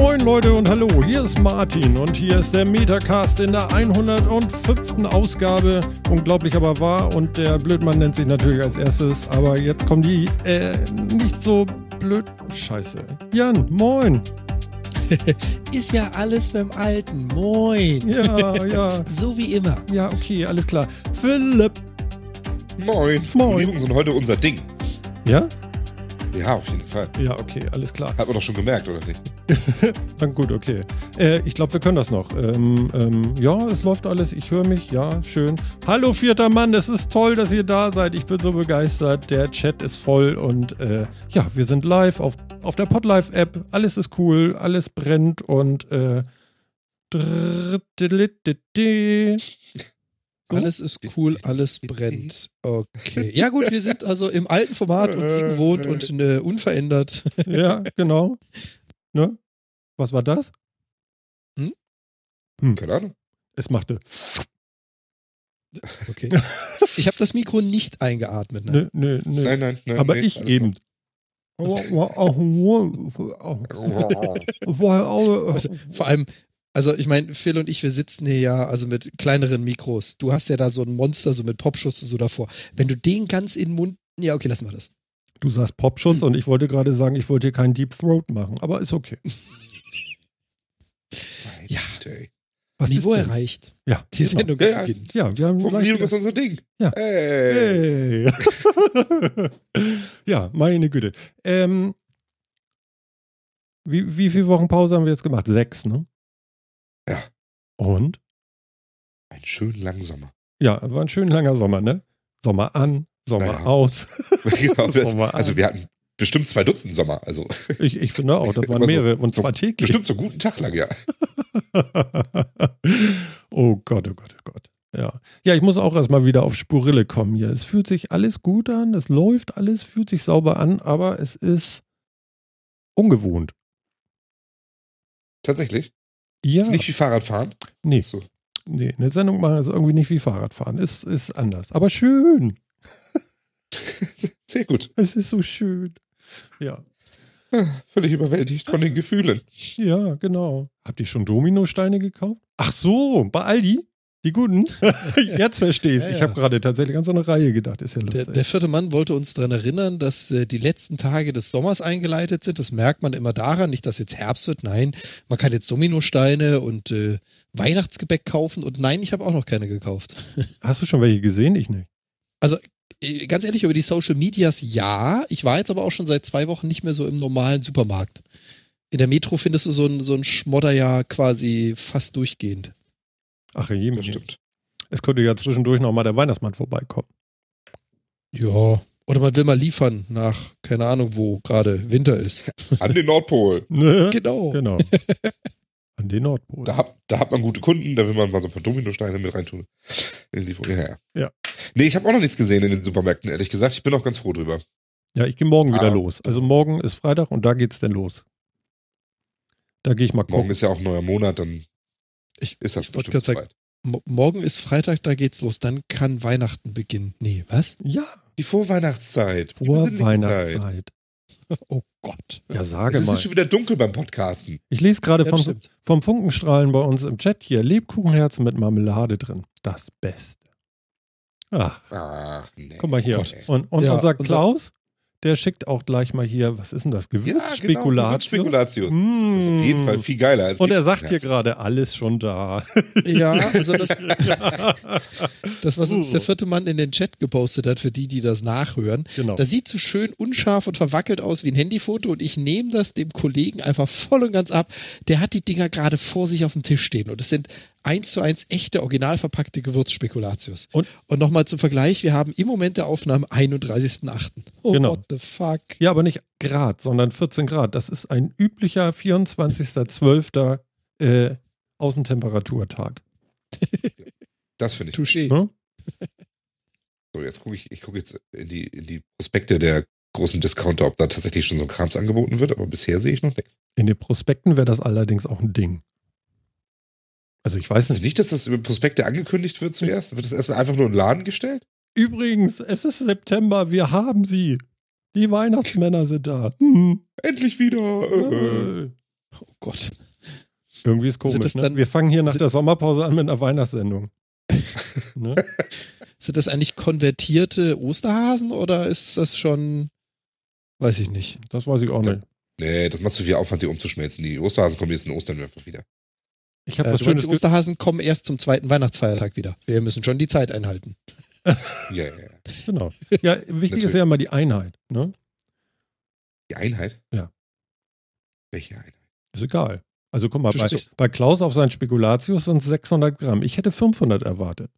Moin moin Leute und hallo, hier ist Martin und hier ist der Metacast in der 105. Ausgabe. Unglaublich aber wahr und der Blödmann nennt sich natürlich als erstes, aber jetzt kommen die äh, nicht so blöd. Scheiße. Jan, moin. Ist ja alles beim Alten. Moin. Ja, ja. so wie immer. Ja, okay, alles klar. Philipp. Moin. Formulierungen sind heute unser Ding. Ja? Ja, auf jeden Fall. Ja, okay, alles klar. Hat man doch schon gemerkt, oder nicht? Dann gut, okay. Äh, ich glaube, wir können das noch. Ähm, ähm, ja, es läuft alles. Ich höre mich. Ja, schön. Hallo, vierter Mann. Es ist toll, dass ihr da seid. Ich bin so begeistert. Der Chat ist voll und äh, ja, wir sind live auf, auf der Podlife-App. Alles ist cool. Alles brennt und äh, alles ist cool, alles brennt. Okay. Ja, gut, wir sind also im alten Format und wie gewohnt und äh, unverändert. Ja, genau. Ne? Was war das? Hm? hm. Keine Ahnung. Es machte. Okay. Ich habe das Mikro nicht eingeatmet. Ne? Nö, nö, nö. Nein, nein, nein. Aber nee, ich eben. Also, vor allem, also ich meine, Phil und ich, wir sitzen hier ja also mit kleineren Mikros. Du hast ja da so ein Monster, so mit Popschuss und so davor. Wenn du den ganz in den Mund. Ja, okay, lassen wir das. Du sagst Popschutz hm. und ich wollte gerade sagen, ich wollte hier keinen Deep Throat machen, aber ist okay. ja. Was Niveau erreicht. Ja. Die genau. Sendung ja, beginnt. Ja, wir haben Formulierung ist unser Ding. Ja. Hey. hey. ja, meine Güte. Ähm, wie, wie viele Wochen Pause haben wir jetzt gemacht? Sechs, ne? Ja. Und? Ein schön langer Sommer. Ja, war ein schön langer Sommer, ne? Sommer an, Sommer naja. aus. genau, Sommer also wir hatten bestimmt zwei Dutzend Sommer. Also. Ich, ich finde auch, das waren mehrere so, und zwar täglich. Bestimmt so guten Tag lang, ja. oh Gott, oh Gott, oh Gott. Ja. ja, ich muss auch erstmal wieder auf Spurille kommen hier. Es fühlt sich alles gut an, es läuft alles, fühlt sich sauber an, aber es ist ungewohnt. Tatsächlich? Ja. Ist nicht wie Fahrradfahren? Nee. So. Nee, eine Sendung machen ist irgendwie nicht wie Fahrradfahren. Ist, ist anders. Aber schön. Sehr gut. Es ist so schön. Ja. Ah, völlig überwältigt von den Gefühlen. Ja, genau. Habt ihr schon Dominosteine gekauft? Ach so, bei Aldi? Die guten? Jetzt verstehst ja, ja. Ich habe gerade tatsächlich an so eine Reihe gedacht. Ist ja lustig. Der, der vierte Mann wollte uns daran erinnern, dass äh, die letzten Tage des Sommers eingeleitet sind. Das merkt man immer daran, nicht, dass jetzt Herbst wird. Nein, man kann jetzt Dominosteine und äh, Weihnachtsgebäck kaufen. Und nein, ich habe auch noch keine gekauft. Hast du schon welche gesehen? Ich nicht. Also äh, ganz ehrlich, über die Social Medias ja. Ich war jetzt aber auch schon seit zwei Wochen nicht mehr so im normalen Supermarkt. In der Metro findest du so ein, so ein Schmodder ja quasi fast durchgehend. Ach, je, das stimmt. Es könnte ja zwischendurch noch mal der Weihnachtsmann vorbeikommen. Ja, oder man will mal liefern nach, keine Ahnung, wo gerade Winter ist. An den Nordpol. Ne? Genau. Genau. An den Nordpol. Da hat, da hat man gute Kunden, da will man mal so ein paar Dominosteine mit reintun. In die ja, ja. ja. Nee, ich habe auch noch nichts gesehen in den Supermärkten, ehrlich gesagt. Ich bin auch ganz froh drüber. Ja, ich gehe morgen wieder ah. los. Also morgen ist Freitag und da geht's denn los. Da gehe ich mal gucken. Morgen ist ja auch ein neuer Monat, dann ich, ist das ich bestimmt sagen, Morgen ist Freitag, da geht's los. Dann kann Weihnachten beginnen. Nee, was? Ja. Die Vorweihnachtszeit. Vorweihnachtszeit. Oh Gott. Ja, sage es mal. Es ist schon wieder dunkel beim Podcasten. Ich lese gerade ja, vom, vom Funkenstrahlen bei uns im Chat hier. Lebkuchenherzen mit Marmelade drin. Das Beste. Ach. Ach nee. Guck mal hier. Oh und, und ja, unser Klaus, der schickt auch gleich mal hier, was ist denn das? Gewürzspekulatius. Ja, genau, Gewürzspekulatius. Mm. Das ist auf jeden Fall viel geiler als Und er sagt hier gerade, alles schon da. Ja, also das, das, was uns der vierte Mann in den Chat gepostet hat, für die, die das nachhören, genau. das sieht so schön unscharf und verwackelt aus wie ein Handyfoto und ich nehme das dem Kollegen einfach voll und ganz ab. Der hat die Dinger gerade vor sich auf dem Tisch stehen und es sind eins zu eins echte, original verpackte Gewürzspekulatius. Und, und nochmal zum Vergleich, wir haben im Moment der Aufnahme 31.8. Oh, genau. what the fuck? Ja, aber nicht Grad, sondern 14 Grad. Das ist ein üblicher 24.12. Äh, Außentemperaturtag. Das finde ich. Touché. Hm? So, jetzt gucke ich, ich gucke jetzt in die, in die Prospekte der großen Discounter, ob da tatsächlich schon so ein Krams angeboten wird, aber bisher sehe ich noch nichts. In den Prospekten wäre das allerdings auch ein Ding. Also ich weiß nicht. Also nicht, dass das über Prospekte angekündigt wird zuerst? Wird das erstmal einfach nur in den Laden gestellt? Übrigens, es ist September, wir haben sie. Die Weihnachtsmänner sind da. Hm. Endlich wieder. Äh. Oh Gott. Irgendwie ist komisch. das ne? dann- Wir fangen hier nach sind- der Sommerpause an mit einer Weihnachtssendung. ne? Sind das eigentlich konvertierte Osterhasen oder ist das schon, weiß ich nicht. Das weiß ich auch nicht. Nee, das macht zu viel Aufwand, die umzuschmelzen. Die Osterhasen kommen jetzt in Ostern einfach wieder. Ich habe Äh, was Schönes die Osterhasen kommen erst zum zweiten Weihnachtsfeiertag wieder. Wir müssen schon die Zeit einhalten. Ja, ja, ja. Genau. Ja, wichtig ist ja immer die Einheit. Ne? Die Einheit? Ja. Welche Einheit? Ist egal. Also guck mal, bei, bei Klaus auf sein Spekulatius sind es 600 Gramm. Ich hätte 500 erwartet.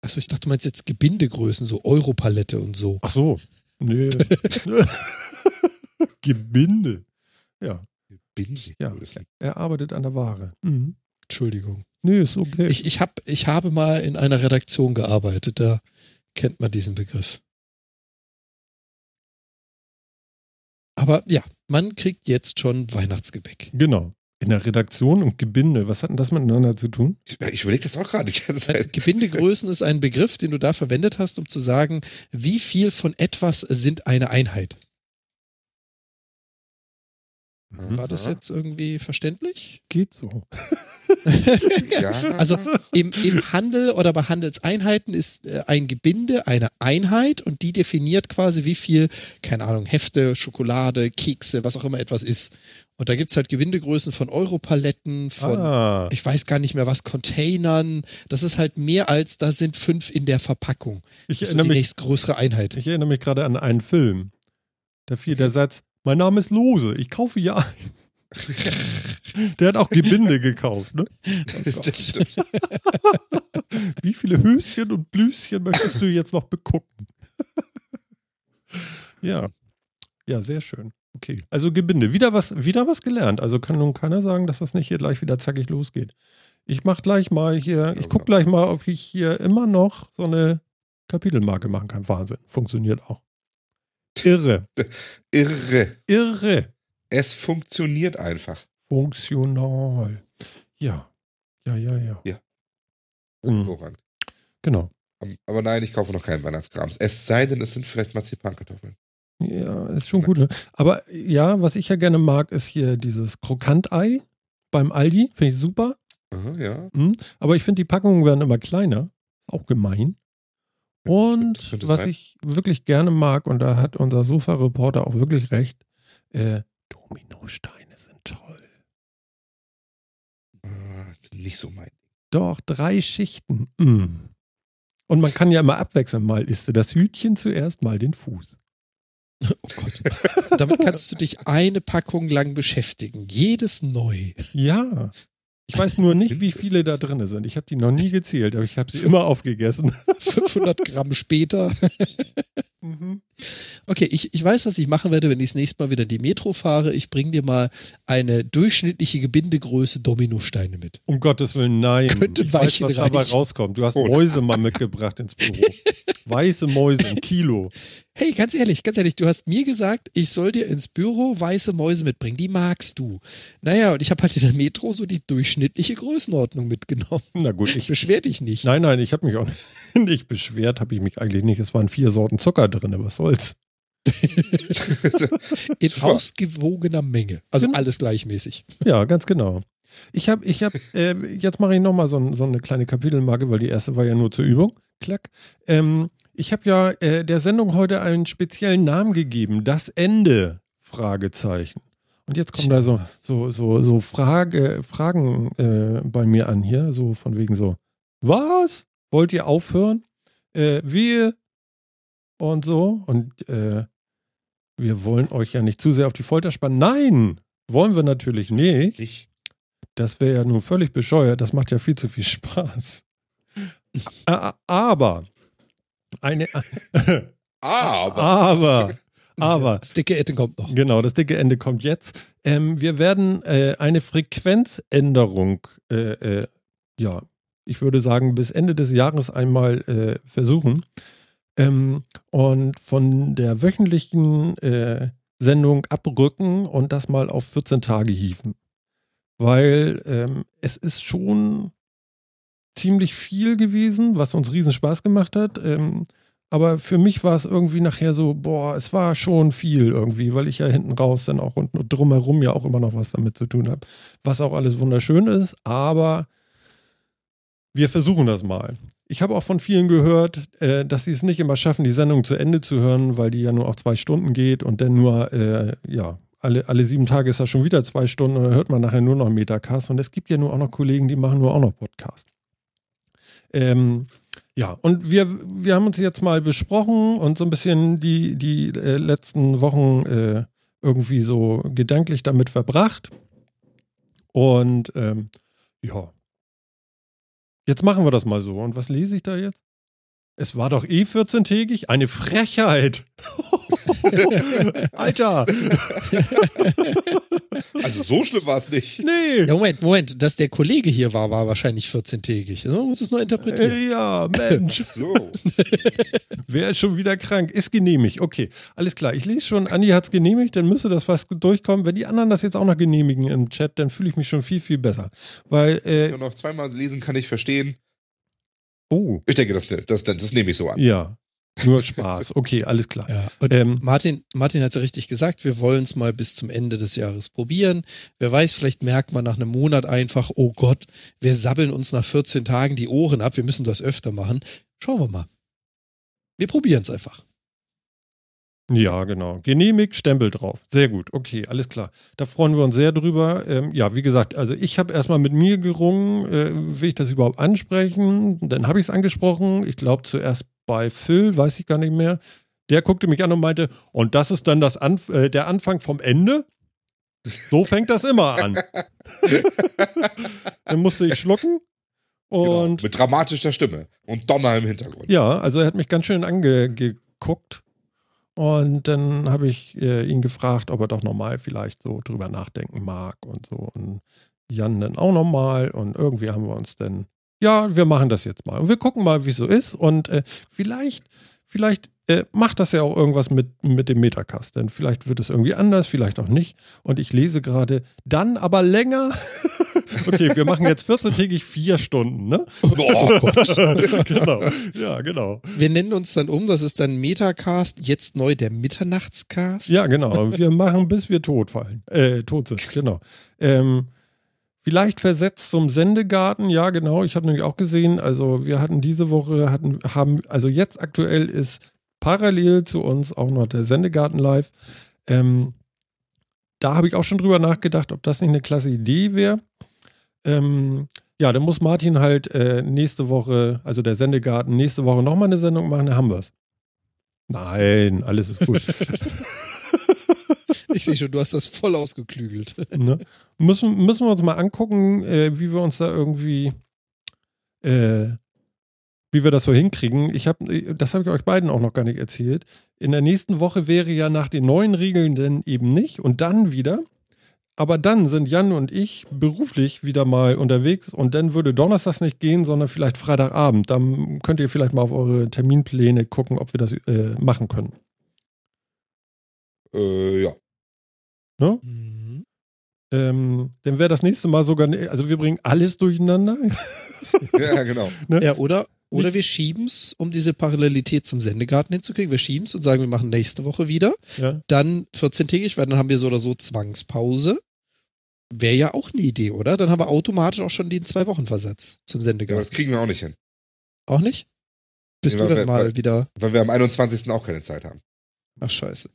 Achso, ich dachte, du meinst jetzt Gebindegrößen, so Europalette und so. Ach so. Nee. Gebinde. Ja, Bin ich ja. Er arbeitet an der Ware. Mhm. Entschuldigung. Nee, ist okay. Ich, ich, hab, ich habe mal in einer Redaktion gearbeitet, da kennt man diesen Begriff. Aber ja, man kriegt jetzt schon Weihnachtsgebäck. genau. In der Redaktion und Gebinde. Was hat denn das miteinander zu tun? Ich, ich überlege das auch gerade. Gebindegrößen ist ein Begriff, den du da verwendet hast, um zu sagen, wie viel von etwas sind eine Einheit. Mhm. War das jetzt irgendwie verständlich? Geht so. Ja. Also im, im Handel oder bei Handelseinheiten ist äh, ein Gebinde eine Einheit und die definiert quasi, wie viel, keine Ahnung, Hefte, Schokolade, Kekse, was auch immer etwas ist. Und da gibt es halt Gebindegrößen von Europaletten, von, ah, ich weiß gar nicht mehr was, Containern. Das ist halt mehr als, da sind fünf in der Verpackung. ich Das ist so erinnere die mich, nächstgrößere Einheit. ich erinnere mich gerade an einen Film. Da fiel der Satz, mein Name ist Lose, ich kaufe ja ein. Der hat auch Gebinde gekauft, ne? das stimmt. Wie viele Höschen und Blüschen möchtest du jetzt noch begucken? ja. Ja, sehr schön. Okay. Also Gebinde. Wieder was, wieder was gelernt. Also kann nun keiner sagen, dass das nicht hier gleich wieder zackig losgeht. Ich mach gleich mal hier, ich guck gleich mal, ob ich hier immer noch so eine Kapitelmarke machen kann. Wahnsinn. Funktioniert auch. Irre. Irre. Irre. Es funktioniert einfach. Funktional. Ja. Ja, ja, ja. Ja. Mhm. Hervorragend. Genau. Aber nein, ich kaufe noch keinen Weihnachtskrams. Es sei denn, es sind vielleicht Marzipankartoffeln. Ja, ist schon gut. Ne? Aber ja, was ich ja gerne mag, ist hier dieses Krokantei beim Aldi. Finde ich super. Aha, ja. Mhm. Aber ich finde, die Packungen werden immer kleiner. Ist auch gemein. Und was sein. ich wirklich gerne mag, und da hat unser Sofa-Reporter auch wirklich recht, äh, Dominosteine sind toll. Ah, nicht so mein. Doch, drei Schichten. Mm. Und man kann ja immer abwechseln. Mal isst du das Hütchen zuerst, mal den Fuß. Oh Gott. Damit kannst du dich eine Packung lang beschäftigen. Jedes neu. Ja. Ich weiß nur nicht, wie viele da drin sind. Ich habe die noch nie gezählt, aber ich habe sie immer aufgegessen. 500 Gramm später. Okay, ich, ich weiß, was ich machen werde, wenn ich das nächste Mal wieder in die Metro fahre. Ich bringe dir mal eine durchschnittliche Gebindegröße Dominosteine mit. Um Gottes Willen, nein. Könnte ich weiß, was dabei rauskommt. Du hast. Mäuse mal mitgebracht ins Büro. Weiße Mäuse, ein Kilo. Hey, ganz ehrlich, ganz ehrlich, du hast mir gesagt, ich soll dir ins Büro weiße Mäuse mitbringen. Die magst du. Naja, und ich habe halt in der Metro so die durchschnittliche Größenordnung mitgenommen. Na gut, ich. Beschwer dich nicht. Nein, nein, ich habe mich auch nicht beschwert, habe ich mich eigentlich nicht. Es waren vier Sorten Zucker drin, was soll's. In ausgewogener Menge. Also Genau. alles gleichmäßig. Ja, ganz genau. Ich habe, ich habe, äh, jetzt mache ich nochmal so, so eine kleine Kapitelmarke, weil die erste war ja nur zur Übung. Klack. Ähm, ich habe ja äh, der Sendung heute einen speziellen Namen gegeben. Das Ende? Fragezeichen. Und jetzt kommen da so, so, so, so Frage, Fragen äh, bei mir an hier, so von wegen so, was? Wollt ihr aufhören? Äh, wir und so. Und äh, wir wollen euch ja nicht zu sehr auf die Folter spannen. Nein, wollen wir natürlich nicht. Ich. Das wäre ja nun völlig bescheuert. Das macht ja viel zu viel Spaß. Aber eine, Aber. aber, aber, Das dicke Ette kommt noch. genau, das dicke Ende kommt jetzt. Ähm, wir werden äh, eine Frequenzänderung, äh, äh, ja, ich würde sagen, bis Ende des Jahres einmal äh, versuchen. Ähm, und von der wöchentlichen äh, Sendung abrücken und das mal auf 14 Tage hieven. Weil ähm, es ist schon ziemlich viel gewesen, was uns riesen Spaß gemacht hat. Ähm, Aber für mich war es irgendwie nachher so, boah, es war schon viel irgendwie, weil ich ja hinten raus dann auch und drumherum ja auch immer noch was damit zu tun habe. Was auch alles wunderschön ist, aber wir versuchen das mal. Ich habe auch von vielen gehört, äh, dass sie es nicht immer schaffen, die Sendung zu Ende zu hören, weil die ja nur auch zwei Stunden geht und dann nur, äh, ja, alle, alle sieben Tage ist das schon wieder zwei Stunden und dann hört man nachher nur noch Metacast. Und es gibt ja nur auch noch Kollegen, die machen nur auch noch Podcast. Ähm, ja, und wir, wir haben uns jetzt mal besprochen und so ein bisschen die, die äh, letzten Wochen äh, irgendwie so gedanklich damit verbracht. Und ähm, ja, jetzt machen wir das mal so. Und was lese ich da jetzt? Es war doch eh 14-tägig? Eine Frechheit. Alter. Also so schlimm war es nicht. Nee. Ja, Moment, Moment, dass der Kollege hier war, war wahrscheinlich 14-tägig. So muss es nur interpretieren. Äh, ja, Mensch. So. Wer ist schon wieder krank? Ist genehmigt. Okay, alles klar. Ich lese schon, Andi hat es genehmigt, dann müsste das was durchkommen. Wenn die anderen das jetzt auch noch genehmigen im Chat, dann fühle ich mich schon viel, viel besser. Weil, äh, Nur noch zweimal lesen kann ich verstehen. Oh, Ich denke, das, das, das, das nehme ich so an. ja. Nur Spaß. Okay, alles klar. Ja, und Ähm, Martin, Martin hat es ja richtig gesagt, wir wollen es mal bis zum Ende des Jahres probieren. Wer weiß, vielleicht merkt man nach einem Monat einfach, oh Gott, wir sabbeln uns nach 14 Tagen die Ohren ab, wir müssen das öfter machen. Schauen wir mal. Wir probieren es einfach. Ja, genau. Genehmigt, Stempel drauf. Sehr gut. Okay, alles klar. Da freuen wir uns sehr drüber. Ähm, ja, wie gesagt, also ich habe erstmal mit mir gerungen, äh, will ich das überhaupt ansprechen? Dann habe ich es angesprochen. Ich glaube zuerst bei Phil, weiß ich gar nicht mehr. Der guckte mich an und meinte, und das ist dann das Anf äh, der Anfang vom Ende? So fängt das immer an. dann musste ich schlucken. Genau. Und Mit dramatischer Stimme und Donner im Hintergrund. ja, also er hat mich ganz schön angeguckt. Und dann habe ich äh, ihn gefragt, ob er doch nochmal vielleicht so drüber nachdenken mag und so. Und Jan dann auch nochmal. Und irgendwie haben wir uns dann, ja, wir machen das jetzt mal. Und wir gucken mal, wie es so ist. Und äh, vielleicht, vielleicht äh, macht das ja auch irgendwas mit, mit dem Metacast. Denn vielleicht wird es irgendwie anders, vielleicht auch nicht. Und ich lese gerade, dann aber länger. okay, wir machen jetzt 14-tägig vier Stunden, ne? Oh Gott. genau. Ja, genau. Wir nennen uns dann um, das ist dann Metacast, jetzt neu der Mitternachtscast. Ja, genau. Wir machen, bis wir tot fallen. Äh, tot sind, genau. Ähm, vielleicht versetzt zum Sendegarten, ja, genau. Ich habe nämlich auch gesehen, also wir hatten diese Woche, hatten, haben, also jetzt aktuell ist parallel zu uns auch noch der Sendegarten live. Ähm, da habe ich auch schon drüber nachgedacht, ob das nicht eine klasse Idee wäre. Ähm, ja, dann muss Martin halt äh, nächste Woche, also der Sendegarten, nächste Woche nochmal eine Sendung machen, dann haben wir es. Nein, alles ist gut. Ich sehe schon, du hast das voll ausgeklügelt. ne? müssen, müssen wir uns mal angucken, äh, wie wir uns da irgendwie, äh, wie wir das so hinkriegen. Ich habe, das habe ich euch beiden auch noch gar nicht erzählt. In der nächsten Woche wäre ja nach den neuen Regeln denn eben nicht und dann wieder. Aber dann sind Jan und ich beruflich wieder mal unterwegs und dann würde Donnerstags nicht gehen, sondern vielleicht Freitagabend. Dann könnt ihr vielleicht mal auf eure Terminpläne gucken, ob wir das äh, machen können. Äh, ja. Ne? Mhm. Ähm, dann wäre das nächste Mal sogar, ne- also wir bringen alles durcheinander. ja, genau. Ja, oder, oder wir schieben es, um diese Parallelität zum Sendegarten hinzukriegen. Wir schieben es und sagen, wir machen nächste Woche wieder. Ja. Dann 14-tägig, weil dann haben wir so oder so Zwangspause. Wäre ja auch eine Idee, oder? Dann haben wir automatisch auch schon den Zwei-Wochen-Versatz zum Ja, aber Sendegarten. das kriegen wir auch nicht hin. auch nicht? Bist Nee, du dann mal weil- wieder. Weil wir am 21. auch keine Zeit haben. Ach, scheiße.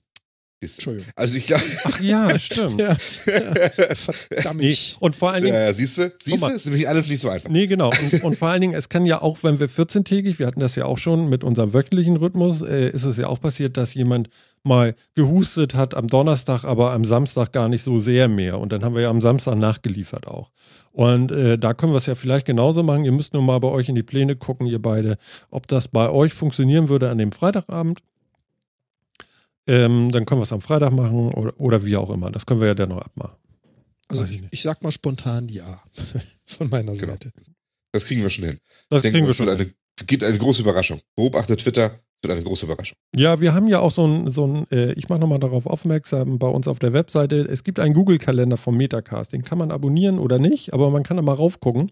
Du. Entschuldigung. Also ich glaube. Ach ja, stimmt. Ja, verdammt. Nee, und vor allen Dingen, Ja, siehst du? Siehst du? Ist nämlich alles nicht so einfach. nee, genau. Und, und vor allen Dingen, es kann ja auch, wenn wir 14-tägig, wir hatten das ja auch schon mit unserem wöchentlichen Rhythmus, äh, ist es ja auch passiert, dass jemand mal gehustet hat am Donnerstag, aber am Samstag gar nicht so sehr mehr. Und dann haben wir ja am Samstag nachgeliefert auch. Und äh, da können wir es ja vielleicht genauso machen. Ihr müsst nur mal bei euch in die Pläne gucken, ihr beide, ob das bei euch funktionieren würde an dem Freitagabend. Ähm, dann können wir es am Freitag machen oder, oder wie auch immer. Das können wir ja dann noch abmachen. Also ich ich, sag mal spontan ja. Von meiner Genau. Seite. Das kriegen wir schon hin. Das Ich denke, kriegen wir es schon. eine, gibt eine große Überraschung. Beobachtet Twitter, wird eine große Überraschung. Ja, wir haben ja auch so ein, so ein äh, ich mache nochmal darauf aufmerksam, bei uns auf der Webseite, es gibt einen Google-Kalender vom Metacast, den kann man abonnieren oder nicht, aber man kann da mal raufgucken.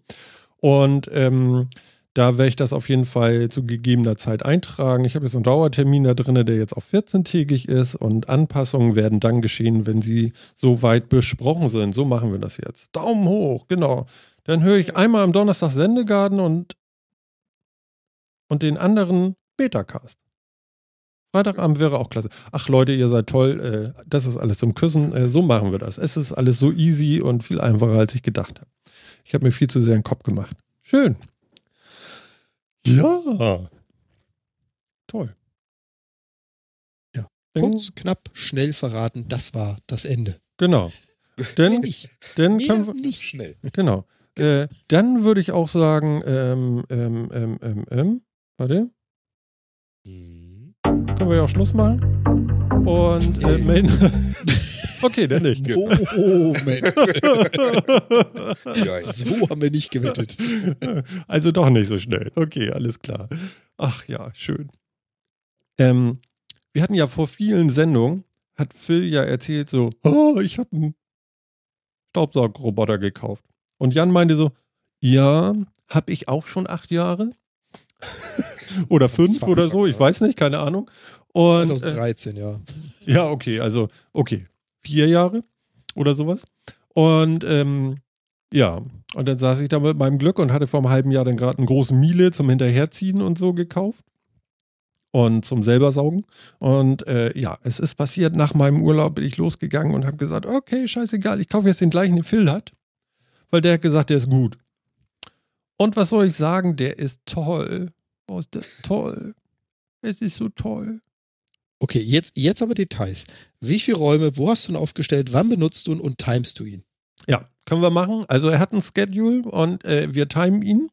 Und ähm, da werde ich das auf jeden Fall zu gegebener Zeit eintragen. Ich habe jetzt einen Dauertermin da drin, der jetzt auf 14-tägig ist und Anpassungen werden dann geschehen, wenn sie soweit besprochen sind. So machen wir das jetzt. Daumen hoch, genau. Dann höre ich einmal am Donnerstag Sendegarten und, und den anderen Metacast. Freitagabend wäre auch klasse. Ach Leute, ihr seid toll. Äh, das ist alles zum Küssen. Äh, so machen wir das. Es ist alles so easy und viel einfacher, als ich gedacht habe. Ich habe mir viel zu sehr einen Kopf gemacht. Schön. Ja. Toll. Ja. Kurz, knapp, schnell verraten, das war das Ende. Genau. Denn, nicht. denn können wir, nicht. Schnell. genau. Äh, dann würde ich auch sagen, ähm, ähm, ähm, ähm, ähm, warte, Mhm. können wir ja auch Schluss machen. Und äh, melden. okay, dann nicht. Moment. So haben wir nicht gewettet. Also doch nicht so schnell. Okay, alles klar. Ach ja, schön. Ähm, wir hatten ja vor vielen Sendungen, hat Phil ja erzählt so, oh, ich habe einen Staubsaugroboter gekauft. Und Jan meinte so, ja, habe ich auch schon acht Jahre. oder fünf oder so, ich weiß nicht, keine Ahnung. Und, äh, 2013, ja. ja, okay, also, okay, vier Jahre oder sowas. Und ähm, ja, und dann saß ich da mit meinem Glück und hatte vor einem halben Jahr dann gerade einen großen Miele zum Hinterherziehen und so gekauft. Und zum selber saugen. Und äh, ja, es ist passiert, nach meinem Urlaub bin ich losgegangen und habe gesagt, okay, scheißegal, ich kaufe jetzt den gleichen, den Phil hat. Weil der hat gesagt, der ist gut. Und was soll ich sagen, der ist toll. Oh, ist das toll. Es ist so toll. Okay, jetzt, jetzt aber Details. Wie viele Räume, wo hast du ihn aufgestellt, wann benutzt du ihn und timest du ihn? Ja, können wir machen. Also er hat ein Schedule und äh, wir timen ihn.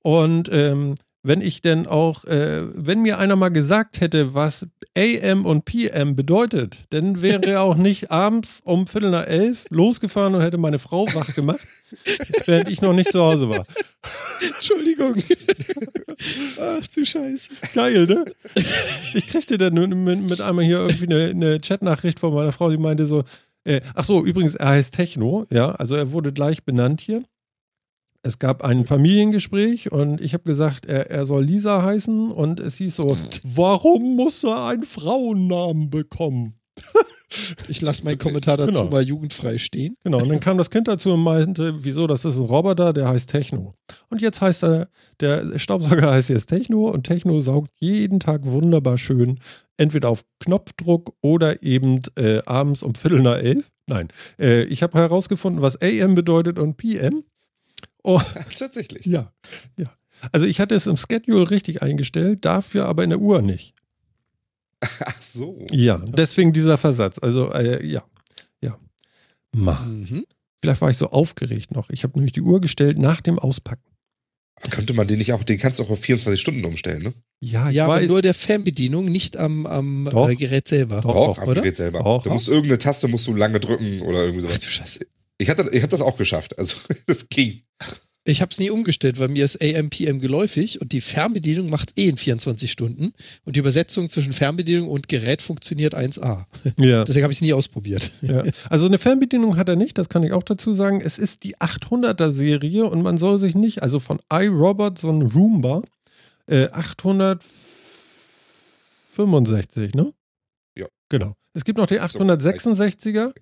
Und ähm, wenn ich denn auch, äh, wenn mir einer mal gesagt hätte, was AM und PM bedeutet, dann wäre er auch nicht abends um Viertel nach elf losgefahren und hätte meine Frau wach gemacht, während ich noch nicht zu Hause war. Entschuldigung. Ach du Scheiße. Geil, ne? Ich kriegte dann mit, mit einmal hier irgendwie eine, eine Chatnachricht von meiner Frau, die meinte so, äh, ach so, übrigens, er heißt Techno, ja, also er wurde gleich benannt hier. Es gab ein Familiengespräch und ich habe gesagt, er, er soll Lisa heißen und es hieß so, warum muss er einen Frauennamen bekommen? Ich lasse meinen Kommentar dazu Genau. mal jugendfrei stehen. Genau, und dann kam das Kind dazu und meinte, wieso, das ist ein Roboter, der heißt Techno. Und jetzt heißt er, der Staubsauger heißt jetzt Techno und Techno saugt jeden Tag wunderbar schön, entweder auf Knopfdruck oder eben äh, abends um Viertel nach elf. Nein, äh, ich habe herausgefunden, was AM bedeutet und PM. Oh, Tatsächlich. ja, ja. Also ich hatte es im Schedule richtig eingestellt, dafür aber in der Uhr nicht. Ach so. Ja, deswegen dieser Versatz. Also äh, ja, ja. Mann. Mhm. Vielleicht war ich so aufgeregt noch. Ich habe nämlich die Uhr gestellt nach dem Auspacken. Könnte man den nicht auch, den kannst du auch auf 24 Stunden umstellen, ne? Ja, ich Ja, aber nur der Fernbedienung, nicht am, am Doch. äh, Gerät selber. Doch, auch doch, am oder? Gerät selber. Doch, du doch. musst irgendeine Taste musst du lange drücken oder irgendwie Ach sowas. du Scheiße. Ich hatte, ich habe das auch geschafft. Also das ging. Ich habe es nie umgestellt, weil mir ist AM/PM geläufig und die Fernbedienung macht eh in 24 Stunden und die Übersetzung zwischen Fernbedienung und Gerät funktioniert 1A. ja, Deswegen habe ich es nie ausprobiert. ja. Also eine Fernbedienung hat er nicht, das kann ich auch dazu sagen. Es ist die 800er Serie und man soll sich nicht, also von iRobot, so ein Roomba, äh, 865, ne? Ja. Genau. Es gibt noch den 866er.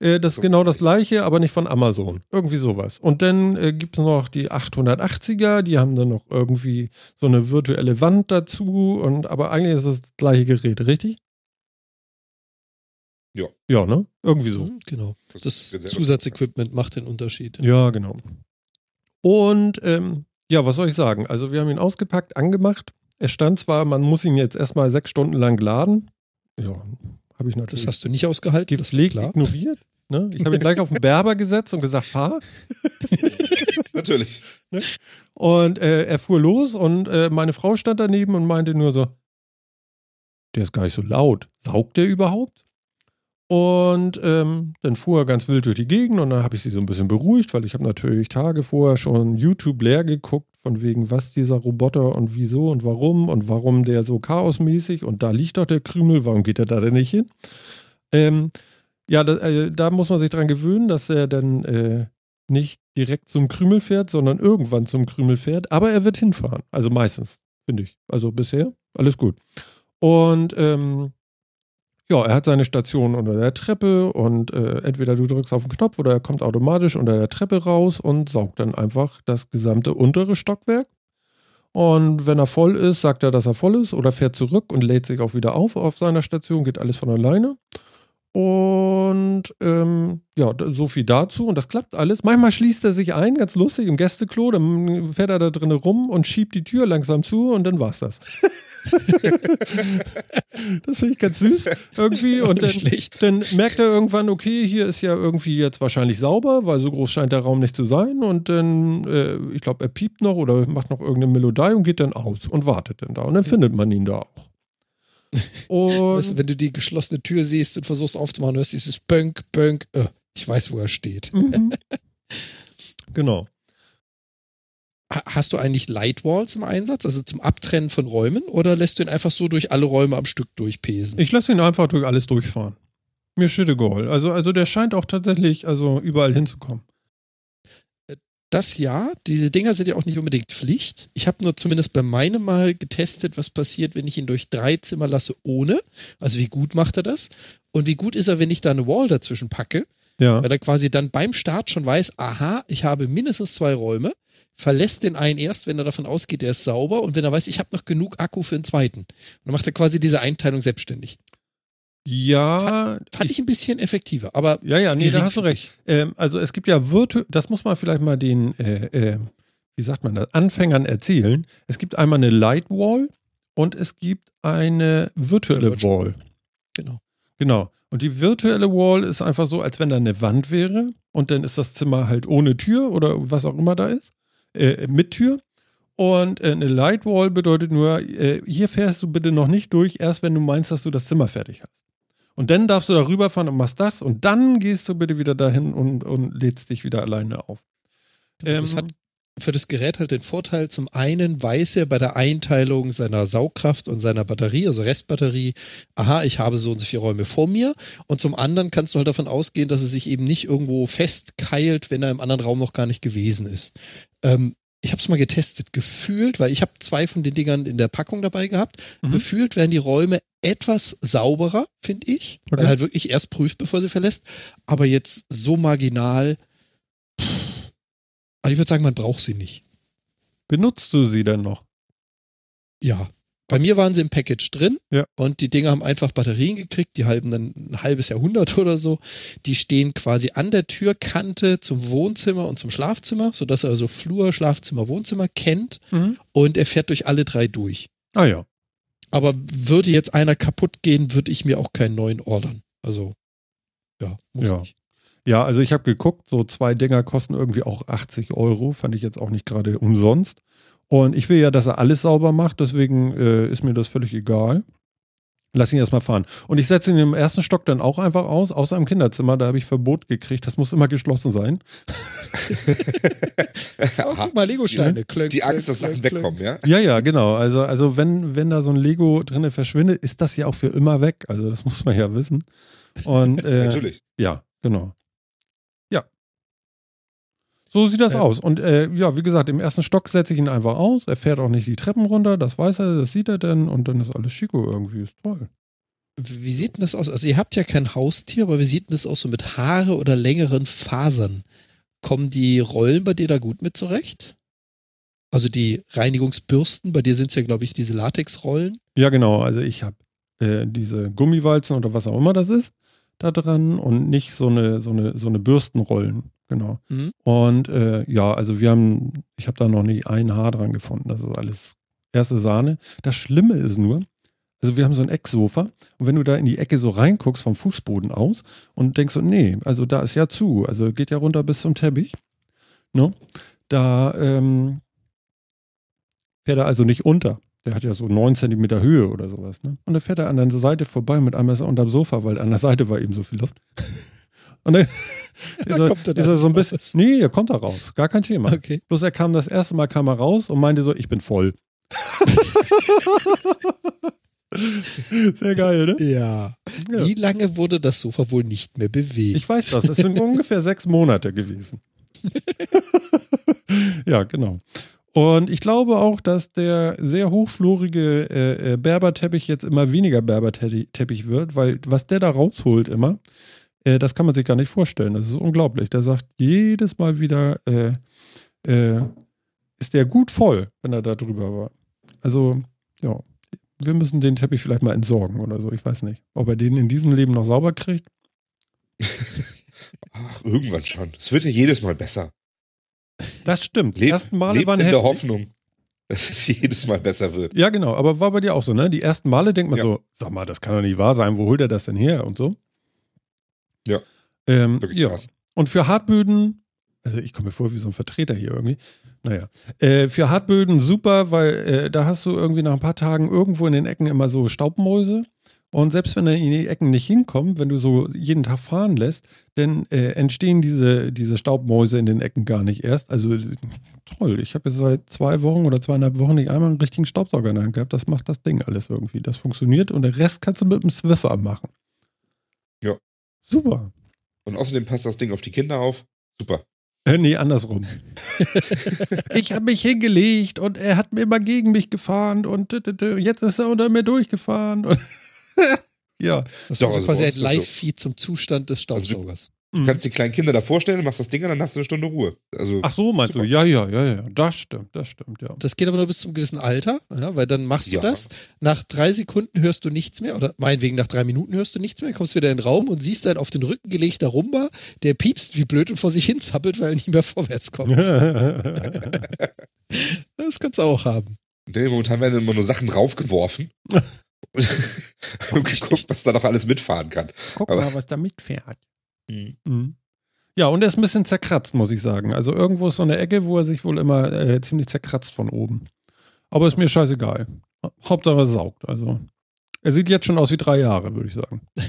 Äh, das ist genau das gleiche, aber nicht von Amazon. Irgendwie sowas. Und dann äh, gibt es noch die 880er, die haben dann noch irgendwie so eine virtuelle Wand dazu. Und aber eigentlich ist es das gleiche Gerät, richtig? Ja. Ja, ne? Irgendwie so. Mhm, Genau. Das Zusatzequipment macht den Unterschied. Ja, genau. Und ähm, ja, was soll ich sagen? Also wir haben ihn ausgepackt, angemacht. Es stand zwar, man muss ihn jetzt erstmal sechs Stunden lang laden. Ja, habe ich Das natürlich hast du nicht ausgehalten, das gepflegt klar. ignoriert. Ne? Ich habe ihn gleich auf den Berber gesetzt und gesagt, fahr. Natürlich. Und äh, er fuhr los und äh, meine Frau stand daneben und meinte nur so, der ist gar nicht so laut. Saugt der überhaupt? Und ähm, dann fuhr er ganz wild durch die Gegend und dann habe ich sie so ein bisschen beruhigt, weil ich habe natürlich Tage vorher schon YouTube leer geguckt, von wegen was dieser Roboter und wieso und warum und warum der so chaosmäßig und da liegt doch der Krümel, warum geht er da denn nicht hin? Ähm, ja, da, äh, da muss man sich dran gewöhnen, dass er dann äh, nicht direkt zum Krümel fährt, sondern irgendwann zum Krümel fährt. Aber er wird hinfahren. Also meistens, finde ich. Also bisher alles gut. Und ähm, ja, er hat seine Station unter der Treppe und äh, entweder du drückst auf den Knopf oder er kommt automatisch unter der Treppe raus und saugt dann einfach das gesamte untere Stockwerk. Und wenn er voll ist, sagt er, dass er voll ist oder fährt zurück und lädt sich auch wieder auf auf seiner Station, geht alles von alleine. Und ähm, ja, so viel dazu. Und das klappt alles. Manchmal schließt er sich ein, ganz lustig, im Gästeklo. Dann fährt er da drinnen rum und schiebt die Tür langsam zu und dann war's das. das finde ich ganz süß irgendwie. Und dann, dann, merkt er irgendwann, okay, hier ist ja irgendwie jetzt wahrscheinlich sauber, weil so groß scheint der Raum nicht zu sein. Und dann, äh, ich glaube, er piept noch oder macht noch irgendeine Melodie und geht dann aus und wartet dann da. Und dann findet man ihn da auch. Und wenn du die geschlossene Tür siehst und versuchst aufzumachen, hörst du dieses Pönk, Pönk, äh, ich weiß, wo er steht. Mhm. genau. Hast du eigentlich Lightwalls im Einsatz, also zum Abtrennen von Räumen, oder lässt du ihn einfach so durch alle Räume am Stück durchpesen? Ich lasse ihn einfach durch alles durchfahren. Mir shit egal. Also, also der scheint auch tatsächlich also überall hinzukommen. Das ja, diese Dinger sind ja auch nicht unbedingt Pflicht. Ich habe nur zumindest bei meinem mal getestet, was passiert, wenn ich ihn durch drei Zimmer lasse ohne. Also wie gut macht er das? Und wie gut ist er, wenn ich da eine Wall dazwischen packe? Ja. Weil er quasi dann beim Start schon weiß, aha, ich habe mindestens zwei Räume verlässt den einen erst, wenn er davon ausgeht, er ist sauber und wenn er weiß, ich habe noch genug Akku für den zweiten. Und dann macht er quasi diese Einteilung selbstständig. Ja. Fand, fand ich, ich, ein bisschen effektiver, aber. Ja, ja, nee, da hast du recht. Ähm, also es gibt ja Virtu das muss man vielleicht mal den, äh, äh, wie sagt man das, Anfängern erzählen. Es gibt einmal eine Light Wall und es gibt eine virtuelle ja, Wall. Genau. Genau. Und die virtuelle Wall ist einfach so, als wenn da eine Wand wäre und dann ist das Zimmer halt ohne Tür oder was auch immer da ist äh, mit Tür. Und äh, eine Lightwall bedeutet nur, äh, hier fährst du bitte noch nicht durch, erst wenn du meinst, dass du das Zimmer fertig hast. Und dann darfst du da rüberfahren und machst das und dann gehst du bitte wieder dahin und, und lädst dich wieder alleine auf. Ähm, das hat für das Gerät halt den Vorteil, zum einen weiß er bei der Einteilung seiner Saugkraft und seiner Batterie, also Restbatterie, aha, ich habe so und so viele Räume vor mir. Und zum anderen kannst du halt davon ausgehen, dass er sich eben nicht irgendwo festkeilt, wenn er im anderen Raum noch gar nicht gewesen ist. Ähm, ich habe es mal getestet, gefühlt, weil ich habe zwei von den Dingern in der Packung dabei gehabt. Mhm. Gefühlt werden die Räume etwas sauberer, finde ich, okay. weil er halt wirklich erst prüft, bevor sie verlässt. Aber jetzt so marginal, pff, also ich würde sagen, man braucht sie nicht. Benutzt du sie denn noch? Ja. Bei mir waren sie im Package drin ja. und die Dinger haben einfach Batterien gekriegt, die halten dann ein halbes Jahrhundert oder so. Die stehen quasi an der Türkante zum Wohnzimmer und zum Schlafzimmer, sodass er also Flur, Schlafzimmer, Wohnzimmer kennt mhm. und er fährt durch alle drei durch. Ah ja. Aber würde jetzt einer kaputt gehen, würde ich mir auch keinen neuen ordern. Also, ja, muss ja. nicht. Ja, also ich habe geguckt, so zwei Dinger kosten irgendwie auch 80 Euro, fand ich jetzt auch nicht gerade umsonst. Und ich will ja, dass er alles sauber macht, deswegen äh, ist mir das völlig egal. Lass ihn erstmal fahren. Und ich setze ihn im ersten Stock dann auch einfach aus, außer im Kinderzimmer, da habe ich Verbot gekriegt, das muss immer geschlossen sein. oh, guck mal, Lego-Steine. Die, die Angst, dass Sachen wegkommen, ja? Ja, ja, genau. Also, also wenn, wenn da so ein Lego drinne verschwindet, ist das ja auch für immer weg. Also das muss man ja wissen. Und, äh, Natürlich. Ja, genau. So sieht das ja. aus. Und äh, ja, wie gesagt, im ersten Stock setze ich ihn einfach aus. Er fährt auch nicht die Treppen runter, das weiß er, das sieht er dann und dann ist alles Chico irgendwie. Ist toll. Wie sieht denn das aus? Also, ihr habt ja kein Haustier, aber wie sieht denn das aus so mit Haare oder längeren Fasern? Kommen die Rollen bei dir da gut mit zurecht? Also die Reinigungsbürsten, bei dir sind es ja, glaube ich, diese Latexrollen. Ja, genau. Also ich habe äh, diese Gummiwalzen oder was auch immer das ist da dran und nicht so eine, so eine, so eine Bürstenrollen. Genau. Mhm. Und äh, ja, also wir haben, ich habe da noch nie ein Haar dran gefunden. Das ist alles erste Sahne. Das Schlimme ist nur, also wir haben so ein Ecksofa und wenn du da in die Ecke so reinguckst vom Fußboden aus und denkst so, nee, also da ist ja zu, also geht ja runter bis zum Teppich. Ne? Da ähm, fährt er also nicht unter. Der hat ja so neun Zentimeter Höhe oder sowas. Ne? Und dann fährt er an der Seite vorbei mit einmal ist er unterm Sofa, weil an der Seite war eben so viel Luft. Und dann ist, er, ist er so ein bisschen. Raus. Nee, er kommt da raus. Gar kein Thema. Okay. Bloß er kam das erste Mal kam er raus und meinte so, ich bin voll. Sehr geil, ne? Ja. ja. Wie lange wurde das Sofa wohl nicht mehr bewegt? Ich weiß das. Es sind ungefähr sechs Monate gewesen. ja, genau. Und ich glaube auch, dass der sehr hochflorige äh, äh, Berberteppich jetzt immer weniger Berberteppich wird, weil was der da rausholt immer, äh, das kann man sich gar nicht vorstellen. Das ist unglaublich. Der sagt jedes Mal wieder, äh, äh, ist der gut voll, wenn er da drüber war. Also, ja, wir müssen den Teppich vielleicht mal entsorgen oder so. Ich weiß nicht. Ob er den in diesem Leben noch sauber kriegt. Ach, irgendwann schon. Es wird ja jedes Mal besser. Das stimmt. Die ersten Male waren in heftig. der Hoffnung, dass es jedes Mal besser wird. Ja, genau. Aber war bei dir auch so, ne? Die ersten Male denkt man ja. so, sag mal, das kann doch nicht wahr sein. Wo holt er das denn her und so? Ja. Ähm, ja. Krass. Und für Hartböden, also ich komme mir vor wie so ein Vertreter hier irgendwie. Naja. Äh, für Hartböden super, weil äh, da hast du irgendwie nach ein paar Tagen irgendwo in den Ecken immer so Staubmäuse. Und selbst wenn er in die Ecken nicht hinkommt, wenn du so jeden Tag fahren lässt, dann äh, entstehen diese, diese Staubmäuse in den Ecken gar nicht erst. Also toll, ich habe jetzt seit zwei Wochen oder zweieinhalb Wochen nicht einmal einen richtigen Staubsauger in der Hand gehabt. Das macht das Ding alles irgendwie. Das funktioniert und der Rest kannst du mit dem Swiffer machen. Ja. Super. Und außerdem passt das Ding auf die Kinder auf. Super. Äh, nee, andersrum. ich habe mich hingelegt und er hat mir immer gegen mich gefahren und jetzt ist er unter mir durchgefahren. ja. Das ist also quasi ein Live-Feed so. zum Zustand des also Staubsaugers. Du kannst die kleinen Kinder da vorstellen, machst das Ding an, dann hast du eine Stunde Ruhe. Also, Ach so, meinst super. du? Ja, ja, ja, ja. Das stimmt, das stimmt, ja. Das geht aber nur bis zum gewissen Alter, ja, weil dann machst ja. du das. Nach drei Sekunden hörst du nichts mehr, oder meinetwegen nach drei Minuten hörst du nichts mehr, kommst wieder in den Raum und siehst dann auf den Rücken gelegter Rumba, der piepst wie blöd und vor sich hin zappelt, weil er nicht mehr vorwärts kommt. das kannst du auch haben. Nee, momentan werden immer nur Sachen raufgeworfen. und geguckt, was da noch alles mitfahren kann. Guck aber, mal, was da mitfährt. Mhm. mhm. Ja, und er ist ein bisschen zerkratzt, muss ich sagen. Also irgendwo ist so eine Ecke, wo er sich wohl immer äh, ziemlich zerkratzt von oben. Aber ist mir scheißegal. Hauptsache er saugt. Also er sieht jetzt schon aus wie drei Jahre, würde ich sagen.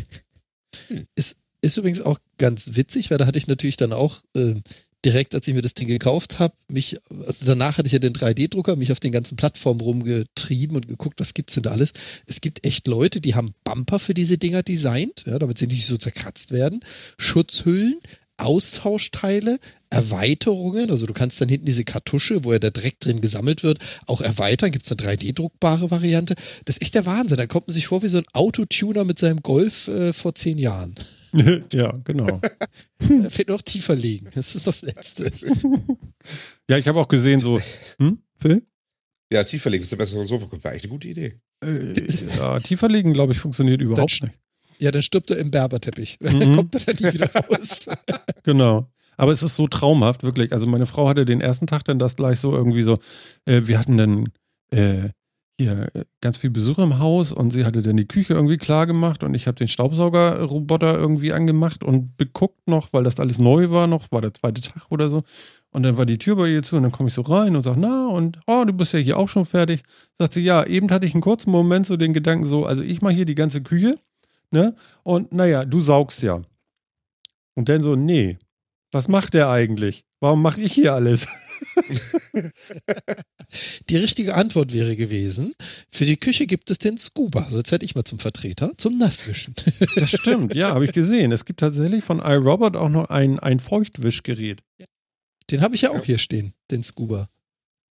Ist, ist übrigens auch ganz witzig, weil da hatte ich natürlich dann auch äh, direkt, als ich mir das Ding gekauft habe, mich, also danach hatte ich ja den 3D-Drucker, mich auf den ganzen Plattformen rumgetrieben und geguckt, was gibt's denn da alles. Es gibt echt Leute, die haben Bumper für diese Dinger designt, ja, damit sie nicht so zerkratzt werden, Schutzhüllen, Austauschteile, Erweiterungen, also du kannst dann hinten diese Kartusche, wo ja der Dreck drin gesammelt wird, auch erweitern, gibt es eine 3D-druckbare Variante. Das ist echt der Wahnsinn, da kommt man sich vor wie so ein Autotuner mit seinem Golf äh, vor zehn Jahren. ja, genau. da fehlt noch tiefer liegen. Das ist das Letzte. ja, ich habe auch gesehen, so, hm, Phil? Ja, tiefer legen, das ist der bessere Sofa, wäre eigentlich eine gute Idee. Äh, ja, tiefer legen, glaube ich, funktioniert überhaupt nicht. Ja, dann stirbt er im Berberteppich. Mhm. Dann kommt er dann nicht wieder raus. genau. Aber es ist so traumhaft, wirklich. Also meine Frau hatte den ersten Tag dann das gleich so irgendwie so, äh, wir hatten dann äh, hier äh, ganz viel Besuch im Haus und sie hatte dann die Küche irgendwie klar gemacht und ich habe den Staubsaugerroboter irgendwie angemacht und beguckt noch, weil das alles neu war noch, war der zweite Tag oder so. Und dann war die Tür bei ihr zu und dann komme ich so rein und sage, na, und oh, du bist ja hier auch schon fertig. Sagt sie, ja, eben hatte ich einen kurzen Moment so den Gedanken so, also ich mache hier die ganze Küche, ne? Und naja, du saugst ja. Und dann so, nee, was macht der eigentlich? Warum mache ich hier alles? die richtige Antwort wäre gewesen, für die Küche gibt es den Scuba. So, jetzt werde ich mal zum Vertreter, zum Nasswischen. das stimmt, ja, habe ich gesehen. Es gibt tatsächlich von iRobot auch noch ein, ein Feuchtwischgerät. Den habe ich ja auch hier stehen, den Scuba.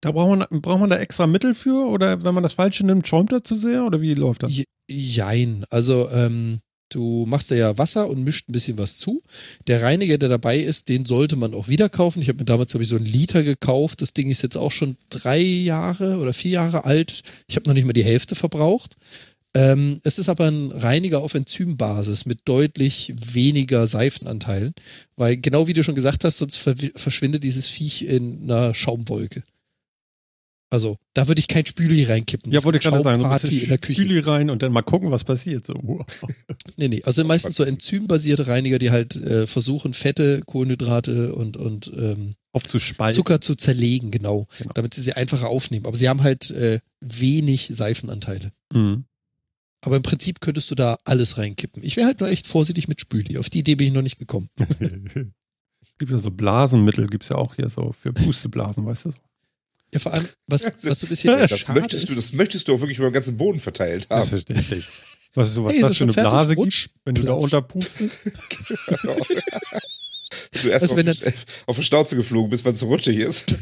Da braucht man, braucht man da extra Mittel für? Oder wenn man das Falsche nimmt, schäumt er zu sehr? Oder wie läuft das? Jein. Also, ähm, Du machst da ja Wasser und mischt ein bisschen was zu. Der Reiniger, der dabei ist, den sollte man auch wieder kaufen. Ich habe mir damals, glaube so einen Liter gekauft. Das Ding ist jetzt auch schon drei Jahre oder vier Jahre alt. Ich habe noch nicht mal die Hälfte verbraucht. Ähm, es ist aber ein Reiniger auf Enzymbasis mit deutlich weniger Seifenanteilen, weil genau wie du schon gesagt hast, sonst verschwindet dieses Viech in einer Schaumwolke. Also, da würde ich kein Spüli reinkippen. Ja, wollte ich gerade sagen, so ein in der Küche. Spüli rein und dann mal gucken, was passiert. So. nee, nee, also meistens so enzymbasierte Reiniger, die halt äh, versuchen, Fette, Kohlenhydrate und, und ähm, aufzuspalten. Zucker zu zerlegen, genau, genau, damit sie sie einfacher aufnehmen. Aber sie haben halt äh, wenig Seifenanteile. Mhm. Aber im Prinzip könntest du da alles reinkippen. Ich wäre halt nur echt vorsichtig mit Spüli. Auf die Idee bin ich noch nicht gekommen. gibt ja so Blasenmittel, gibt es ja auch hier so für Pusteblasen, weißt du? Ja, vor allem, was, was so ein bisschen. Ja, das, möchtest ist, du, das möchtest du auch wirklich über den ganzen Boden verteilt haben. Selbstverständlich. Was, so, was hey, das für eine Blase gibt, wenn du da unterpustest. du erst Also auf, die- auf die Schnauze geflogen bist, weil es so rutschig ist.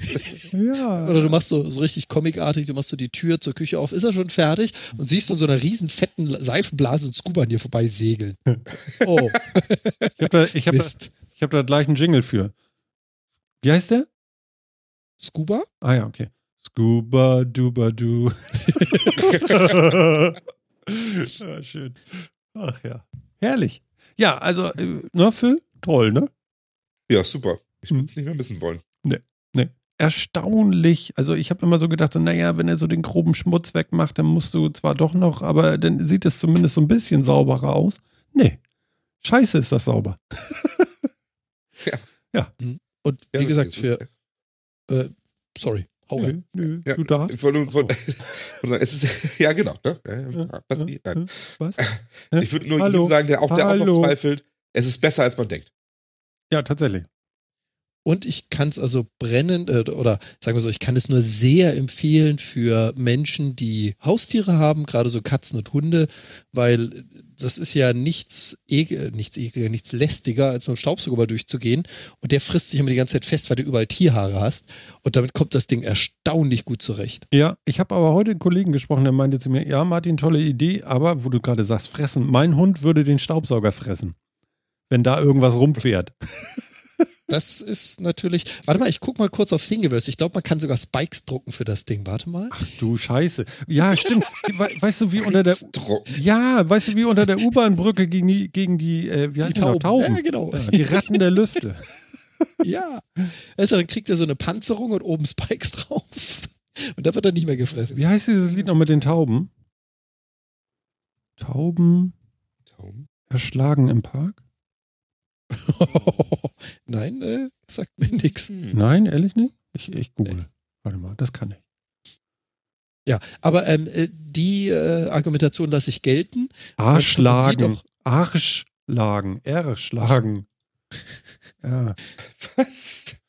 Ja. Oder du machst so, so richtig comicartig, du machst so die Tür zur Küche auf, ist er schon fertig und siehst du in so einer riesen fetten Seifenblase und Scuba an dir vorbei segeln. Oh, Ich habe da, ich hab da, ich hab da gleich einen Jingle für. Wie heißt der? Scuba? Ah ja, okay. Scuba Duba Du. ja, schön. Ach ja. Herrlich. Ja, also, äh, ne, Phil? Toll, ne? Ja, super. Ich Hm. würde es nicht mehr missen wollen. Erstaunlich. Also, ich habe immer so gedacht, so, naja, wenn er so den groben Schmutz wegmacht, dann musst du zwar doch noch, aber dann sieht es zumindest so ein bisschen sauberer aus. Nee. Scheiße ist das sauber. Und wie Ja, gesagt, es für, ist- äh, sorry, hau rein. Nö, nö, Ja, du darfst. Ich wollte, wollte, es ist, ja, genau. Ne? Ja, was, wie? Nein. Was? Ich würde nur Hallo? jedem sagen, der auch, der auch Hallo? noch zweifelt, es ist besser, als man denkt. Ja, tatsächlich. Und ich kann es also brennend, äh, oder sagen wir so, ich kann es nur sehr empfehlen für Menschen, die Haustiere haben, gerade so Katzen und Hunde, weil das ist ja nichts, ekel, nichts ekliger, nichts lästiger, als mit dem Staubsauger mal durchzugehen. Und der frisst sich immer die ganze Zeit fest, weil du überall Tierhaare hast. Und damit kommt das Ding erstaunlich gut zurecht. Ja, ich habe aber heute einen Kollegen gesprochen, der meinte zu mir, ja, Martin, tolle Idee, aber wo du gerade sagst, fressen, mein Hund würde den Staubsauger fressen, wenn da irgendwas rumfährt. Das ist natürlich. Warte mal, ich guck mal kurz auf Thingiverse. Ich glaube, man kann sogar Spikes drucken für das Ding. Warte mal. Ach du Scheiße. Ja, stimmt. We weißt du, wie unter der. Ja, weißt du, wie unter der U-Bahn-Brücke gegen die, gegen die, äh, wie Die? Tauben. Tauben. Ja, genau. Ja, die Ratten der Lüfte. Ja. Also dann kriegt er so eine Panzerung und oben Spikes drauf. Und da wird er nicht mehr gefressen. Wie heißt dieses Lied noch mit den Tauben? Tauben Tauben? erschlagen im Park? Nein, äh, sagt mir nichts. Hm. Nein, ehrlich nicht? Ich, ich google. Warte mal, das kann ich. Ja, aber ähm, äh, die äh, Argumentation lasse ich gelten. Arschlagen. doch- Arschlagen. Erschlagen. Ja, Was?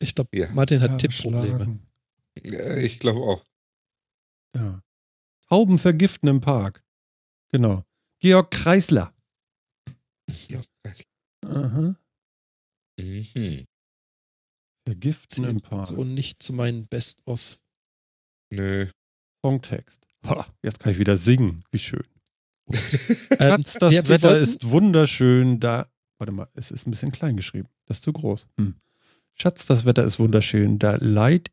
Ich glaube, Ja. Martin hat Tippprobleme. Ja, ich glaube auch. Ja. Tauben vergiften im Park. Genau. Georg Kreisler. Weiß. Aha. Mhm. Vergiften im Park. So nicht zu meinen Best-of. Nö. Songtext. Ha, jetzt kann ich wieder singen. Wie schön. Ähm, Schatz, das wir- wir Wetter wollten- ist wunderschön. Da. Warte mal, es ist ein bisschen klein geschrieben. Das ist zu groß. Hm. Schatz, das Wetter ist wunderschön. Da leid,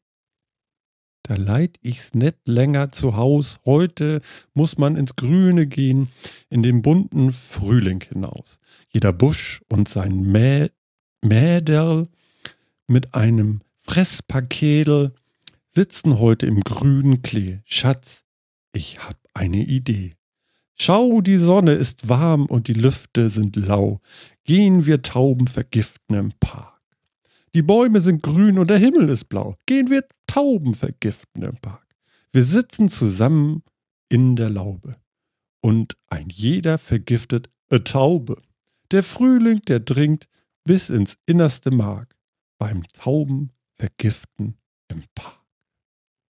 da leid ich's nicht länger zu Haus. Heute muss man ins Grüne gehen, in den bunten Frühling hinaus. Jeder Busch und sein Mä Mäderl mit einem Fresspaketel sitzen heute im grünen Klee. Schatz, ich hab eine Idee. Schau, die Sonne ist warm und die Lüfte sind lau. Gehen wir Tauben vergiften im Park. Die Bäume sind grün und der Himmel ist blau. Gehen wir Tauben vergiften im Park. Wir sitzen zusammen in der Laube. Und ein jeder vergiftet a Taube. Der Frühling, der dringt bis ins innerste Mark. Beim Tauben vergiften im Park.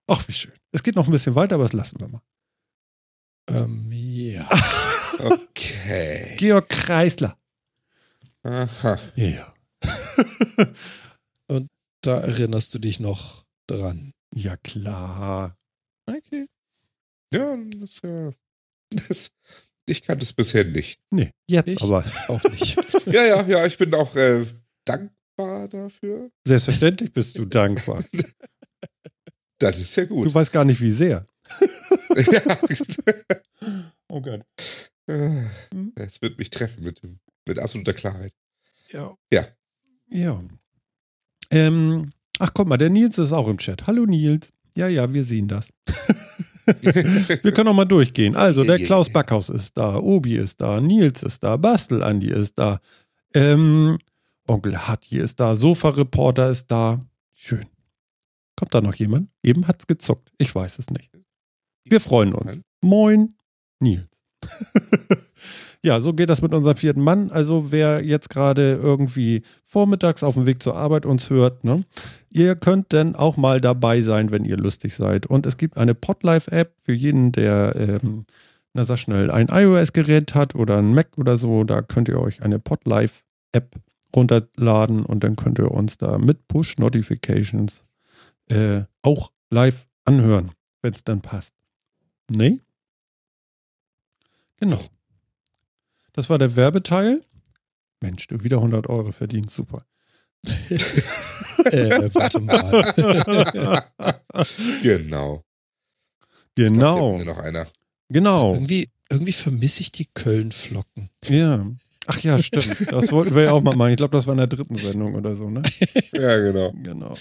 Ach, wie schön. Es geht noch ein bisschen weiter, aber das lassen wir mal. Ähm, ja. Okay. Georg Kreisler. Aha. Ja. Da erinnerst du dich noch dran. Ja, klar. Okay. Ja, das, ja. Das, ich kannte es bisher nicht. Nee, jetzt Ich- aber. Auch nicht. Ja, ja, ja, ich bin auch äh, dankbar dafür. Selbstverständlich bist du dankbar. Das ist ja gut. Du weißt gar nicht, wie sehr. ja. Oh Gott. Es wird mich treffen mit, mit absoluter Klarheit. Ja. Ja. Ja. Ähm, ach, guck mal, der Nils ist auch im Chat. Hallo Nils. Ja, ja, wir sehen das. wir können auch mal durchgehen. Also, der Klaus Backhaus ist da, Obi ist da, Nils ist da, Bastel Andi ist da, ähm, Onkel Hattie ist da, Sofa-Reporter ist da. Schön. Kommt da noch jemand? Eben hat's gezuckt. Ich weiß es nicht. Wir freuen uns. Moin, Nils. ja, so geht das mit unserem vierten Mann. Also wer jetzt gerade irgendwie vormittags auf dem Weg zur Arbeit uns hört, ne, ihr könnt dann auch mal dabei sein, wenn ihr lustig seid. Und es gibt eine Podlife-App für jeden, der, ähm, na sag schnell, ein iOS-Gerät hat oder ein Mac oder so. Da könnt ihr euch eine Podlife-App runterladen und dann könnt ihr uns da mit Push-Notifications äh, auch live anhören, wenn es dann passt. Nee? Genau. Das war der Werbeteil. Mensch, du wieder 100 Euro verdienst, super. äh, warte mal. Genau. Genau. Noch einer. Genau. irgendwie, irgendwie vermisse ich die Köln-Flocken. Ja. Ach ja, stimmt. Das wollten wir ja auch mal machen. Ich glaube, das war in der dritten Sendung oder so, ne? Ja, genau. Genau.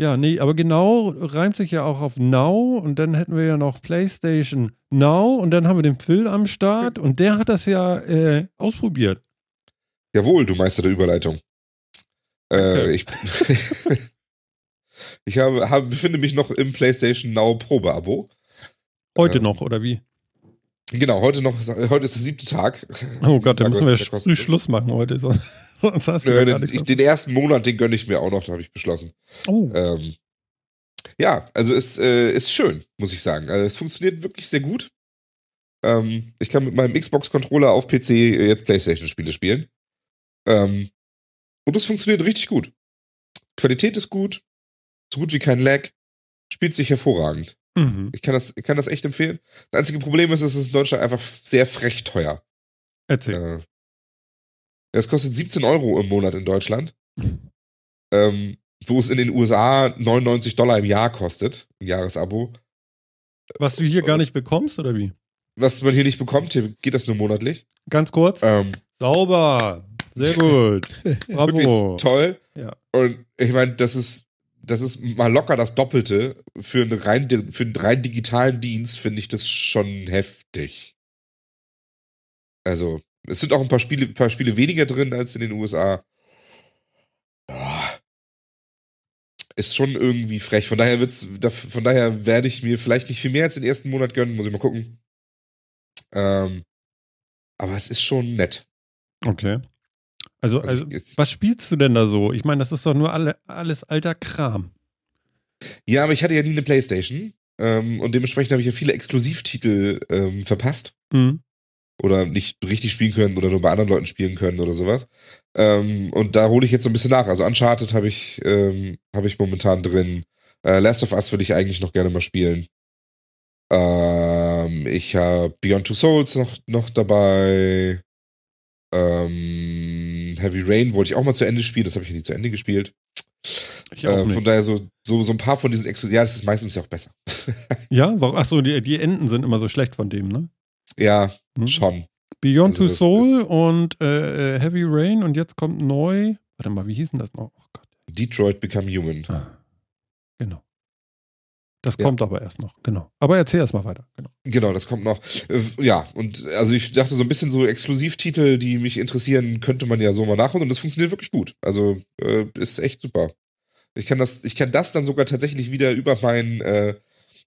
Ja, nee, aber genau reimt sich ja auch auf Now und dann hätten wir ja noch PlayStation Now und dann haben wir den Phil am Start und der hat das ja äh, ausprobiert. Jawohl, du Meister der Überleitung. Äh, ich ich habe, habe, befinde mich noch im PlayStation Now Probeabo. Heute Ähm, noch, oder wie? Genau, heute noch, heute ist der siebte Tag. Oh Gott, dann Tag müssen wir früh. Schluss machen heute, sonst, sonst hast du gar den, ich, den ersten Monat, den gönne ich mir auch noch, da habe ich beschlossen. Oh, Ähm, ja, also es äh, ist schön, muss ich sagen. Also es funktioniert wirklich sehr gut. Ähm, ich kann mit meinem Xbox-Controller auf PC jetzt PlayStation-Spiele spielen. Ähm, und es funktioniert richtig gut. Qualität ist gut, so gut wie kein Lag, spielt sich hervorragend. mhm. Ich kann das, ich kann das echt empfehlen. Das einzige Problem ist, es ist in Deutschland einfach sehr frech teuer. erzähl. Äh, es kostet 17 Euro im Monat in Deutschland. ähm, wo es in den USA 99 Dollar im Jahr kostet, ein Jahresabo. Was du hier gar nicht bekommst, oder wie? Was man hier nicht bekommt, hier geht das nur monatlich. Ganz kurz. Ähm, Sauber. Sehr gut. Bravo. toll. Ja. Und ich meine, das ist, das ist mal locker das Doppelte. Für einen rein, für einen rein digitalen Dienst finde ich das schon heftig. Also, es sind auch ein paar Spiele, paar Spiele weniger drin als in den USA. Ist schon irgendwie frech. Von daher wird's, von daher werde ich mir vielleicht nicht viel mehr als den ersten Monat gönnen, muss ich mal gucken. Ähm, aber es ist schon nett. Okay. Also, Also also was spielst du denn da so? Ich meine, das ist doch nur alle, alles alter Kram. Ja, aber ich hatte ja nie eine Playstation. Ähm, und dementsprechend habe ich ja viele Exklusivtitel ähm, verpasst. Mhm. Oder nicht richtig spielen können oder nur bei anderen Leuten spielen können oder sowas. Ähm, und da hole ich jetzt so ein bisschen nach. Also Uncharted habe ich, ähm, habe ich momentan drin. Äh, Last of Us würde ich eigentlich noch gerne mal spielen. Ähm, ich habe Beyond Two Souls noch, noch dabei. Ähm, Heavy Rain wollte ich auch mal zu Ende spielen. Das habe ich ja nie zu Ende gespielt. Ich auch Äh, nicht. von daher so, so, so ein paar von diesen Exklusiv. Ja, das ist meistens ja auch besser. Ja, warum? Achso, die, die Enden sind immer so schlecht von dem, ne? Ja, Hm? schon. Beyond Also Two Soul und äh, äh, Heavy Rain und jetzt kommt neu. Warte mal, wie hieß denn das noch? Oh Gott. Detroit Become Human. Ah, genau. Das Ja. kommt aber erst noch, genau. Aber erzähl erst mal weiter. Genau. Genau, das kommt noch. Äh, Ja, und also ich dachte so ein bisschen so Exklusivtitel, die mich interessieren, könnte man ja so mal nachholen und das funktioniert wirklich gut. Also äh, ist echt super. Ich kann das, ich kann das dann sogar tatsächlich wieder über mein äh,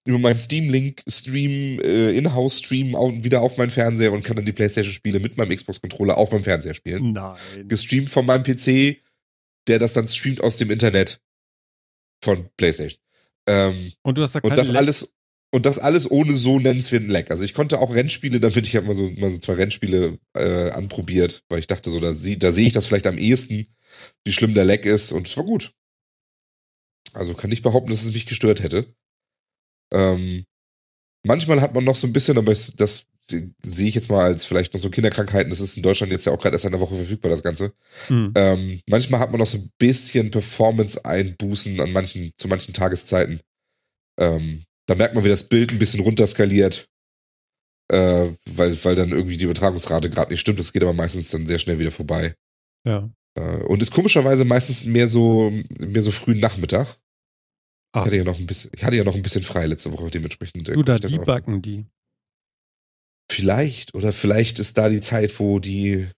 über meinen Steam Link Stream äh, Inhouse Stream au- wieder auf meinen Fernseher und kann dann die PlayStation Spiele mit meinem Xbox Controller auf meinem Fernseher spielen. Nein. Gestreamt von meinem PC, der das dann streamt aus dem Internet von PlayStation. Ähm, Und du hast da und keine das Lag- alles und das alles ohne so nennenswerten Lag. Also ich konnte auch Rennspiele damit, ich habe mal so, mal so zwei Rennspiele äh, anprobiert, weil ich dachte so, da, sie, da sehe ich das vielleicht am ehesten, wie schlimm der Lag ist und es war gut. Also kann ich behaupten, dass es mich gestört hätte. Ähm, manchmal hat man noch so ein bisschen, aber das, sehe ich jetzt mal als vielleicht noch so Kinderkrankheiten, das ist in Deutschland jetzt ja auch gerade erst eine Woche verfügbar, das Ganze. Hm. Ähm, manchmal hat man noch so ein bisschen Performance-Einbußen an manchen, zu manchen Tageszeiten. Ähm, da merkt man, wie das Bild ein bisschen runterskaliert, äh, weil, weil dann irgendwie die Übertragungsrate gerade nicht stimmt. Das geht aber meistens dann sehr schnell wieder vorbei. Ja. Äh, und ist komischerweise meistens mehr so, mehr so frühen Nachmittag. Ich Ah, hatte ja noch ein bisschen, ich hatte ja noch ein bisschen frei letzte Woche, dementsprechend. du, da ich auch- debuggen die. Vielleicht, oder vielleicht ist da die Zeit, wo die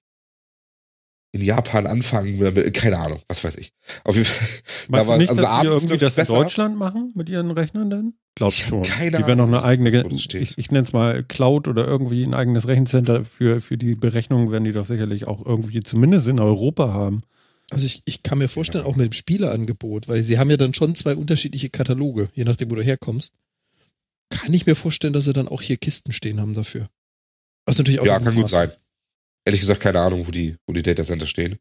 in Japan anfangen, damit- keine Ahnung, was weiß ich. Auf jeden Fall. Meinst war- du nicht, also dass die abends irgendwie das in. Deutschland machen mit ihren Rechnern denn? Glaub Ich schon. keine die werden noch eine eigene, ich, ich nenne es mal Cloud oder irgendwie ein eigenes Rechencenter für, für die Berechnung werden die doch sicherlich auch irgendwie zumindest in Europa haben. Also ich, ich kann mir vorstellen, auch mit dem Spieleangebot, weil sie haben ja dann schon zwei unterschiedliche Kataloge, je nachdem, wo du herkommst. Kann ich mir vorstellen, dass sie dann auch hier Kisten stehen haben dafür. Was natürlich auch Ja, kann gut sein. Ehrlich gesagt, keine Ahnung, wo die, wo die Datacenter stehen.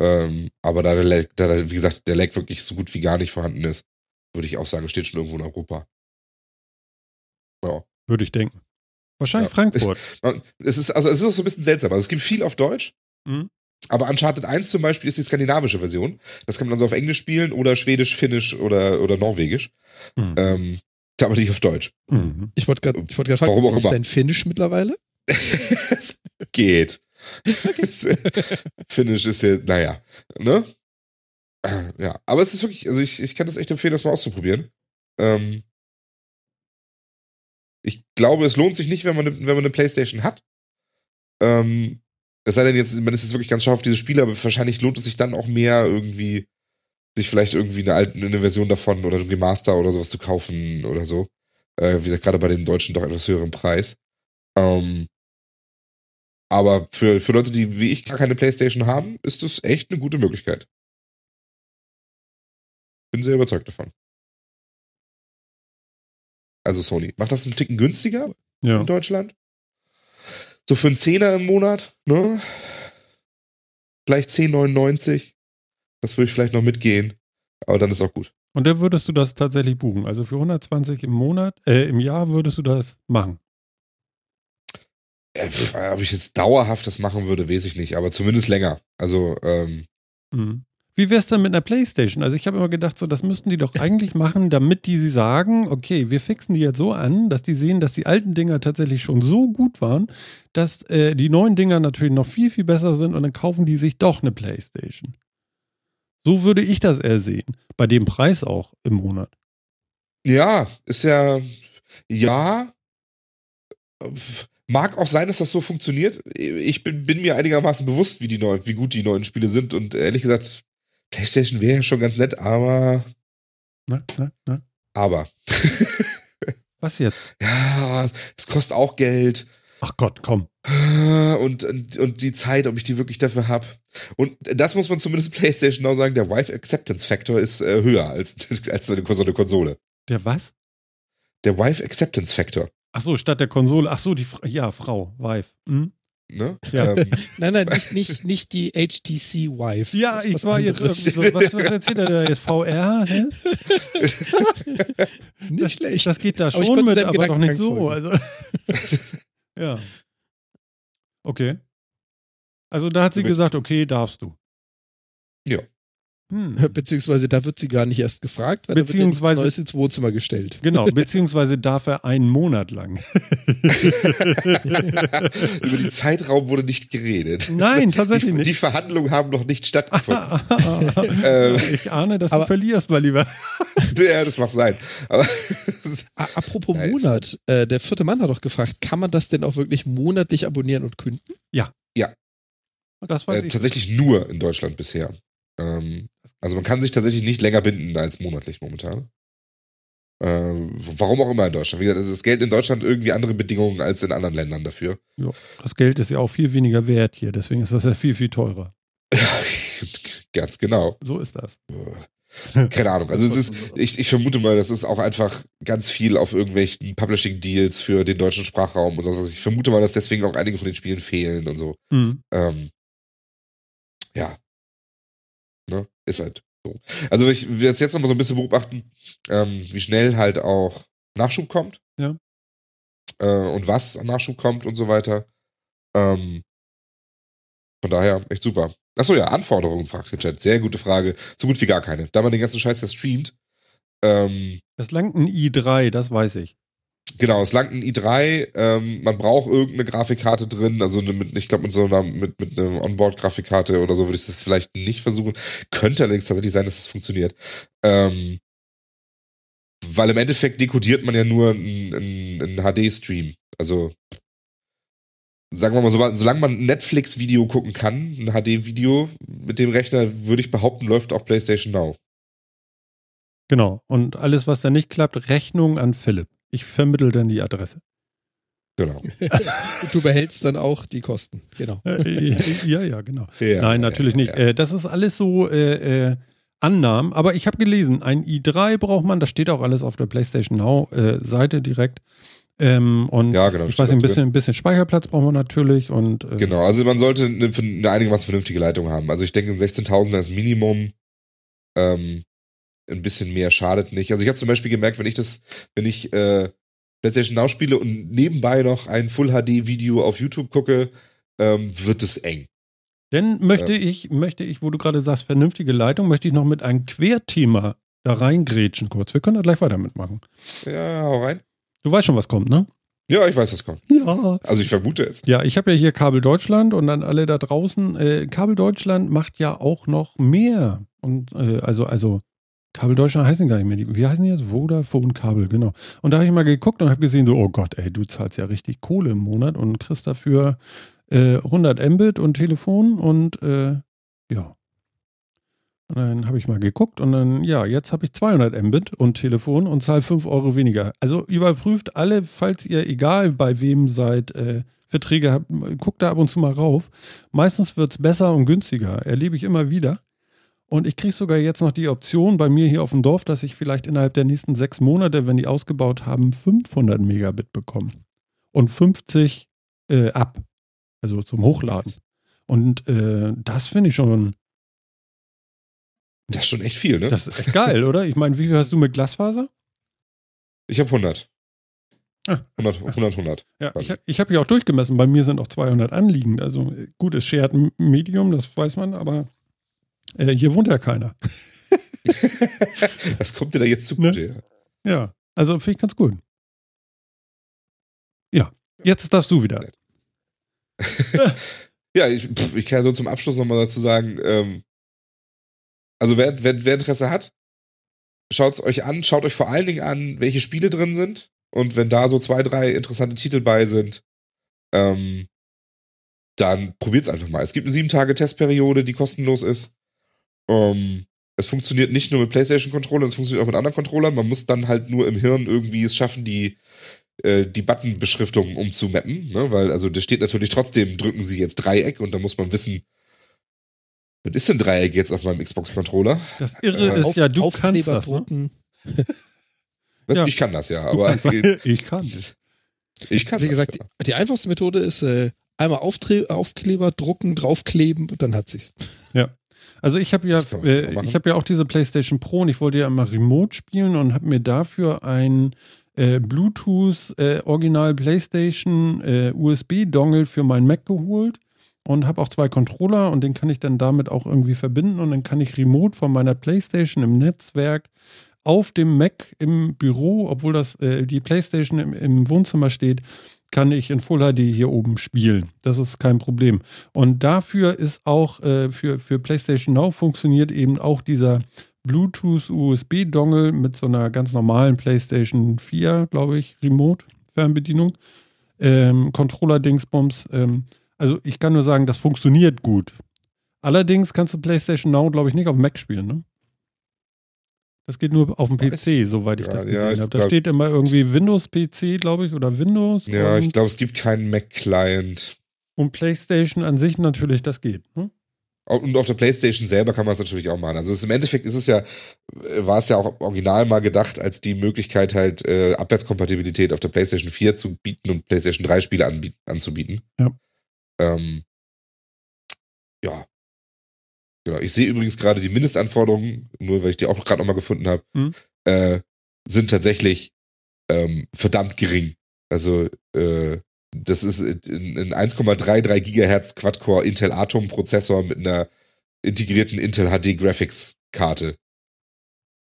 Ähm, aber da, der Lag, da, wie gesagt, der Lag wirklich so gut wie gar nicht vorhanden ist, würde ich auch sagen, steht schon irgendwo in Europa. Ja. Würde ich denken. Wahrscheinlich Ja. Frankfurt. Es ist, also es ist auch so ein bisschen seltsam. Also es gibt viel auf Deutsch, Mhm. Aber Uncharted 1 zum Beispiel ist die skandinavische Version. Das kann man dann so auf Englisch spielen oder Schwedisch, Finnisch oder, oder Norwegisch. Mhm. Ähm, aber nicht auf Deutsch. Mhm. Ich wollte gerade gerade fragen, Warum auch ist dein Finnisch mittlerweile? es geht. Finnisch ist ja, naja, ne? Ja, aber es ist wirklich, also ich, ich kann das echt empfehlen, das mal auszuprobieren. Ähm, ich glaube, es lohnt sich nicht, wenn man, ne- wenn man eine Playstation hat. Ähm, es sei denn, jetzt, man ist jetzt wirklich ganz scharf auf diese Spiele, aber wahrscheinlich lohnt es sich dann auch mehr, irgendwie, sich vielleicht irgendwie eine alte, eine Version davon oder ein Remaster oder sowas zu kaufen oder so. Äh, wie gesagt, gerade bei den Deutschen doch etwas höheren Preis. Ähm, aber für, für Leute, die wie ich gar keine Playstation haben, ist das echt eine gute Möglichkeit. Bin sehr überzeugt davon. Also Sony. Macht das einen Ticken günstiger Ja. in Deutschland? So für einen Zehner im Monat, ne? Vielleicht 10,99. Das würde ich vielleicht noch mitgehen. Aber dann ist auch gut. Und dann würdest du das tatsächlich buchen. Also für 120 im Monat, äh, im Jahr würdest du das machen. Äh, pf, ob ich jetzt dauerhaft das machen würde, weiß ich nicht. Aber zumindest länger. Also, ähm, Mhm. Wie wär's denn mit einer Playstation? Also ich habe immer gedacht, so das müssten die doch eigentlich machen, damit die sie sagen, okay, wir fixen die jetzt so an, dass die sehen, dass die alten Dinger tatsächlich schon so gut waren, dass äh, die neuen Dinger natürlich noch viel, viel besser sind und dann kaufen die sich doch eine Playstation. So würde ich das eher sehen. Bei dem Preis auch im Monat. Ja, ist ja, ja, mag auch sein, dass das so funktioniert. Ich bin, bin mir einigermaßen bewusst, wie, die neu, wie gut die neuen Spiele sind und ehrlich gesagt, PlayStation wäre ja schon ganz nett, aber, Ne? Ne? Ne? aber, Was jetzt? ja, es kostet auch Geld Ach Gott, komm. und, und, und die Zeit, ob ich die wirklich dafür habe. Und das muss man zumindest PlayStation auch sagen, der Wife Acceptance Factor ist äh, höher als, als so eine so eine Konsole. Der was? Der Wife Acceptance Factor. Ach so, statt der Konsole. Ach so, die ja, Frau, Wife. Hm? Ne? Ja. Ähm, Nein, nein, nicht, nicht, nicht die HTC Wife. Ja, ich was war jetzt anderes. irgendwie so, was, was erzählt er da jetzt? VR? Hä? Nicht das, schlecht. Das geht da Aber ich schon konnte mit, aber doch nicht so. Also, ja. Okay. Also da hat sie gesagt, okay, darfst du. Ja. Hm. Beziehungsweise da wird sie gar nicht erst gefragt, weil da wird ja nichts Beziehungsweise- Neues ins Wohnzimmer gestellt. Genau, beziehungsweise darf er einen Monat lang. Über den Zeitraum wurde nicht geredet. Nein, tatsächlich die, nicht. Die Verhandlungen haben noch nicht stattgefunden. Ähm. ich ahne, dass du Aber- verlierst, mein Lieber. ja, das mag sein. Aber Apropos Nice. Monat, äh, der vierte Mann hat doch gefragt, kann man das denn auch wirklich monatlich abonnieren und künden? Das weiß äh, ich. tatsächlich nur in Deutschland bisher. Ähm, also man kann sich tatsächlich nicht länger binden als monatlich momentan. Ähm, warum auch immer in Deutschland. Wie gesagt, es ist Geld in Deutschland irgendwie andere Bedingungen als in anderen Ländern dafür. Ja, das Geld ist ja auch viel weniger wert hier, deswegen ist das ja viel, viel teurer. Ganz genau. So ist das. Keine Ahnung. Also es ist, ich, ich vermute mal, das ist auch einfach ganz viel auf irgendwelchen Publishing-Deals für den deutschen Sprachraum und so was. Ich vermute mal, dass deswegen auch einige von den Spielen fehlen und so. Hm. Ähm, ja. Ne? Ist halt so. Also ich will jetzt, jetzt noch mal so ein bisschen beobachten, ähm, wie schnell halt auch Nachschub kommt. Ja. Äh, und was an Nachschub kommt und so weiter. Ähm, von daher echt super. Achso, ja, Anforderungen, fragt der Chat. Sehr gute Frage. So gut wie gar keine. Da man den ganzen Scheiß ja streamt, ähm, Das langt ein i3, das weiß ich. Genau, es langt ein i3, ähm, man braucht irgendeine Grafikkarte drin, also mit, ich glaube mit so einer, mit, mit Onboard-Grafikkarte oder so würde ich das vielleicht nicht versuchen. Könnte allerdings tatsächlich sein, dass es funktioniert. Ähm, weil im Endeffekt dekodiert man ja nur einen, einen, HD-Stream. Also sagen wir mal so, solange man Netflix-Video gucken kann, ein HD-Video mit dem Rechner, würde ich behaupten, läuft auch PlayStation Now. Genau. Und alles, was da nicht klappt, Rechnung an Philipp. Ich vermittel dann die Adresse. Genau. Und du behältst dann auch die Kosten. Genau. Äh, ja, ja, genau. Ja, Nein, natürlich ja, nicht. ja. Äh, das ist alles so äh, äh, Annahmen. Aber ich habe gelesen, ein i3 braucht man, das steht auch alles auf der PlayStation Now äh, Seite direkt. Ähm, und Ja, genau, ich weiß nicht, ein bisschen, ein bisschen Speicherplatz brauchen wir natürlich und äh, Genau, also man sollte eine, eine einigermaßen vernünftige Leitung haben. Also ich denke, ein 16.000er ist Minimum. Ähm, ein bisschen mehr schadet nicht. Also ich habe zum Beispiel gemerkt, wenn ich das, wenn ich äh, PlayStation Now spiele und nebenbei noch ein Full HD Video auf YouTube gucke, ähm, wird es eng. Denn möchte ich, möchte ich, wo du gerade sagst, vernünftige Leitung, möchte ich noch mit einem Querthema da reingrätschen kurz. Wir können da gleich weiter mitmachen. Ja, hau rein. Du weißt schon, was kommt, ne? Ja, ich weiß, was kommt. Ja. Also ich vermute es. Ja, ich habe ja hier Kabel Deutschland und dann alle da draußen. Äh, Kabel Deutschland macht ja auch noch mehr. Und äh, also, also Kabel Deutschland heißen gar nicht mehr. Die, wie heißen die jetzt? Vodafone Kabel, genau. Und da habe ich mal geguckt und habe gesehen, so, oh Gott, ey, du zahlst ja richtig Kohle im Monat und kriegst dafür äh, 100 Mbit und Telefon und äh, ja. Und dann habe ich mal geguckt und dann, ja, jetzt habe ich 200 Mbit und Telefon und zahle 5 Euro weniger. Also überprüft alle, falls ihr, egal bei wem seid, äh, Verträge habt, guckt da ab und zu mal rauf. Meistens wird es besser und günstiger, erlebe ich immer wieder. Und ich kriege sogar jetzt noch die Option bei mir hier auf dem Dorf, dass ich vielleicht innerhalb der nächsten sechs Monate, wenn die ausgebaut haben, 500 Megabit bekomme. Und 50 äh, ab. Also zum Hochladen. Und äh, das finde ich schon, Das ist schon echt viel, ne? das ist echt geil, oder? Ich meine, wie viel hast du mit Glasfaser? ich habe 100. Ah. 100, 100, 100. Ja, ich, ich habe ja auch durchgemessen. Bei mir sind auch 200 anliegend. Also gut, es Shared Medium, das weiß man, aber äh, hier wohnt ja keiner. Das kommt dir da jetzt zugute. Ja. Ja, also finde ich ganz gut. Ja, jetzt darfst du wieder. Ja, ich, pff, ich kann so zum Abschluss nochmal dazu sagen, ähm, also wer, wer, wer Interesse hat, schaut es euch an, schaut euch vor allen Dingen an, welche Spiele drin sind. Und wenn da so zwei, drei interessante Titel bei sind, ähm, dann probiert's einfach mal. Es gibt eine sieben Tage Testperiode, die kostenlos ist. Ähm, es funktioniert nicht nur mit PlayStation-Controllern, es funktioniert auch mit anderen Controllern. Man muss dann halt nur im Hirn irgendwie es schaffen, die, äh, die Button-Beschriftung umzumappen, ne? Weil, also da steht natürlich trotzdem, drücken sie jetzt Dreieck und da muss man wissen, was ist denn Dreieck jetzt auf meinem Xbox-Controller? Das Irre Äh, ist ja, du Aufkleber kannst das. Ne? drucken. Weißt, du, Ja. Ich kann das ja, aber ich kann. ich kann Wie das, gesagt, ja. die, die einfachste Methode ist äh, einmal Auftre Aufkleber drucken, draufkleben und dann hat sich's. Also ich habe ja, äh, ich habe ja auch diese PlayStation Pro und ich wollte ja immer Remote spielen und habe mir dafür ein äh, Bluetooth äh, Original PlayStation äh, USB Dongle für mein Mac geholt und habe auch zwei Controller und den kann ich dann damit auch irgendwie verbinden und dann kann ich Remote von meiner PlayStation im Netzwerk auf dem Mac im Büro, obwohl das äh, die PlayStation im, im Wohnzimmer steht, kann ich in Full HD hier oben spielen. Das ist kein Problem. Und dafür ist auch äh, für, für PlayStation Now funktioniert eben auch dieser Bluetooth-USB-Dongle mit so einer ganz normalen PlayStation 4, glaube ich, Remote-Fernbedienung. Ähm, Controller-Dingsbums. Ähm, also ich kann nur sagen, das funktioniert gut. Allerdings kannst du PlayStation Now, glaube ich, nicht auf Mac spielen, ne? Das geht nur auf dem PC, soweit ich ja, das ja, gesehen ich habe. Da glaub- steht immer irgendwie Windows-PC, glaube ich, oder Windows. Ja, ich glaube, es gibt keinen Mac-Client. und PlayStation an sich natürlich, das geht. Ne? Und auf der PlayStation selber kann man es natürlich auch machen. Also es, im Endeffekt ist es ja, äh, war es ja auch original mal gedacht, als die Möglichkeit halt äh, Abwärtskompatibilität auf der PlayStation 4 zu bieten und PlayStation 3 Spiele anbiet- anzubieten. Ja. Ähm, ja. Genau. Ich sehe übrigens gerade die Mindestanforderungen, nur weil ich die auch gerade nochmal gefunden habe, Mhm. äh, sind tatsächlich ähm, verdammt gering. Also äh, das ist ein ein 1,33 Gigahertz Quad-Core Intel Atom Prozessor mit einer integrierten Intel HD Graphics Karte.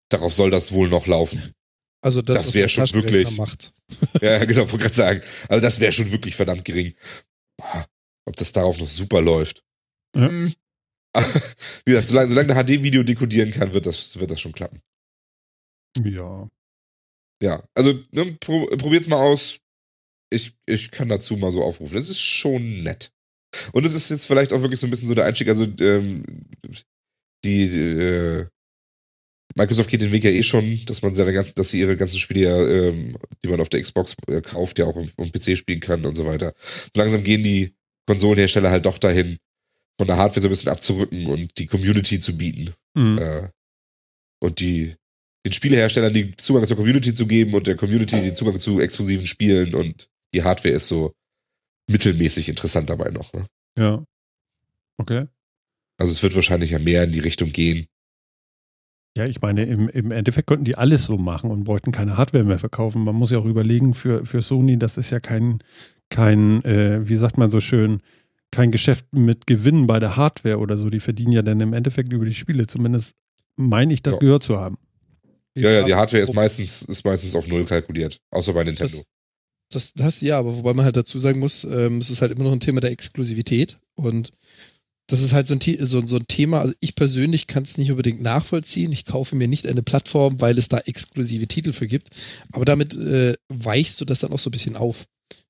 Darauf soll das wohl noch laufen. Also das, Das was wär der schon wirklich- macht. ja, genau, wollte gerade sagen. Also das wäre schon wirklich verdammt gering. Boah, Ob das darauf noch super läuft. Ja. Hm. Wie gesagt, solange, solange der HD-Video dekodieren kann, wird das, wird das schon klappen. Ja. Ja, also ne, pro, probiert's mal aus. Ich, ich kann dazu mal so aufrufen. Das ist schon nett. Und es ist jetzt vielleicht auch wirklich so ein bisschen so der Einstieg. Also ähm, die äh, Microsoft geht den Weg ja eh schon, dass man seine ganzen, dass sie ihre ganzen Spiele ja, ähm, die man auf der Xbox äh, kauft, ja auch auf dem PC spielen kann und so weiter. So langsam gehen die Konsolenhersteller halt doch dahin, von der Hardware so ein bisschen abzurücken und die Community zu bieten. Mhm. Äh, und die, den Spieleherstellern den Zugang zur Community zu geben und der Community den Zugang zu exklusiven Spielen und die Hardware ist so mittelmäßig interessant dabei noch. Ne? Ja. Okay. Also es wird wahrscheinlich ja mehr in die Richtung gehen. Ja, ich meine, im, im Endeffekt könnten die alles so machen und bräuchten keine Hardware mehr verkaufen. Man muss ja auch überlegen, für, für Sony, das ist ja kein, kein äh, wie sagt man so schön, kein Geschäft mit Gewinn bei der Hardware oder so. Die verdienen ja dann im Endeffekt über die Spiele. Zumindest meine ich, das Ja. gehört zu haben. Ja, ja, die Hardware ist meistens, ist meistens auf Null kalkuliert. Außer bei Nintendo. Das, das, das ja, aber wobei man halt dazu sagen muss, ähm, es ist halt immer noch ein Thema der Exklusivität und das ist halt so ein, so, so ein Thema, also ich persönlich kann es nicht unbedingt nachvollziehen. Ich kaufe mir nicht eine Plattform, weil es da exklusive Titel für gibt. Aber damit äh, weichst du das dann auch so ein bisschen auf.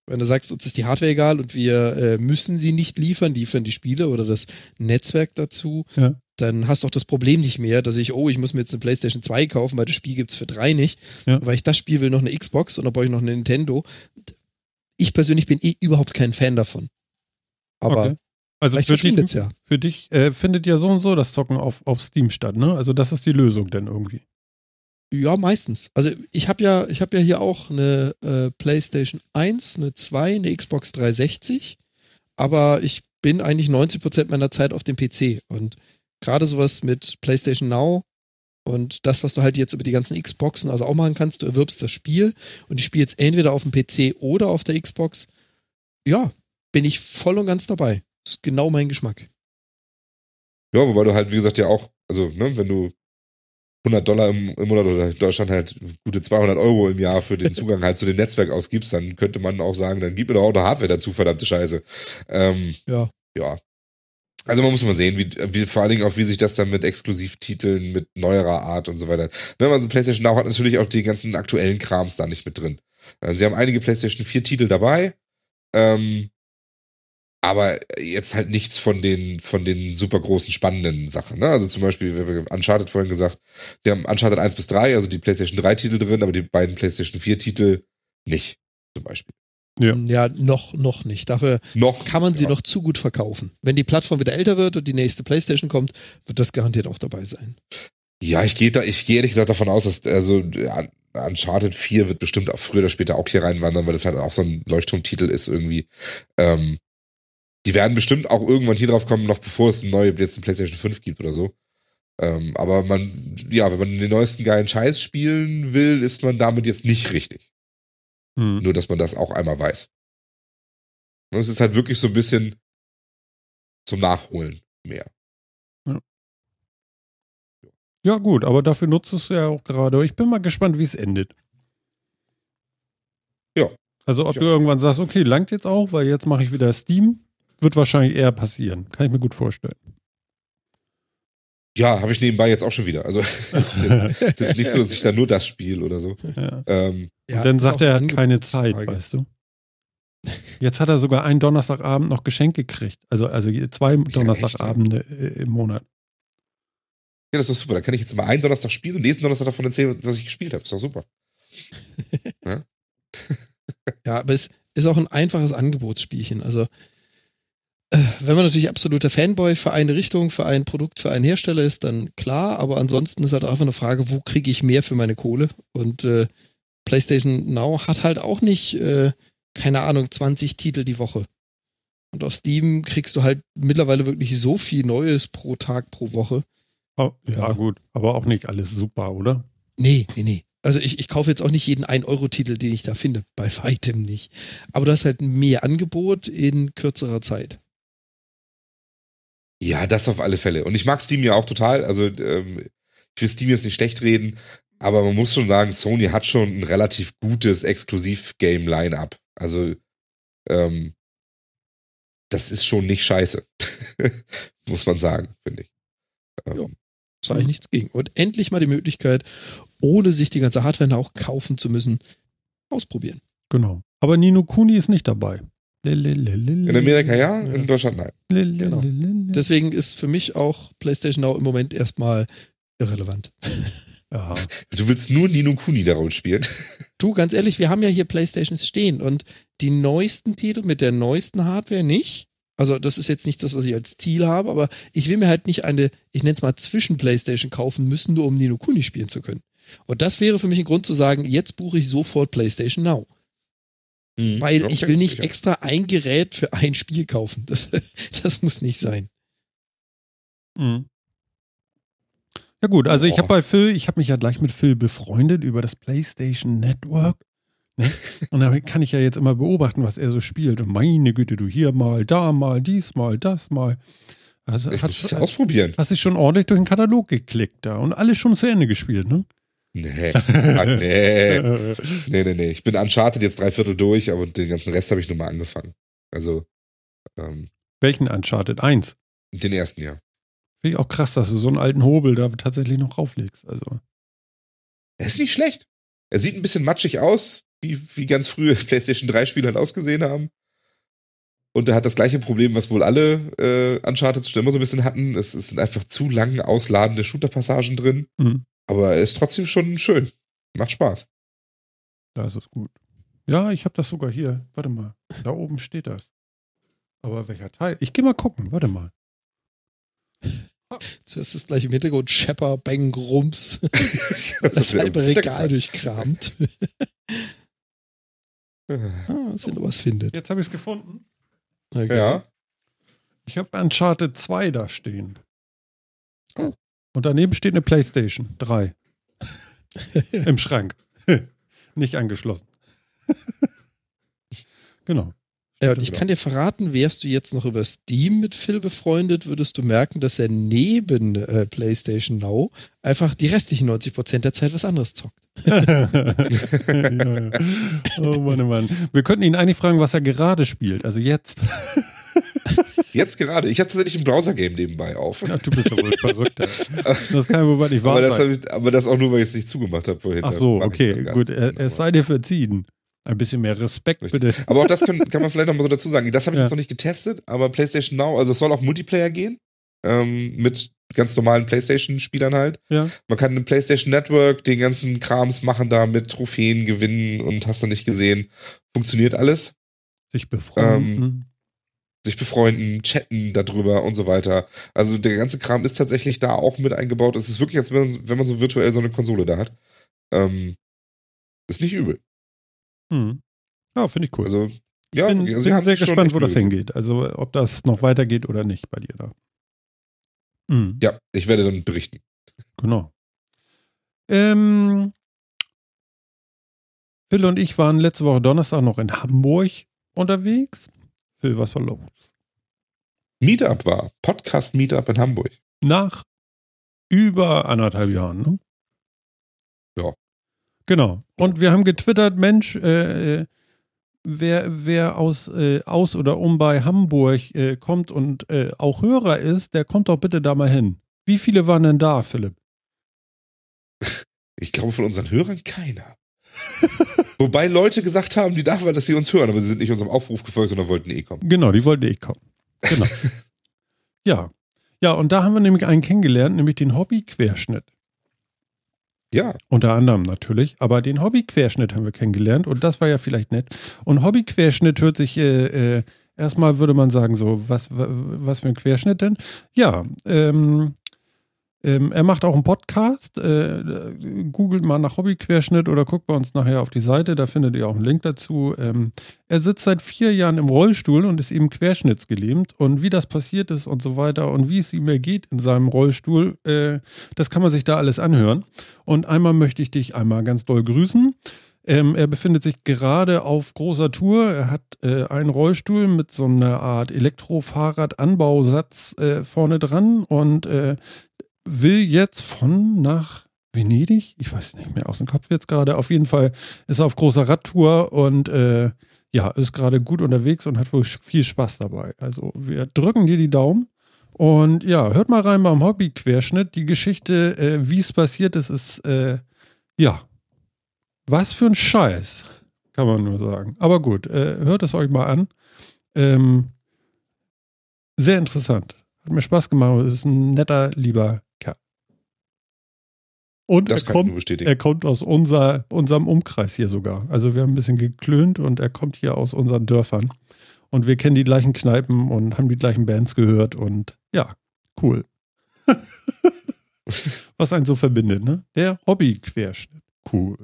Wenn du sagst, uns ist die Hardware egal und wir äh, müssen sie nicht liefern, liefern die Spiele oder das Netzwerk dazu, Ja. dann hast du auch das Problem nicht mehr, dass ich, oh, ich muss mir jetzt eine PlayStation 2 kaufen, weil das Spiel gibt's für drei nicht. Ja. Weil ich das Spiel will, noch eine Xbox und dann brauche ich noch eine Nintendo. Ich persönlich bin eh überhaupt kein Fan davon. Aber Okay. Also vielleicht für dich, ja. für dich äh, findet ja so und so das Zocken auf, auf Steam statt, ne? Also das ist die Lösung dann irgendwie. Ja, meistens. Also ich habe ja, ich habe ja hier auch eine äh, PlayStation 1, eine 2, eine Xbox 360, aber ich bin eigentlich 90% meiner Zeit auf dem PC und gerade sowas mit PlayStation Now und das, was du halt jetzt über die ganzen Xboxen also auch machen kannst, du erwirbst das Spiel und ich spiele jetzt entweder auf dem PC oder auf der Xbox. Ja, bin ich voll und ganz dabei. ist genau mein Geschmack. Ja, wobei du halt, wie gesagt, ja auch, also, ne, wenn du 100 Dollar im, im Monat oder in Deutschland halt gute 200 Euro im Jahr für den Zugang halt zu dem Netzwerk ausgibst, dann könnte man auch sagen, dann gib mir doch auch eine Hardware dazu, verdammte Scheiße. Ähm, Ja. Ja. Also man muss mal sehen, wie, wie vor allen Dingen auch, wie sich das dann mit Exklusivtiteln, mit neuerer Art und so weiter. Ne, also PlayStation Now hat natürlich auch die ganzen aktuellen Krams da nicht mit drin. Also sie haben einige PlayStation 4 Titel dabei, ähm, aber jetzt halt nichts von den, von den super großen spannenden Sachen. Ne? Also zum Beispiel, wir haben Uncharted vorhin gesagt, sie haben Uncharted 1 bis 3, also die PlayStation 3 Titel drin, aber die beiden PlayStation 4 Titel nicht, zum Beispiel. Ja. ja, noch, noch nicht. Dafür Noch kann man sie ja. noch zu gut verkaufen. Wenn die Plattform wieder älter wird und die nächste PlayStation kommt, wird das garantiert auch dabei sein. Ja, ich gehe da, ich gehe ehrlich gesagt davon aus, dass also Uncharted 4 wird bestimmt auch früher oder später auch hier reinwandern, weil das halt auch so ein Leuchtturmtitel ist irgendwie. Ähm, die werden bestimmt auch irgendwann hier drauf kommen, noch bevor es eine neue jetzt eine PlayStation 5 gibt oder so. Ähm, aber man, ja, wenn man den neuesten geilen Scheiß spielen will, ist man damit jetzt nicht richtig. Hm. Nur, dass man das auch einmal weiß. Und es ist halt wirklich so ein bisschen zum Nachholen mehr. Ja, gut, aber dafür nutzt es ja auch gerade. Ich bin mal gespannt, wie es endet. Ja. Also, ob Ja. du irgendwann sagst, okay, langt jetzt auch, weil jetzt mache ich wieder Steam, wird wahrscheinlich eher passieren. Kann ich mir gut vorstellen. Ja, habe ich nebenbei jetzt auch schon wieder. Also es ist jetzt, es ist nicht so, dass ich da nur das spiele oder so. Ja. Ähm, Ja, dann sagt er, er hat keine Zeit, weißt du. Jetzt hat er sogar einen Donnerstagabend noch Geschenk gekriegt. Also, also zwei Donnerstagabende äh, im Monat. ja, das ist doch super. Dann kann ich jetzt mal einen Donnerstag spielen und nächsten Donnerstag davon erzählen, was ich gespielt habe. Ist doch super. Ja, aber es ist auch ein einfaches Angebotsspielchen. Also, wenn man natürlich absoluter Fanboy für eine Richtung, für ein Produkt, für einen Hersteller ist, dann klar. Aber ansonsten ist halt einfach eine Frage, wo kriege ich mehr für meine Kohle? Und äh, PlayStation Now hat halt auch nicht, äh, keine Ahnung, 20 Titel die Woche. Und auf Steam kriegst du halt mittlerweile wirklich so viel Neues pro Tag, pro Woche. Oh, ja, Ja. gut, aber auch nicht alles super, oder? Nee, nee, nee. Also ich, ich kaufe jetzt auch nicht jeden 1-Euro-Titel, den ich da finde. Bei weitem nicht. Aber du hast halt mehr Angebot in kürzerer Zeit. Ja, das auf alle Fälle. Und ich mag Steam ja auch total. Also ähm, ich will Steam jetzt nicht schlecht reden, aber man muss schon sagen, Sony hat schon ein relativ gutes Exklusiv-Game-Line-Up. Also ähm, das ist schon nicht scheiße. muss man sagen, finde ich. Ähm, Ja. Sag ich nichts gegen. Und endlich mal die Möglichkeit, ohne sich die ganze Hardware auch kaufen zu müssen, ausprobieren. Genau. Aber Nino Kuni ist nicht dabei. In Amerika ja, in Deutschland nein. Genau. Deswegen ist für mich auch PlayStation Now im Moment erstmal irrelevant. Ja. Du willst nur Nino Kuni darauf spielen. Du, ganz ehrlich, wir haben ja hier Playstations stehen und die neuesten Titel mit der neuesten Hardware nicht. Also das ist jetzt nicht das, was ich als Ziel habe, aber ich will mir halt nicht eine, ich nenne es mal Zwischen-Playstation kaufen müssen, nur um Nino Kuni spielen zu können. Und das wäre für mich ein Grund zu sagen, jetzt buche ich sofort PlayStation Now. Mhm. Weil Okay, ich will nicht sicher. extra ein Gerät für ein Spiel kaufen. Das, das muss nicht sein. Mhm. Ja gut, also ich Boah. habe bei Phil, ich habe mich ja gleich mit Phil befreundet über das PlayStation Network. Ne? Und da kann ich ja jetzt immer beobachten, was er so spielt. Und meine Güte, du hier mal, da mal, dies mal, das mal. Also Ich hat, muss das ja ausprobieren. hast dich schon ordentlich durch den Katalog geklickt da und alles schon zu Ende gespielt, ne? Nee. Ah, nee. Nee, nee, nee. Ich bin Uncharted jetzt drei Viertel durch, aber den ganzen Rest habe ich nur mal angefangen. Also, ähm, Welchen Uncharted? Eins. den ersten Jahr. Finde ich auch krass, dass du so einen alten Hobel da tatsächlich noch rauflegst. Also, Er ist nicht schlecht. Er sieht ein bisschen matschig aus, wie, wie ganz frühe PlayStation 3-Spiele halt ausgesehen haben. Und er hat das gleiche Problem, was wohl alle äh, Uncharted schon immer so ein bisschen hatten. Es, es sind einfach zu lang ausladende Shooter-Passagen drin. mhm. Aber er ist trotzdem schon schön. Macht Spaß. da ist es gut. Ja, ich habe das sogar hier. Warte mal. Da oben steht das. Aber welcher Teil? Ich gehe mal gucken. Warte mal. Zuerst ist gleich im Hintergrund Shepper, Bang, Rums. Das Das halbe Regal durchkramt. Ah, noch was findet. Jetzt habe ich es gefunden. Okay. Ja. Ich habe Uncharted 2 da stehen. Oh. Und daneben steht eine Playstation 3. Im Schrank. Nicht angeschlossen. genau. Ja, und ich kann dir verraten, wärst du jetzt noch über Steam mit Phil befreundet, würdest du merken, dass er neben äh, PlayStation Now einfach die restlichen 90% der Zeit was anderes zockt. ja, ja. Oh Mann, oh Mann. Wir könnten ihn eigentlich fragen, was er gerade spielt. Also jetzt. Jetzt gerade. Ich habe tatsächlich ein Browser-Game nebenbei auf. Ja, du bist doch wohl verrückt. Das kann wohl nicht wahr Aber das, sein. ich, aber das auch nur, weil ich es nicht zugemacht habe vorhin. Ach so, okay, gut. Er, es sei dir verziehen. Ein bisschen mehr Respekt, Richtig. bitte. Aber auch das kann, kann man vielleicht noch mal so dazu sagen. Das habe ich Ja. jetzt noch nicht getestet, aber PlayStation Now, also es soll auch Multiplayer gehen. Ähm, mit ganz normalen PlayStation-Spielern halt. Ja. Man kann im PlayStation Network den ganzen Krams machen da mit Trophäen gewinnen und hast du nicht gesehen. Funktioniert alles. Sich befreunden. Ähm, Sich befreunden, chatten darüber und so weiter. Also der ganze Kram ist tatsächlich da auch mit eingebaut. Es ist wirklich, als wenn man, so virtuell so eine Konsole da hat. Ähm, ist nicht übel. Hm. Ja, finde ich cool. Also, ja, bin, also bin sehr gespannt, wo das Mühe hingeht. Also, ob das noch weitergeht oder nicht bei dir da. Hm, Ja, ich werde dann berichten. Genau. Ähm, Phil und ich waren letzte Woche Donnerstag noch in Hamburg unterwegs. Phil, was war los? Meetup war. Podcast-Meetup in Hamburg. Nach über anderthalb Jahren, ne? Ja. Genau. Und wir haben getwittert, Mensch, äh, äh, wer, wer aus, äh, aus oder um bei Hamburg äh, kommt und äh, auch Hörer ist, der kommt doch bitte da mal hin. Wie viele waren denn da, Philipp? Ich glaube, von unseren Hörern keiner. Wobei Leute gesagt haben, die da waren, dass sie uns hören, aber sie sind nicht unserem Aufruf gefolgt, sondern wollten eh kommen. Genau, die wollten eh kommen. Genau. ja. Ja, und da haben wir nämlich einen kennengelernt, nämlich den Hobby-Querschnitt. Ja, Unter anderem natürlich, aber den Hobby-Querschnitt haben wir kennengelernt und das war ja vielleicht nett. Und Hobby-Querschnitt hört sich, äh, äh, erstmal würde man sagen, so, was, wa- was für ein Querschnitt denn? Ja, ähm, ähm, er macht auch einen Podcast. Äh, googelt mal nach Hobby-Querschnitt oder guckt bei uns nachher auf die Seite, da findet ihr auch einen Link dazu. Ähm, er sitzt seit vier Jahren im Rollstuhl und ist eben querschnittsgelähmt. Und wie das passiert ist und so weiter und wie es ihm ergeht in seinem Rollstuhl, äh, das kann man sich da alles anhören. Und einmal möchte ich dich einmal ganz doll grüßen. Ähm, er befindet sich gerade auf großer Tour. Er hat äh, einen Rollstuhl mit so einer Art Elektrofahrrad-Anbausatz äh, vorne dran und äh, will jetzt von nach Venedig, ich weiß nicht mehr aus dem Kopf jetzt gerade, auf jeden Fall ist er auf großer Radtour und äh, ja, ist gerade gut unterwegs und hat wohl viel Spaß dabei. Also wir drücken dir die Daumen und ja, hört mal rein beim Hobby-Querschnitt. Die Geschichte, äh, wie es passiert ist, ist äh, ja, was für ein Scheiß, kann man nur sagen. Aber gut, äh, hört es euch mal an. Ähm, sehr interessant. Hat mir Spaß gemacht. Ist ein netter, lieber. Und das er kommt, er kommt aus unser, unserem Umkreis hier sogar. Also wir haben ein bisschen geklönt und er kommt hier aus unseren Dörfern. Und wir kennen die gleichen Kneipen und haben die gleichen Bands gehört und ja, cool. was einen so verbindet, ne? Der Hobby-Querschnitt. Cool.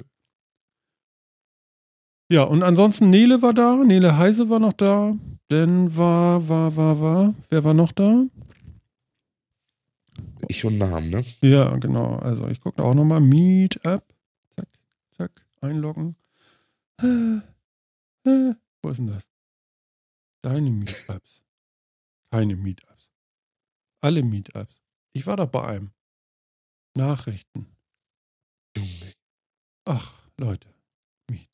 Ja, und ansonsten Nele war da, Nele Heise war noch da, dann war, war, war, war, wer war noch da? Ich und Namen, ne? Ja, genau. Also ich gucke auch nochmal Meetup. Zack, zack, einloggen. Wo ist denn das? Deine Meetups. Keine Meetups. Alle Meetups. Ich war doch bei einem. Nachrichten. Ach, Leute. Meetup.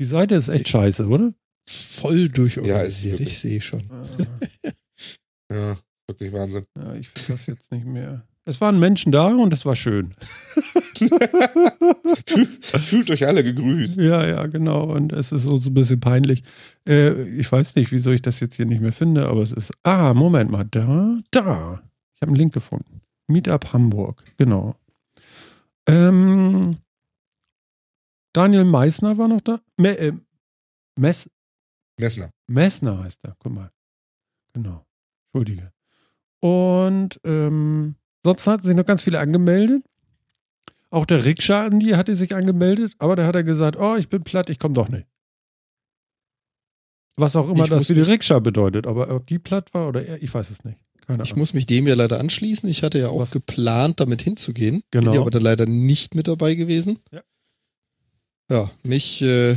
Die Seite ist echt scheiße, oder? Voll durchorganisiert, Ja, ich sehe schon. Ah, Ja, wirklich Wahnsinn. ja, ich finde das jetzt nicht mehr. Es waren Menschen da und es war schön. Fühlt, euch alle gegrüßt. Ja, ja, genau. Und es ist so, so ein bisschen peinlich. Äh, ich weiß nicht, wieso ich das jetzt hier nicht mehr finde, aber es ist. Ah, Moment mal. Da, da. Ich habe einen Link gefunden. Meetup Hamburg. Genau. Ähm, Daniel Meissner war noch da. Me, äh, Mess, Messner. Messner heißt er. Guck mal. Genau. Entschuldige. Und ähm, sonst hatten sich noch ganz viele angemeldet. Auch der Rikscha Andi hatte sich angemeldet, aber da hat er gesagt, oh, ich bin platt, ich komme doch nicht. Was auch immer Ich das für die Rikscha bedeutet, aber ob die platt war oder er, ich weiß es nicht. Keine Ich Ahnung. muss mich dem ja leider anschließen. Ich hatte ja auch Was? geplant, damit hinzugehen. Genau. Bin ja aber dann leider nicht mit dabei gewesen. Ja. Ja, mich äh,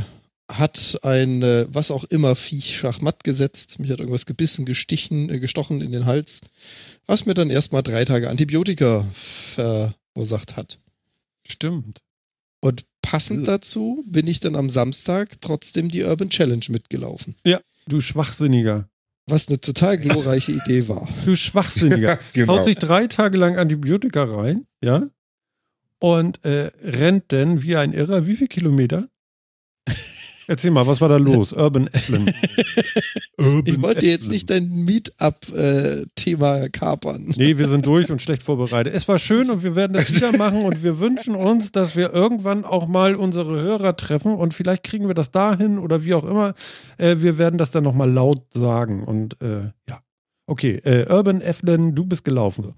hat ein, äh, was auch immer, Viech Schachmatt gesetzt. Mich hat irgendwas gebissen, gestichen, äh, gestochen in den Hals. Was mir dann erstmal drei Tage Antibiotika verursacht hat. Stimmt. Und passend Ja. dazu bin ich dann am Samstag trotzdem die Urban Challenge mitgelaufen. Du Schwachsinniger. Was eine total glorreiche Idee war. Du Schwachsinniger. genau. Haut sich drei Tage lang Antibiotika rein, ja? Und äh, rennt denn wie ein Irrer, wie viel Kilometer? Erzähl mal, was war da los? Urban Athlon. Ich wollte jetzt Athlon. nicht dein Meetup-Thema kapern. Nee, wir sind durch und schlecht vorbereitet. Es war schön und wir werden das wieder machen und wir wünschen uns, dass wir irgendwann auch mal unsere Hörer treffen und vielleicht kriegen wir das dahin oder wie auch immer. Äh, wir werden das dann nochmal laut sagen und äh, ja. Okay, äh, Urban Athlon, du bist gelaufen.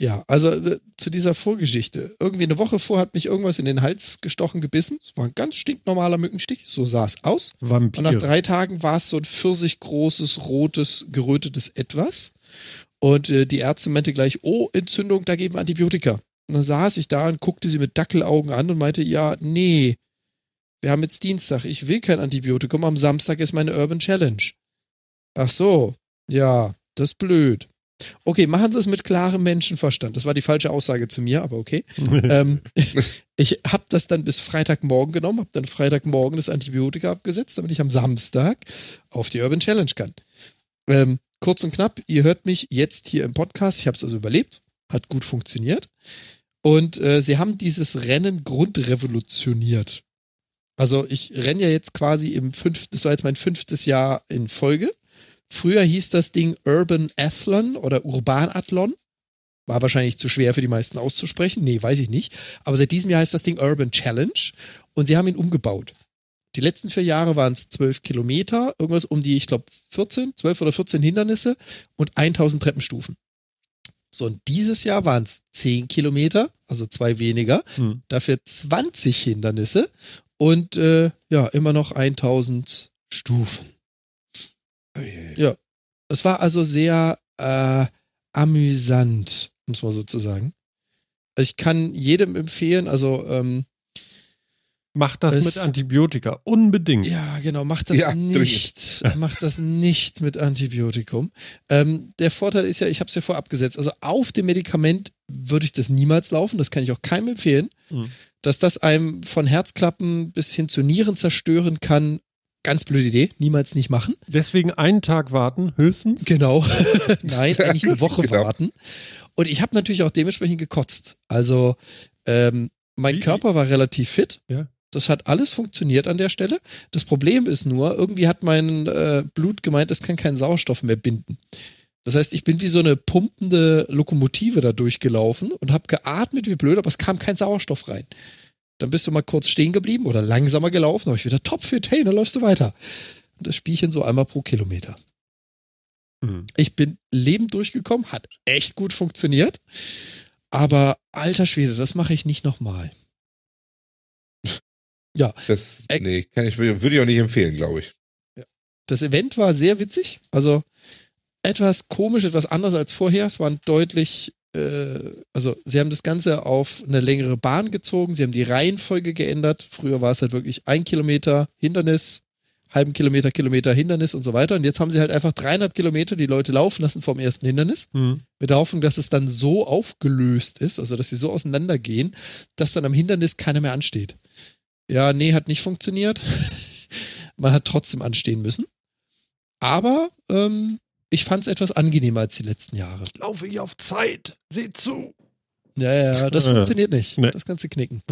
Ja, also äh, zu dieser Vorgeschichte. Irgendwie eine Woche vor hat mich irgendwas in den Hals gestochen, gebissen. Es war ein ganz stinknormaler Mückenstich, so sah es aus. Vampir. Und nach drei Tagen war es so ein pfirsichgroßes, rotes, gerötetes Etwas. Und äh, die Ärzte meinte gleich, oh, Entzündung, da geben wir Antibiotika. Und dann saß ich da und guckte sie mit Dackelaugen an und meinte, ja, nee, wir haben jetzt Dienstag, ich will kein Antibiotikum, am Samstag ist meine Urban Challenge. Ach so, ja, das ist blöd. Okay, machen Sie es mit klarem Menschenverstand. Das war die falsche Aussage zu mir, aber okay. ähm, ich habe das dann bis Freitagmorgen genommen, habe dann Freitagmorgen das Antibiotika abgesetzt, damit ich am Samstag auf die Urban Challenge kann. Ähm, kurz und knapp, ihr hört mich jetzt hier im Podcast. Ich habe es also überlebt, hat gut funktioniert. Und äh, sie haben dieses Rennen grundrevolutioniert. Also ich renne ja jetzt quasi im fünften, das war jetzt mein fünftes Jahr in Folge. Früher hieß das Ding Urban Athlon oder Urbanathlon. War wahrscheinlich zu schwer für die meisten auszusprechen. Nee, weiß ich nicht. Aber seit diesem Jahr heißt das Ding Urban Challenge und sie haben ihn umgebaut. Die letzten vier Jahre waren es zwölf Kilometer, irgendwas um die, ich glaube, 14, 12 oder 14 Hindernisse und 1000 Treppenstufen. So, und dieses Jahr waren es 10 Kilometer, also zwei weniger, Hm. dafür 20 Hindernisse und äh, ja, immer noch 1000 Stufen. Ja. Es war also sehr äh, amüsant, muss man sozusagen. Ich kann jedem empfehlen, also ähm, Macht das Es- mit Antibiotika. Unbedingt. ja, genau, macht das Ja, nicht. Macht das nicht mit Antibiotikum. Ähm, der Vorteil ist ja, ich habe es ja vorab gesetzt, also auf dem Medikament würde ich das niemals laufen, das kann ich auch keinem empfehlen. Mhm. Dass das einem von Herzklappen bis hin zu Nieren zerstören kann, ganz blöde Idee, niemals nicht machen. Deswegen einen Tag warten, höchstens. Genau. Nein, eigentlich eine Woche Genau. warten. Und ich habe natürlich auch dementsprechend gekotzt. Also ähm, mein Wie- Körper war relativ fit. Ja. Das hat alles funktioniert an der Stelle. Das Problem ist nur, irgendwie hat mein äh, Blut gemeint, es kann keinen Sauerstoff mehr binden. Das heißt, ich bin wie so eine pumpende Lokomotive da durchgelaufen und habe geatmet wie blöd, aber es kam kein Sauerstoff rein. Dann bist du mal kurz stehen geblieben oder langsamer gelaufen, habe ich wieder topfit, hey, dann läufst du weiter. Und das Spielchen so einmal pro Kilometer. Hm. Ich bin lebend durchgekommen, hat echt gut funktioniert. Aber alter Schwede, das mache ich nicht nochmal. Ja. Das, nee, kann ich, würde ich auch nicht empfehlen, glaube ich. Das Event war sehr witzig. Also etwas komisch, etwas anders als vorher. Es waren deutlich, also sie haben das Ganze auf eine längere Bahn gezogen. Sie haben die Reihenfolge geändert. Früher war es halt wirklich ein Kilometer Hindernis, halben Kilometer, Kilometer Hindernis und so weiter. Und jetzt haben sie halt einfach dreieinhalb Kilometer die Leute laufen lassen vom ersten Hindernis. Hm. Mit der Hoffnung, dass es dann so aufgelöst ist, also dass sie so auseinandergehen, dass dann am Hindernis keiner mehr ansteht. Ja, nee, hat nicht funktioniert. Man hat trotzdem anstehen müssen. Aber ähm, ich fand es etwas angenehmer als die letzten Jahre. Laufe ich auf Zeit. Seht zu. Ja, ja, das Ja. funktioniert nicht. Nee. Das ganze Knicken.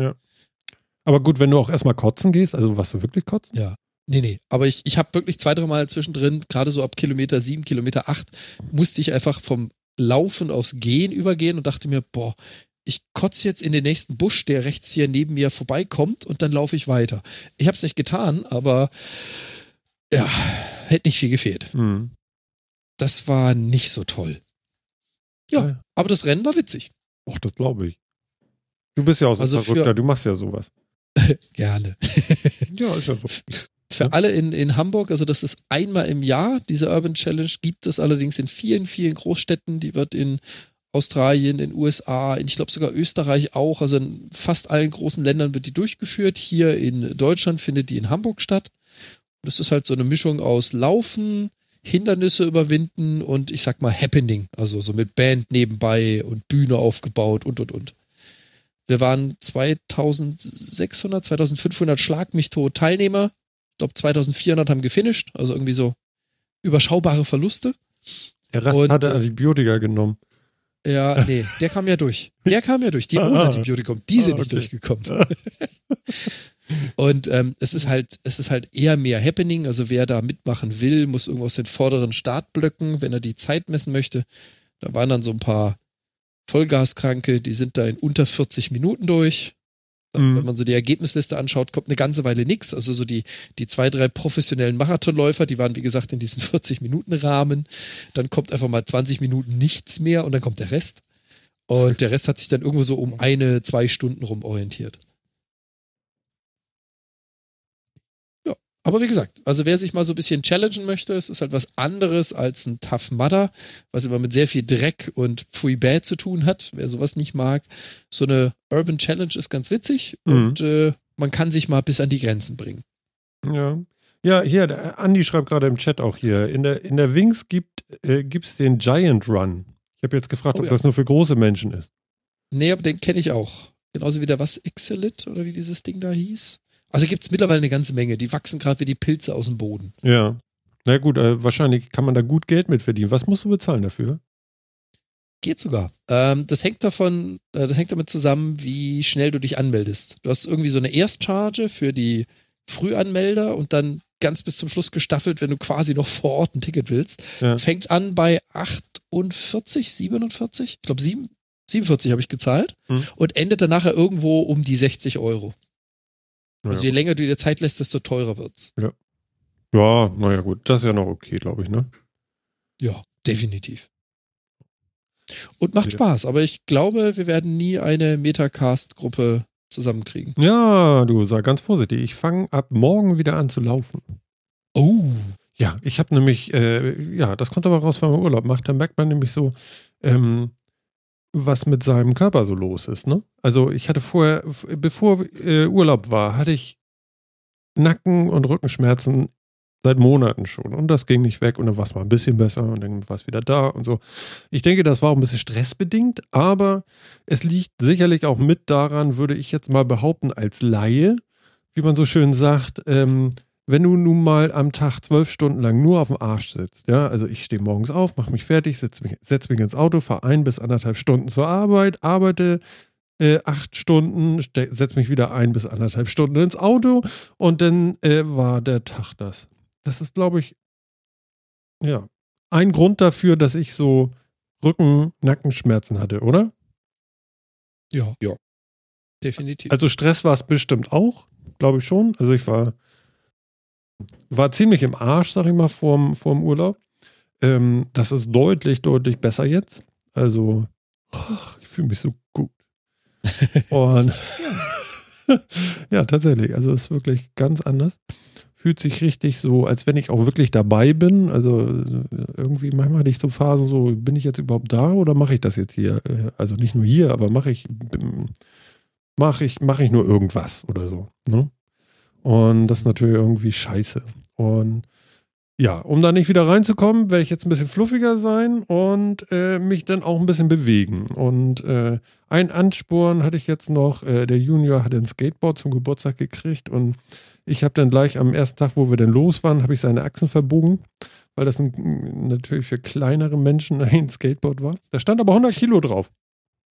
Aber gut, wenn du auch erstmal kotzen gehst, also was du wirklich kotzen? Nee, nee. Aber ich, ich habe wirklich zwei, drei Mal zwischendrin, gerade so ab Kilometer sieben, Kilometer acht, musste ich einfach vom Laufen aufs Gehen übergehen und dachte mir, boah, ich kotze jetzt in den nächsten Busch, der rechts hier neben mir vorbeikommt und dann laufe ich weiter. Ich habe es nicht getan, aber ja, hätte nicht viel gefehlt. Hm. Das war nicht so toll. Ja. Ja. Aber das Rennen war witzig. Och, das glaube ich. Du bist ja auch so Also für- Verrückter, du machst ja sowas. Gerne. Ja, ist ja so. Für Ja. alle in, in Hamburg, also das ist einmal im Jahr, diese Urban Challenge gibt es allerdings in vielen, vielen Großstädten. Die wird in Australien, in USA, in, ich glaube sogar Österreich auch, also in fast allen großen Ländern wird die durchgeführt. Hier in Deutschland findet die in Hamburg statt. Das ist halt so eine Mischung aus Laufen, Hindernisse überwinden und ich sag mal Happening, also so mit Band nebenbei und Bühne aufgebaut und und und. Wir waren 2600, 2500 Schlag mich tot Teilnehmer. Ich glaube 2400 haben gefinisht, also irgendwie so überschaubare Verluste. Der Rest Und, hatte Antibiotika genommen. Ja, nee, der kam ja durch. Der kam ja durch. Die ohne. Antibiotikum, die sind Ah, nicht okay. durchgekommen. Und ähm, es ist halt, es ist halt eher mehr Happening. Also wer da mitmachen will, muss irgendwo aus den vorderen Startblöcken, wenn er die Zeit messen möchte. Da waren dann so ein paar Vollgaskranke, die sind da in unter 40 Minuten durch. Mhm. Wenn man so die Ergebnisliste anschaut, kommt eine ganze Weile nichts. Also so die, die zwei, drei professionellen Marathonläufer, die waren wie gesagt in diesen 40 Minuten Rahmen. Dann kommt einfach mal 20 Minuten nichts mehr und dann kommt der Rest. Und der Rest hat sich dann irgendwo so um eine, zwei Stunden rum orientiert. Aber wie gesagt, also wer sich mal so ein bisschen challengen möchte, es ist halt was anderes als ein Tough Mudder, was immer mit sehr viel Dreck und Pfui Bad zu tun hat. Wer sowas nicht mag, so eine Urban Challenge ist ganz witzig Mhm. und äh, man kann sich mal bis an die Grenzen bringen. Ja. Ja, hier, Andi schreibt gerade im Chat auch hier. In der, in der Wings gibt äh, es den Giant Run. Ich habe jetzt gefragt, Oh ob ja. das nur für große Menschen ist. Nee, aber den kenne ich auch. Genauso wie der was Excelit oder wie dieses Ding da hieß. Also gibt es mittlerweile eine ganze Menge. Die wachsen gerade wie die Pilze aus dem Boden. Ja. Na gut, äh, wahrscheinlich kann man da gut Geld mit verdienen. Was musst du bezahlen dafür? Geht sogar. Ähm, das hängt davon, äh, das hängt damit zusammen, wie schnell du dich anmeldest. Du hast irgendwie so eine Erstcharge für die Frühanmelder und dann ganz bis zum Schluss gestaffelt, wenn du quasi noch vor Ort ein Ticket willst. Ja. Fängt an bei 48, 47? Ich glaube 47 habe ich gezahlt Hm. und endet dann nachher irgendwo um die 60 Euro. Also je ja, länger du dir Zeit lässt, desto teurer wird's. ja naja, gut. Das ist ja noch okay, glaube ich, ne? Ja, definitiv. Und macht Ja. Spaß, aber ich glaube, wir werden nie eine Metacast-Gruppe zusammenkriegen. Ja, du sei ganz vorsichtig. Ich fange ab morgen wieder an zu laufen. Oh. Ja, ich habe nämlich, äh, ja, das kommt aber raus, wenn man Urlaub macht. Da merkt man nämlich so, ähm, was mit seinem Körper so los ist. Ne? Also ich hatte vorher, bevor äh, Urlaub war, hatte ich Nacken- und Rückenschmerzen seit Monaten schon. Und das ging nicht weg und dann war es mal ein bisschen besser und dann war es wieder da und so. Ich denke, das war auch ein bisschen stressbedingt, aber es liegt sicherlich auch mit daran, würde ich jetzt mal behaupten, als Laie, wie man so schön sagt, ähm, wenn du nun mal am Tag zwölf Stunden lang nur auf dem Arsch sitzt, ja, also ich stehe morgens auf, mache mich fertig, setze mich, setz mich ins Auto, fahre ein bis anderthalb Stunden zur Arbeit, arbeite äh, acht Stunden, setze mich wieder ein bis anderthalb Stunden ins Auto und dann äh, war der Tag das. Das ist, glaube ich, ja, ein Grund dafür, dass ich so Rücken-Nackenschmerzen hatte, oder? Ja. Ja. Definitiv. Also Stress war es bestimmt auch, glaube ich schon. Also ich war, war ziemlich im Arsch, sag ich mal, vorm, vorm Urlaub. Ähm, das ist deutlich, deutlich besser jetzt. Also ach, ich fühle mich so Und ja, tatsächlich. Also es ist wirklich ganz anders. Fühlt sich richtig so, als wenn ich auch wirklich dabei bin. Also irgendwie manchmal hatte ich so Phasen, so bin ich jetzt überhaupt da oder mache ich das jetzt hier? Äh, Also nicht nur hier, aber mache ich, mache ich, mache ich nur irgendwas oder so. Ne? Und das ist natürlich irgendwie scheiße. Und ja, um da nicht wieder reinzukommen, werde ich jetzt ein bisschen fluffiger sein und äh, mich dann auch ein bisschen bewegen. Und äh, ein Ansporn hatte ich jetzt noch. Äh, der Junior hat ein Skateboard zum Geburtstag gekriegt und ich habe dann gleich am ersten Tag, wo wir dann los waren, habe ich seine Achsen verbogen, weil das ein, natürlich für kleinere Menschen ein Skateboard war. Da stand aber 100 Kilo drauf.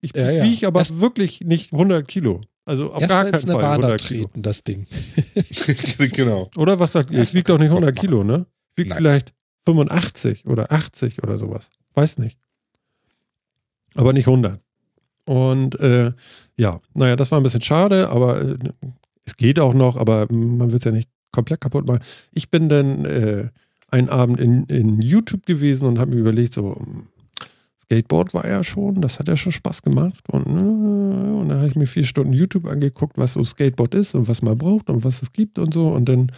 Ich Ja, ja. wiege aber Erst- wirklich nicht 100 Kilo. Also auf gar Erstmal keinen ins Fall Nirvana 100 Kilo. treten, das Ding. genau. Oder was sagt ihr? Ich wiege doch nicht 100 Kilo, ne? Ich wiege Nein. vielleicht 85 oder 80 oder sowas. Weiß nicht. Aber nicht 100. Und äh, ja, naja, das war ein bisschen schade, aber äh, es geht auch noch, aber man wird es ja nicht komplett kaputt machen. Ich bin dann äh, einen Abend in, in YouTube gewesen und habe mir überlegt, so, hm, Skateboard war ja schon, das hat ja schon Spaß gemacht. Und, äh, und dann habe ich mir vier Stunden YouTube angeguckt, was so Skateboard ist und was man braucht und was es gibt und so. Und dann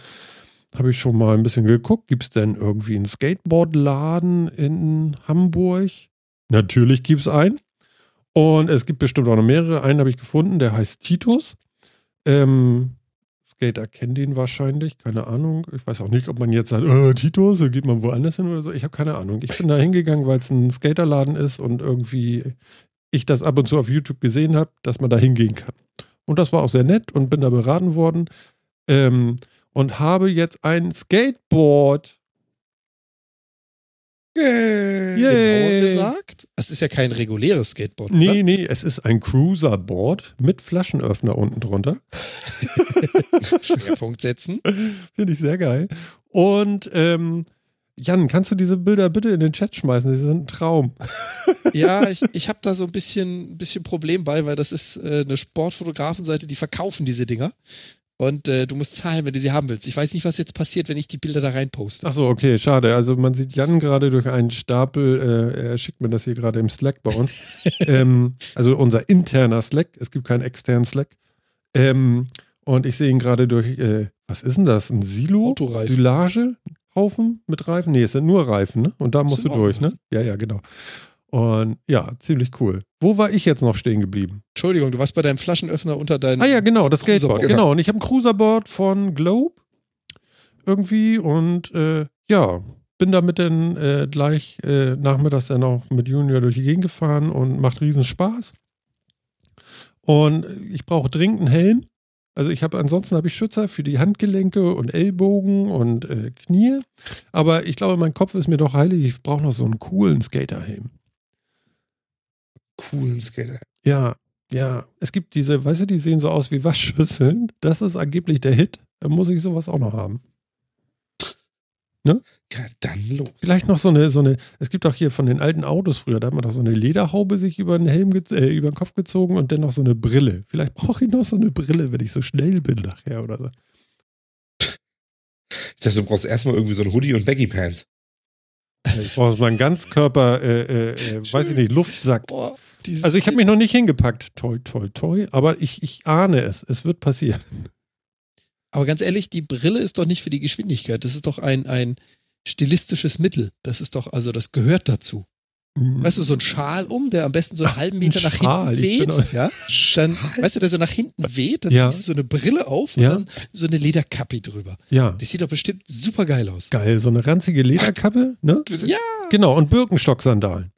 habe ich schon mal ein bisschen geguckt, gibt es denn irgendwie einen Skateboardladen in Hamburg? Natürlich gibt es einen. Und es gibt bestimmt auch noch mehrere. Einen habe ich gefunden, der heißt Titus. Ähm, Skater kennen den wahrscheinlich, keine Ahnung. Ich weiß auch nicht, ob man jetzt sagt, äh, Titus, da geht man woanders hin oder so. Ich habe keine Ahnung. Ich bin da hingegangen, weil es ein Skaterladen ist und irgendwie ich das ab und zu auf YouTube gesehen habe, dass man da hingehen kann. Und das war auch sehr nett und bin da beraten worden. Ähm, und habe jetzt ein Skateboard. Yay. Yay. Genauer gesagt. Es ist ja kein reguläres Skateboard. Nee, oder? nee, es ist ein Cruiserboard mit Flaschenöffner unten drunter. Schwerpunkt setzen. Finde ich sehr geil. Und ähm, Jan, kannst du diese Bilder bitte in den Chat schmeißen? Die sind ein Traum. Ja, ich, ich habe da so ein bisschen, bisschen Problem bei, weil das ist äh, eine Sportfotografenseite, die verkaufen diese Dinger. Und äh, du musst zahlen, wenn du sie haben willst. Ich weiß nicht, was jetzt passiert, wenn ich die Bilder da rein poste. Ach so, okay, schade. Also man sieht Jan gerade durch einen Stapel, äh, er schickt mir das hier gerade im Slack bei uns. ähm, also unser interner Slack, es gibt keinen externen Slack. Ähm, und ich sehe ihn gerade durch, äh, was ist denn das? Ein Silo? Autoreifen. Silagehaufen mit Reifen? Nee, es sind nur Reifen, ne? Und da musst du durch, ne? Ja, ja, genau. Und ja, ziemlich cool. Wo war ich jetzt noch stehen geblieben? Entschuldigung, du warst bei deinem Flaschenöffner unter deinem. Ah ja, genau, das Skateboard. Cruiserboard. Genau. Und ich habe ein Cruiserboard von Globe irgendwie und äh, ja, bin damit dann äh, gleich äh, nachmittags dann auch mit Junior durch die Gegend gefahren und macht riesen Spaß. Und ich brauche dringend einen Helm. Also ich habe ansonsten habe ich Schützer für die Handgelenke und Ellbogen und äh, Knie. Aber ich glaube, mein Kopf ist mir doch heilig. Ich brauche noch so einen coolen Skaterhelm. Coolen Skater. Ja, ja. Es gibt diese, weißt du, die sehen so aus wie Waschschüsseln. Das ist angeblich der Hit. Da muss ich sowas auch noch haben. Ja, dann los. Vielleicht noch so eine, so eine, es gibt auch hier von den alten Autos früher, da hat man doch so eine Lederhaube sich über den Helm, äh, über den Kopf gezogen und dann noch so eine Brille. Vielleicht brauche ich noch so eine Brille, wenn ich so schnell bin nachher oder so. Ich dachte, du brauchst erstmal irgendwie so ein Hoodie und Baggy Pants. Ich brauche so einen Ganzkörper, äh, äh, äh, weiß ich nicht, Luftsack. Boah, Also ich habe mich noch nicht hingepackt. Toi, toi, toi. Aber ich, ich ahne es. Es wird passieren. Aber ganz ehrlich, die Brille ist doch nicht für die Geschwindigkeit. Das ist doch ein, ein stilistisches Mittel. Das ist doch, also das gehört dazu. Weißt du, so ein Schal um, der am besten so einen halben Meter nach Schal, hinten weht, ja? Dann, weißt du, der so nach hinten weht, dann Ja. ziehst du so eine Brille auf Ja. und dann so eine Lederkappe drüber. Ja, Das sieht doch bestimmt super geil aus. geil. So eine ranzige Lederkappe, ne? Ja, Genau, und Birkenstock-Sandalen.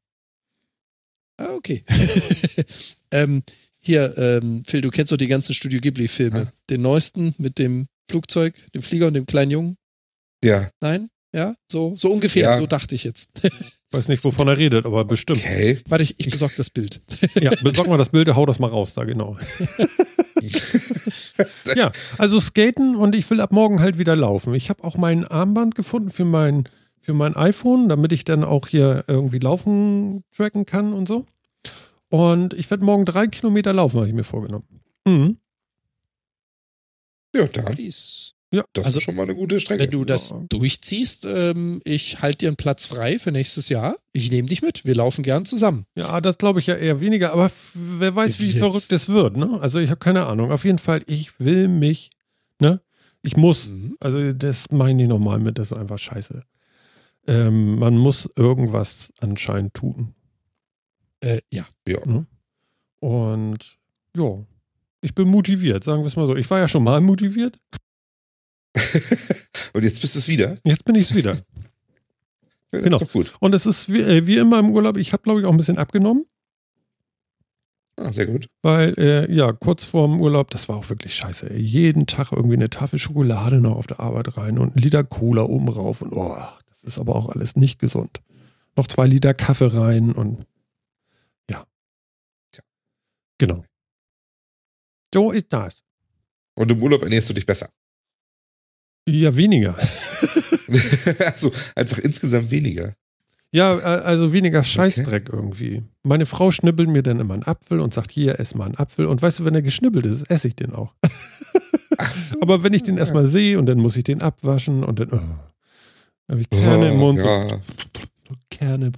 ah, okay. ähm, hier, ähm, Phil, du kennst doch die ganzen Studio Ghibli-Filme. Ja. Den neuesten mit dem Flugzeug, dem Flieger und dem kleinen Jungen. Ja, Nein? Ja, so, so ungefähr, Ja. so dachte ich jetzt. Weiß nicht, wovon er redet, aber bestimmt. okay. Warte, ich, ich besorge das Bild. Ja, besorg mal das Bild, hau das mal raus, da genau. ja, also skaten und ich will ab morgen halt wieder laufen. Ich habe auch mein Armband gefunden für mein, für mein iPhone, damit ich dann auch hier irgendwie laufen tracken kann und so. Und ich werde morgen drei Kilometer laufen, habe ich mir vorgenommen. Mhm. Ja, dann. Please. Das Also, ist schon mal eine gute Strecke. Wenn du das Ja. durchziehst, ähm, ich halte dir einen Platz frei für nächstes Jahr. Ich nehme dich mit. Wir laufen gern zusammen. Ja, das glaube ich ja eher weniger, aber wer weiß, Wie wie verrückt es wird, ne? Also ich habe keine Ahnung. Auf jeden Fall, ich will mich, ne? Ich muss, Mhm. also das meine ich nochmal mit, das ist einfach scheiße. Ähm, man muss irgendwas anscheinend tun. Äh, ja. Und ja, ich bin motiviert, sagen wir es mal so. Ich war ja schon mal motiviert, Und jetzt bist du es wieder. jetzt bin ich es wieder. Ja, Genau. Gut. Und es ist wie, äh, wie immer im Urlaub, ich habe glaube ich auch ein bisschen abgenommen. Ah, sehr gut. Weil, äh, ja, kurz vorm Urlaub, das war auch wirklich scheiße. Ey. Jeden Tag irgendwie eine Tafel Schokolade noch auf der Arbeit rein und ein Liter Cola oben rauf. Und oh, das ist aber auch alles nicht gesund. Noch zwei Liter Kaffee rein und ja. Tja. Genau. So ist das. Und im Urlaub ernährst du dich besser. Ja, weniger. also einfach insgesamt weniger. Ja, also weniger Scheißdreck irgendwie. Meine Frau schnibbelt mir dann immer einen Apfel und sagt, hier, ess mal einen Apfel. Und weißt du, wenn er geschnibbelt ist, esse ich den auch. So. Aber wenn ich den erstmal sehe und dann muss ich den abwaschen und dann oh, habe ich Kerne im Mund, Ja. so Kerne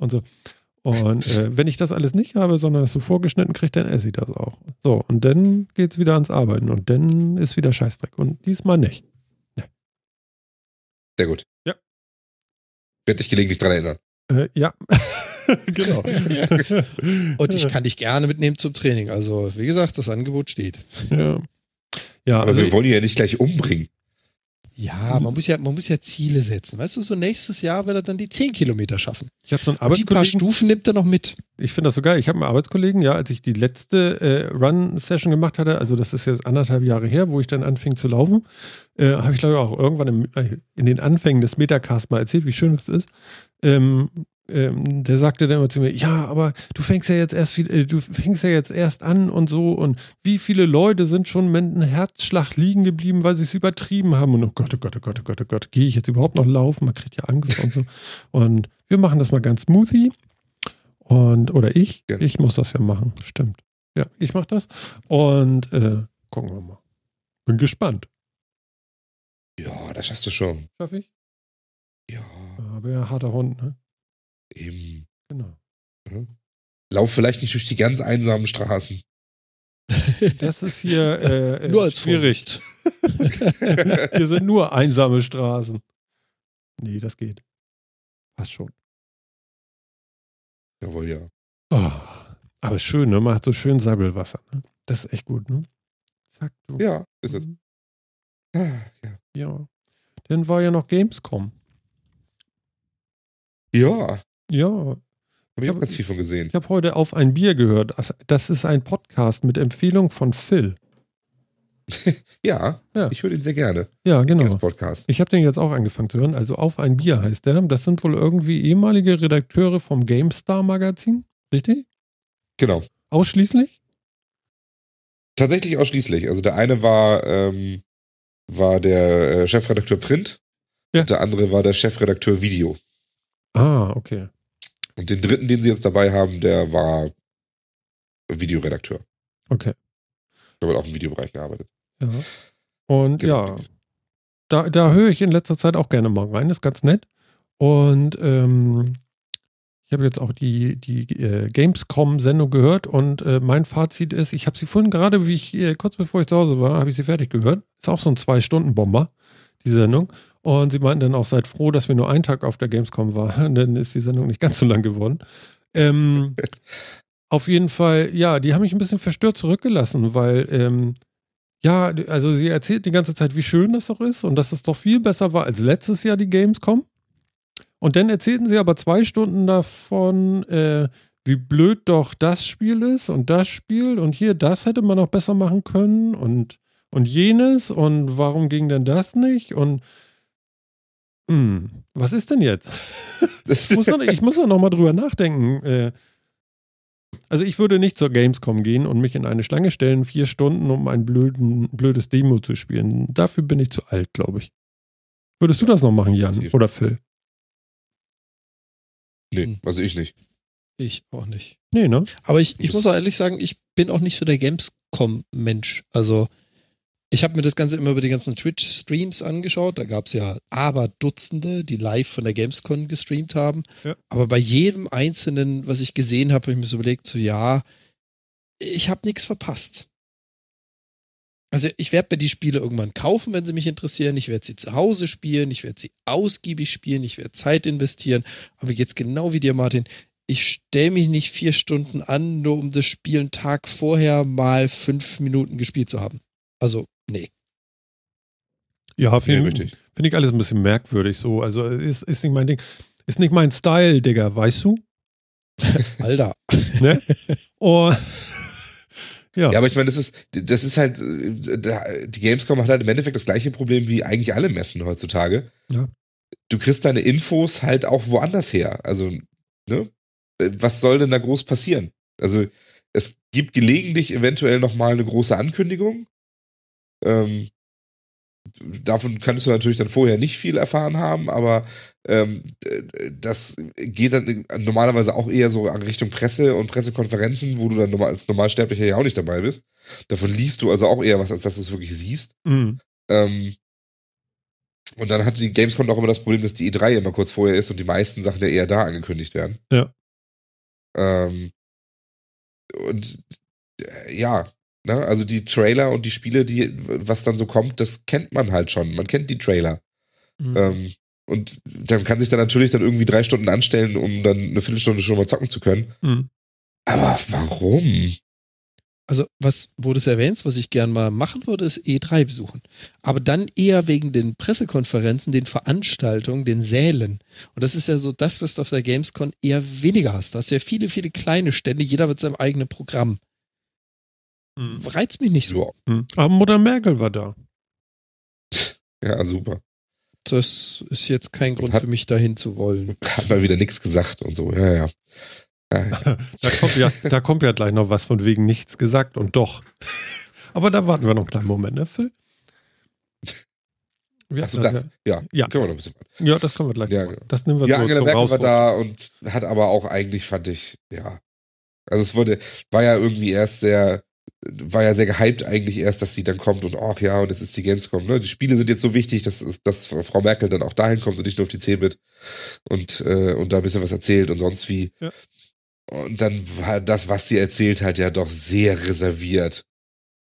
und so. Und äh, wenn ich das alles nicht habe, sondern das so vorgeschnitten kriege, dann esse ich das auch. So, und dann geht's wieder ans Arbeiten und dann ist wieder Scheißdreck. Und diesmal nicht. Sehr gut. Ja. Werde dich gelegentlich dran erinnern. Äh, ja, genau. Und ich kann dich gerne mitnehmen zum Training. Also, wie gesagt, das Angebot steht. Ja, ja Aber also wir wollen ihn ja nicht gleich umbringen. Ja, man muss ja, man muss ja Ziele setzen. Weißt du, so nächstes Jahr will er dann die 10 Kilometer schaffen. ich habe so einen Und die paar Arbeitskollegen. Stufen nimmt er noch mit. Ich finde das so geil. Ich habe einen Arbeitskollegen, ja, als ich die letzte äh, Run-Session gemacht hatte, also das ist jetzt anderthalb Jahre her, wo ich dann anfing zu laufen, äh, habe ich glaube ich auch irgendwann im, äh, in den Anfängen des Metacast mal erzählt, wie schön das ist. Ähm, ähm, der sagte dann immer zu mir, ja, aber du fängst ja jetzt erst wieder, äh, du fängst ja jetzt erst an und so und wie viele Leute sind schon mit einem Herzschlag liegen geblieben, weil sie es übertrieben haben und oh Gott, oh Gott, oh Gott, oh Gott, oh Gott, gehe ich jetzt überhaupt noch laufen? Man kriegt ja Angst und so. Und wir machen das mal ganz smoothie. Und, oder ich, Ja. ich muss das ja machen, stimmt. Ja, ich mach das. Und äh, gucken wir mal. Bin gespannt. Ja, das schaffst du schon. Schaff ich? Ja, Aber ja, harter Hund, ne? Eben. Genau. Lauf vielleicht nicht durch die ganz einsamen Straßen. Das ist hier äh, äh, Nur als schwierig. hier sind nur einsame Straßen. Nee, das geht. Passt schon. Jawohl, ja. Oh, aber ist schön, ne? Man hat so schön Sabbelwasser. Ne? Das ist echt gut, ne? Zack, du. Ja, ist es. Mhm. Ah, ja. Ja. Dann war ja noch Gamescom. Ja, Ja, habe ich auch hab- ganz viel von gesehen. Ich habe heute auf ein Bier gehört. Das- ist ein Podcast mit Empfehlung von Phil. Ja, Ja. ich höre ihn sehr gerne. Ja, Genau. Podcast. Ich habe den jetzt auch angefangen zu hören. Also auf ein Bier heißt der. Das sind wohl irgendwie ehemalige Redakteure vom GameStar Magazin. Richtig? Genau. Ausschließlich? Tatsächlich ausschließlich. Also der eine war, ähm, war der äh, Chefredakteur Print Ja. und der andere war der Chefredakteur Video. Ah, okay. Und den dritten, den sie jetzt dabei haben, der war Videoredakteur. Okay. Ich habe auch im Videobereich gearbeitet. Ja. Und Genau. ja, da, da höre ich in letzter Zeit auch gerne mal rein. Ist ganz nett. Und ähm, ich habe jetzt auch die, die äh, Gamescom-Sendung gehört und äh, mein Fazit ist, ich habe sie vorhin gerade, wie ich äh, kurz bevor ich zu Hause war, habe ich sie fertig gehört. Ist auch so ein Zwei-Stunden-Bomber, die Sendung. Und sie meinten dann auch, seid froh, dass wir nur einen Tag auf der Gamescom waren. Dann ist die Sendung nicht ganz so lang geworden. Ähm, auf jeden Fall, ja, die haben mich ein bisschen verstört zurückgelassen, weil, ähm, ja, also sie erzählt die ganze Zeit, wie schön das doch ist und dass es doch viel besser war als letztes Jahr die Gamescom. Und dann erzählten sie aber zwei Stunden davon, äh, wie blöd doch das Spiel ist und das Spiel und hier, das hätte man noch besser machen können und, und jenes und warum ging denn das nicht und hm, was ist denn jetzt? Ich muss noch, ich muss da noch mal drüber nachdenken. Äh, also ich würde nicht zur Gamescom gehen und mich in eine Schlange stellen, vier Stunden, um ein blöden, blödes Demo zu spielen. Dafür bin ich zu alt, glaube ich. Würdest du das noch machen, Jan? Oder Phil? nee, also ich nicht. Ich auch nicht. Nee, ne? Aber ich, ich muss auch ehrlich sagen, ich bin auch nicht so der Gamescom-Mensch. Also Ich habe mir das Ganze immer über die ganzen Twitch-Streams angeschaut. Da gab es ja aber Dutzende, die live von der Gamescom gestreamt haben. Ja. Aber bei jedem einzelnen, was ich gesehen habe, habe ich mir so überlegt, so ja, ich habe nichts verpasst. Also ich werde mir die Spiele irgendwann kaufen, wenn sie mich interessieren. Ich werde sie zu Hause spielen, ich werde sie ausgiebig spielen, ich werde Zeit investieren. Aber jetzt genau wie dir, Martin, ich stelle mich nicht vier Stunden an, nur um das Spiel einen Tag vorher mal fünf Minuten gespielt zu haben. Also, nee. Ja, Nee, finde richtig. find ich alles ein bisschen merkwürdig so. Also ist, ist nicht mein Ding. Ist nicht mein Style, Digga, weißt du? Alter. Ne? Und ja. Ja, aber ich meine, das ist, das ist halt, die Gamescom hat halt im Endeffekt das gleiche Problem wie eigentlich alle Messen heutzutage. Ja. Du kriegst deine Infos halt auch woanders her. Also, ne? Was soll denn da groß passieren? Also, es gibt gelegentlich eventuell nochmal eine große Ankündigung. Ähm, davon kannst du natürlich dann vorher nicht viel erfahren haben, aber ähm, das geht dann normalerweise auch eher so an Richtung Presse und Pressekonferenzen, wo du dann normal, als Normalsterblicher ja auch nicht dabei bist. Davon liest du also auch eher was, als dass du es wirklich siehst. Mhm. Ähm, und dann hat die Gamescom auch immer das Problem, dass die E3 immer kurz vorher ist und die meisten Sachen ja eher da angekündigt werden. Ja. Ähm, und ja, ne, also die Trailer und die Spiele, die, was dann so kommt, das kennt man halt schon. Man kennt die Trailer. Mhm. Ähm, und dann kann sich dann natürlich dann irgendwie drei Stunden anstellen, um dann eine Viertelstunde schon mal zocken zu können. Mhm. Aber warum? Also, was, wo du es erwähnst, was ich gern mal machen würde, ist E3 besuchen. Aber dann eher wegen den Pressekonferenzen, den Veranstaltungen, den Sälen. Und das ist ja so das, was du auf der Gamescom eher weniger hast. Da hast du ja viele, viele kleine Stände, jeder mit seinem eigenen Programm. Mhm. Reizt mich nicht so. Mhm. Aber Mutter Merkel war da. ja super. Das ist jetzt kein Grund Hat- für mich, dahin zu wollen. Hat mal wieder nichts gesagt und so. Ja, ja. ja, ja. Da kommt, ja, da kommt ja gleich noch was von wegen nichts gesagt und doch. Aber da warten wir noch einen kleinen Moment, ne, Phil? Wir Achso, das. Ja, Ja. können wir noch ein bisschen warten. Ja, das können wir gleich Ja, machen. genau. Das nehmen wir Ja, so Angela Merkel war da und hat aber auch eigentlich, fand ich, ja. Also es wurde, war ja irgendwie erst sehr, war ja sehr gehypt eigentlich erst, dass sie dann kommt und ach ja, und jetzt ist die Gamescom, ne? Die Spiele sind jetzt so wichtig, dass, dass Frau Merkel dann auch dahin kommt und nicht nur auf die Cebit und, äh, und da ein bisschen was erzählt und sonst wie. Ja. Und dann war das, was sie erzählt hat, ja doch sehr reserviert.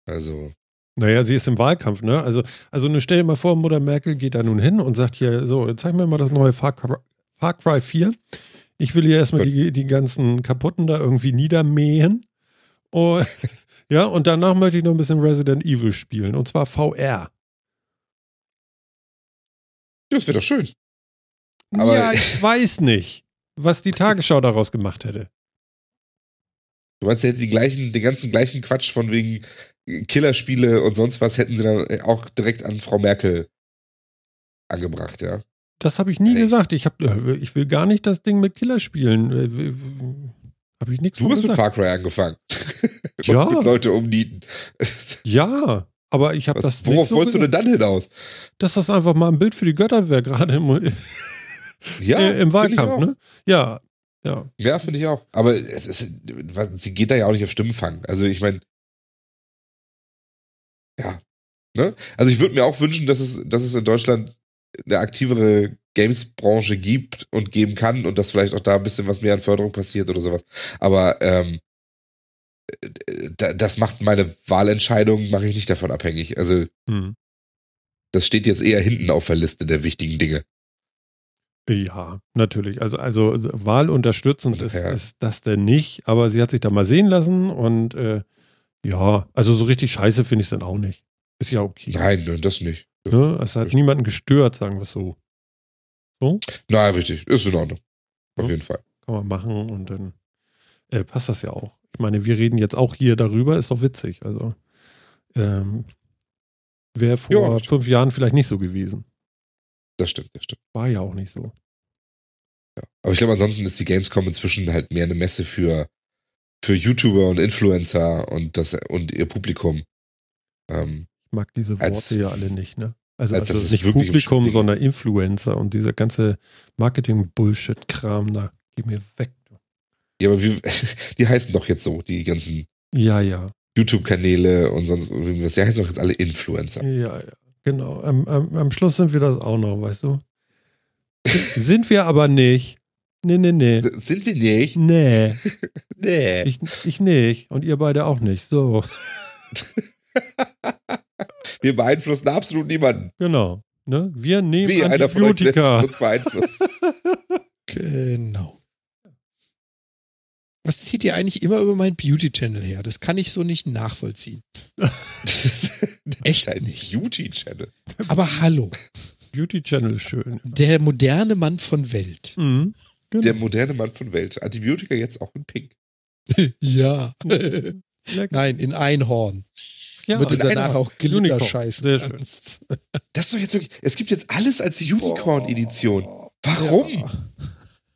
Also, Naja, sie ist im Wahlkampf, ne? Also, also nur stell dir mal vor, Mutter Merkel geht da nun hin und sagt hier, so, zeig mir mal das neue Far Cry, Far Cry 4. Ich will hier erstmal die, die ganzen Kaputten da irgendwie niedermähen. Und, ja, und danach möchte ich noch ein bisschen Resident Evil spielen. Und zwar VR. das wäre doch schön. Aber- ja, ich weiß nicht, was die Tagesschau daraus gemacht hätte. Du meinst, sie hätte die gleichen, den ganzen gleichen Quatsch von wegen Killerspiele und sonst was hätten sie dann auch direkt an Frau Merkel angebracht, ja. Das habe ich nie Echt? gesagt. Ich, hab, äh, ich will gar nicht das Ding mit Killer spielen. Habe ich nichts Du hast mit gesagt. Far Cry angefangen. Ja. Leute umnieten. Ja, aber ich habe das worauf so wolltest du denn dann hinaus? dass das einfach mal ein Bild für die Götter wäre, gerade im, Ja, äh, im Wahlkampf, ne? Ja, ja. Ja, finde ich auch. Aber es ist, was- sie geht da ja auch nicht auf Stimmenfang. Also ich meine, ja. Ne? Also ich würde mir auch wünschen, dass es, dass es in Deutschland eine aktivere Games-Branche gibt und geben kann und dass vielleicht auch da ein bisschen was mehr an Förderung passiert oder sowas. Aber ähm, äh, das macht meine Wahlentscheidung, mache ich nicht davon abhängig. Also Hm. das steht jetzt eher hinten auf der Liste der wichtigen Dinge. Ja, natürlich. Also, also Wahl unterstützend ist, Ja. ist das denn nicht, aber sie hat sich da mal sehen lassen und äh, ja, also so richtig scheiße finde ich es dann auch nicht. Ist ja okay. Nein, nein, das nicht. Ne? Es hat niemanden gestört, sagen wir es so. So, Nein, richtig. Ist in Ordnung. Auf Ja. jeden Fall. kann man machen und dann äh, passt das ja auch. Ich meine, wir reden jetzt auch hier darüber, ist doch witzig. Also, ähm, wäre vor Ja, fünf Jahren vielleicht nicht so gewesen. Das stimmt, das stimmt. War ja auch nicht so. Aber ich glaube, ansonsten ist die Gamescom inzwischen halt mehr eine Messe für, für YouTuber und Influencer und das und ihr Publikum. Ähm, Ich mag diese Worte Als- ja alle nicht, ne? Also, als also nicht um Publikum, sondern Influencer und dieser ganze Marketing-Bullshit-Kram, da geh mir weg. Ja, aber wie, die heißen doch jetzt so, die ganzen Ja, ja. YouTube-Kanäle und sonst irgendwas. Ja, heißen doch jetzt alle Influencer. Ja, ja, genau. Am, am, am Schluss sind wir das auch noch, weißt du? sind wir aber nicht. Nee, nee, nee. Sind wir nicht? Nee, Nee. ich, ich nicht. Und ihr beide auch nicht. So, Wir beeinflussen absolut niemanden. genau. Ne? Wir nehmen Wie einer von euch Antibiotika. uns beeinflusst. Genau. Was zieht ihr eigentlich immer über meinen Beauty-Channel her? Das kann ich so nicht nachvollziehen. Echt Dein nicht. Beauty-Channel. Aber hallo, Beauty Channel ist schön. der moderne Mann von Welt. Mhm. Genau. Der moderne Mann von Welt. Antibiotika jetzt auch in Pink. ja. Lecker. Nein, in Einhorn. Ja, in danach auch Glitter Unicorn. scheißen Sehr schön. kannst. Das ist doch jetzt wirklich. Es gibt jetzt alles als Unicorn-Edition. Warum? Ja.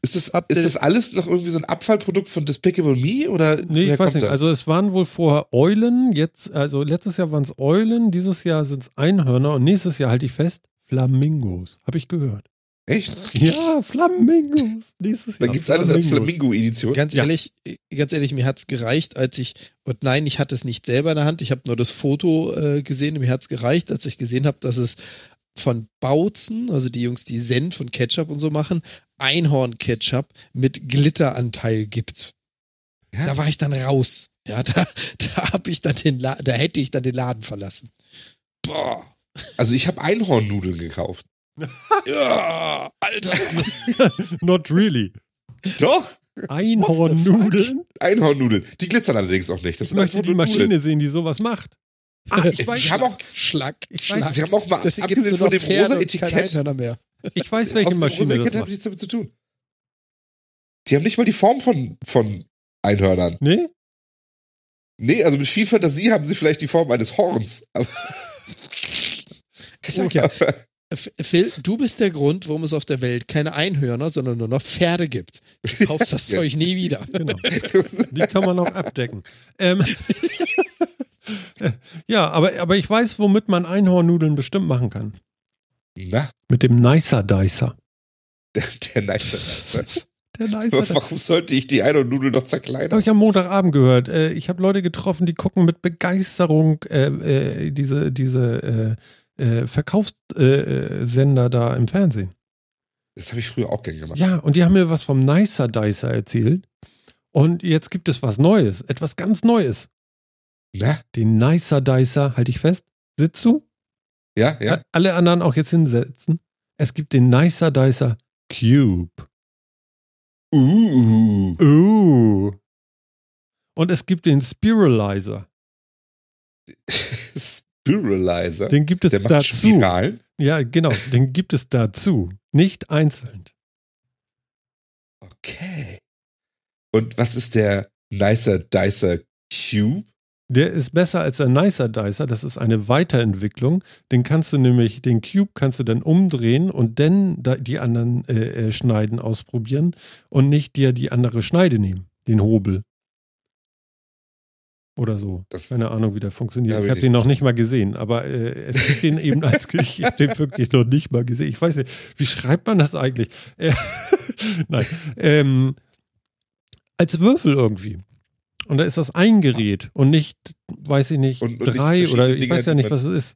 Ist, das, ihr- ist das alles noch irgendwie so ein Abfallprodukt von Despicable Me? Oder Nee, ich weiß nicht. das? Also es waren wohl vorher Eulen, jetzt, also letztes Jahr waren es Eulen, dieses Jahr sind es Einhörner und nächstes Jahr halte ich fest, Flamingos. Habe ich gehört. Echt? Ja, Flamingos. Nächstes Jahr. Dann gibt's alles als. Flamingo-Edition. Ganz Ja. ehrlich, ganz ehrlich, mir hat's gereicht, als ich, und nein, ich hatte es nicht selber in der Hand, ich habe nur das Foto äh, gesehen, und mir hat's gereicht, als ich gesehen habe, dass es von Bautzen, also die Jungs, die Senf und Ketchup und so machen, Einhorn-Ketchup mit Glitteranteil gibt. Ja. Da war ich dann raus. Ja, da, da hab ich dann den La da hätte ich dann den Laden verlassen. Boah. Also ich habe Einhornnudeln gekauft. Ja, Alter. Not really. Doch, Einhornnudeln. Einhornnudeln. Die glitzern allerdings auch nicht. Das Ich möchte die Maschine Nudeln. sehen, die sowas macht. Ah, ich Es- weiß, Sie haben auch, Schlag, Schlag. Sie haben auch mal, abgesehen von dem rosa Etikett. Ich weiß, welche aus Maschine das macht. nichts damit zu tun. Die haben nicht mal die Form von, von Einhörnern. Nee? Nee, also mit viel Fantasie haben sie vielleicht die Form eines Horns. Aber, Ich sag ja, Phil, du bist der Grund, warum es auf der Welt keine Einhörner, sondern nur noch Pferde gibt. Du kaufst das Ja. Zeug nie wieder. Genau. Die kann man auch abdecken. Ähm, ja, aber, aber ich weiß, womit man Einhornnudeln bestimmt machen kann. Na, Mit dem Nicer Dicer. der, der Nicer. Der Nicer Dicer. Warum sollte ich die Einhornnudel noch Habe zerkleinern? ich am Montagabend gehört. Äh, ich habe Leute getroffen, die gucken mit Begeisterung äh, äh, diese, diese äh, äh, Verkaufssender äh, da im Fernsehen. Das habe ich früher auch gern gemacht. Ja, und die haben mir was vom Nicer Dicer erzählt. Und jetzt gibt es was Neues, etwas ganz Neues. Na, Den Nicer Dicer, halte ich fest. Sitzt du? Ja, ja. Alle anderen auch jetzt hinsetzen. Es gibt den Nicer Dicer Cube. Uh. Uh. Und es gibt den Spiralizer. Spiralizer. Den gibt es Der macht dazu. Spiralen. Ja, genau. Den gibt es dazu. Nicht einzeln. Okay. Und was ist der Nicer Dicer Cube? Der ist besser als der Nicer Dicer. Das ist eine Weiterentwicklung. Den kannst du nämlich, den Cube kannst du dann umdrehen und dann da die anderen äh, äh, Schneiden ausprobieren und nicht dir die andere Schneide nehmen, den Hobel. Oder so. Das- Keine Ahnung, wie der funktioniert. Ja, ich habe den noch nicht. nicht mal gesehen, aber äh, es gibt den eben als ich habe den wirklich noch nicht mal gesehen. Ich weiß nicht, wie schreibt man das eigentlich? Äh, Nein. Ähm, als Würfel irgendwie. Und da ist das ein Gerät und nicht, weiß ich nicht, Und- und nicht drei verschiedene oder ich Dinger, weiß ja nicht, man- was es ist.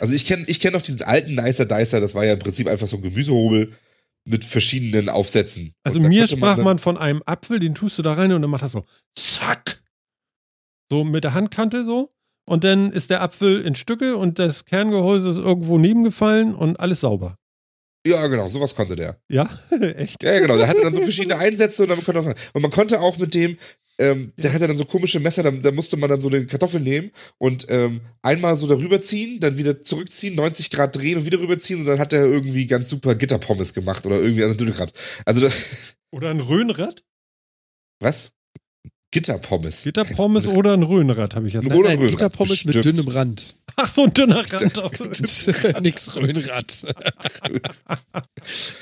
Also ich kenne ich kenn noch diesen alten Nicer Dicer, das war ja im Prinzip einfach so ein Gemüsehobel mit verschiedenen Aufsätzen. Also mir sprach dann- man von einem Apfel, den tust du da rein und dann macht das so, zack. So mit der Handkante so. Und dann ist der Apfel in Stücke und das Kerngehäuse ist irgendwo nebengefallen und alles sauber. Ja, genau, sowas konnte der. Ja, echt. Ja, ja, genau, der hatte dann so verschiedene Einsätze und, dann konnte auch, und man konnte auch mit dem, ähm, der hatte dann so komische Messer, da, da musste man dann so den Kartoffel nehmen und ähm, einmal so darüber ziehen, dann wieder zurückziehen, 90 Grad drehen und wieder rüberziehen und dann hat er irgendwie ganz super Gitterpommes gemacht oder irgendwie also Dünnegrad. Also das, Oder ein Röhnrad. was? Gitterpommes. Gitterpommes oder ein Röhnrad, habe ich jetzt. Oder Nein, nein, Röhnrad, Gitterpommes mit bestimmt. dünnem Rand. Ach, so ein dünner Rand. Nix Röhnrad.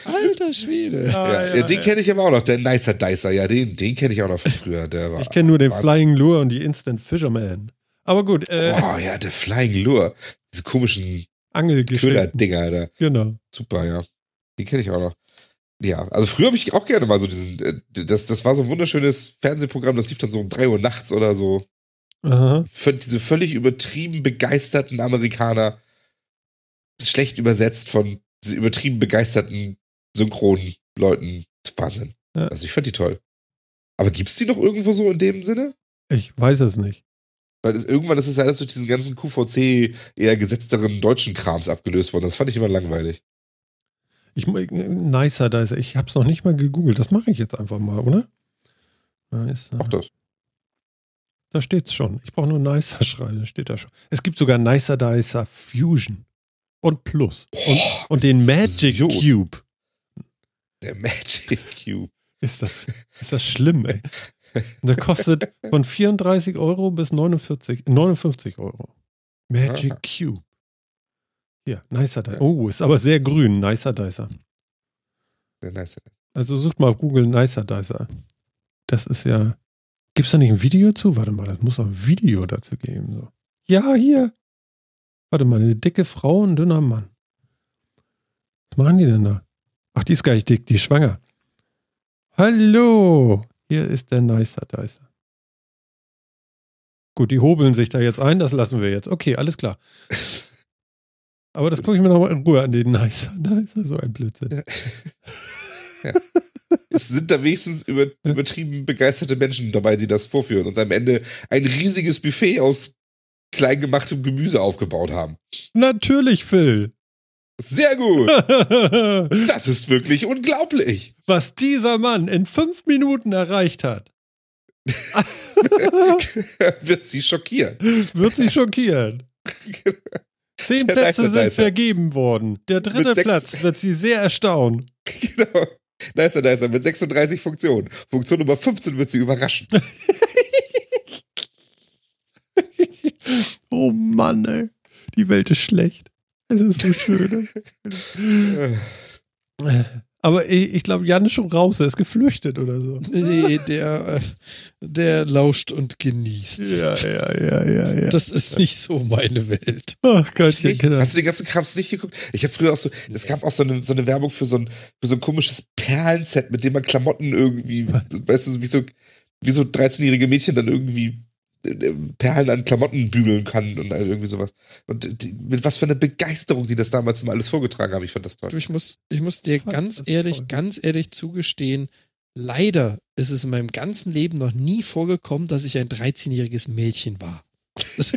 Alter Schwede. Ja, ja, den kenne ich aber auch noch, der Nicer Dicer, ja, den, den kenne ich auch noch von früher. Der war, Ich kenne nur den Wahnsinn. Flying Lure und die Instant Fisherman. Aber gut, äh, Oh ja, der Flying Lure. Diese komischen Angelgeschichten. Köder-Dinger, Alter. Genau. Super, ja. Die kenne ich auch noch. Ja, also früher habe ich auch gerne mal so diesen, äh, das, das war so ein wunderschönes Fernsehprogramm, das lief dann so um 3 Uhr nachts oder so. Aha. Für diese völlig übertrieben begeisterten Amerikaner schlecht übersetzt von übertrieben begeisterten synchronen Leuten. Wahnsinn. Ja. Also ich fand die toll. Aber gibt's die noch irgendwo so in dem Sinne? Ich weiß es nicht. Weil es, irgendwann ist es ja alles durch diesen ganzen QVC eher gesetzteren deutschen Krams abgelöst worden. Das fand ich immer langweilig. Ich, nicer, da ist, ich habe es noch nicht mal gegoogelt. Das mache ich jetzt einfach mal, oder? Nicer. Mach das. Da steht's schon. Ich brauche nur Nicer schreiben, steht da schon. Es gibt sogar Nicer Dicer Fusion und Plus. Und, Boah, und den Magic Fusion. Cube. Der Magic Cube. Ist das, ist das schlimm, ey. Und der kostet von 34 Euro bis 49, 59 Euro. Magic Ah. Cube. Hier, Nicer Dicer. Oh, ist aber sehr grün, Nicer Dicer. Der nice. Also sucht mal auf Google Nicer Dicer. Das ist ja. Gibt es da nicht ein Video zu? Warte mal, das muss auch ein Video dazu geben. So. Ja, hier. Warte mal, eine dicke Frau und ein dünner Mann. Was machen die denn da? Ach, die ist gar nicht dick, die ist schwanger. Hallo, hier ist der Nicer Dicer. Gut, die hobeln sich da jetzt ein, das lassen wir jetzt. Okay, alles klar. Aber das gucke ich mir noch mal in Ruhe an, den Nicer Dicer, so ein Blödsinn. Es sind da wenigstens über, übertrieben begeisterte Menschen dabei, die das vorführen und am Ende ein riesiges Buffet aus kleingemachtem Gemüse aufgebaut haben. Natürlich, Phil. Sehr gut. Das ist wirklich unglaublich. Was dieser Mann in fünf Minuten erreicht hat, Wird sie schockieren. wird sie schockieren. Zehn Der Plätze sind vergeben worden. Der dritte sechs- Platz wird sie sehr erstaunen. Genau. Nicer, nicer, mit 36 Funktionen. Funktion Nummer 15 wird sie überraschen. Oh Mann, ey. Die Welt ist schlecht. Es ist so schön. Aber ich, ich glaube, Jan ist schon raus. Er ist geflüchtet oder so. Nee, der, äh, der lauscht und genießt. Ja, ja, ja, ja, ja. Das ist nicht so meine Welt. Ach Gottchen, Nicht? Kinder. Hast du den ganzen Krams nicht geguckt? Ich habe früher auch so, es gab auch so eine, so eine Werbung für so ein, für so ein komisches Perlenset, mit dem man Klamotten irgendwie, weißt du, wie so, wie so 13-jährige Mädchen dann irgendwie Perlen an Klamotten bügeln kann und irgendwie sowas. Und die, mit was für eine Begeisterung die das damals immer alles vorgetragen haben. Ich fand das toll. Du, ich muss, ich muss dir Fuck, ganz ehrlich, toll. ganz ehrlich zugestehen, leider ist es in meinem ganzen Leben noch nie vorgekommen, dass ich ein 13-jähriges Mädchen war. Das,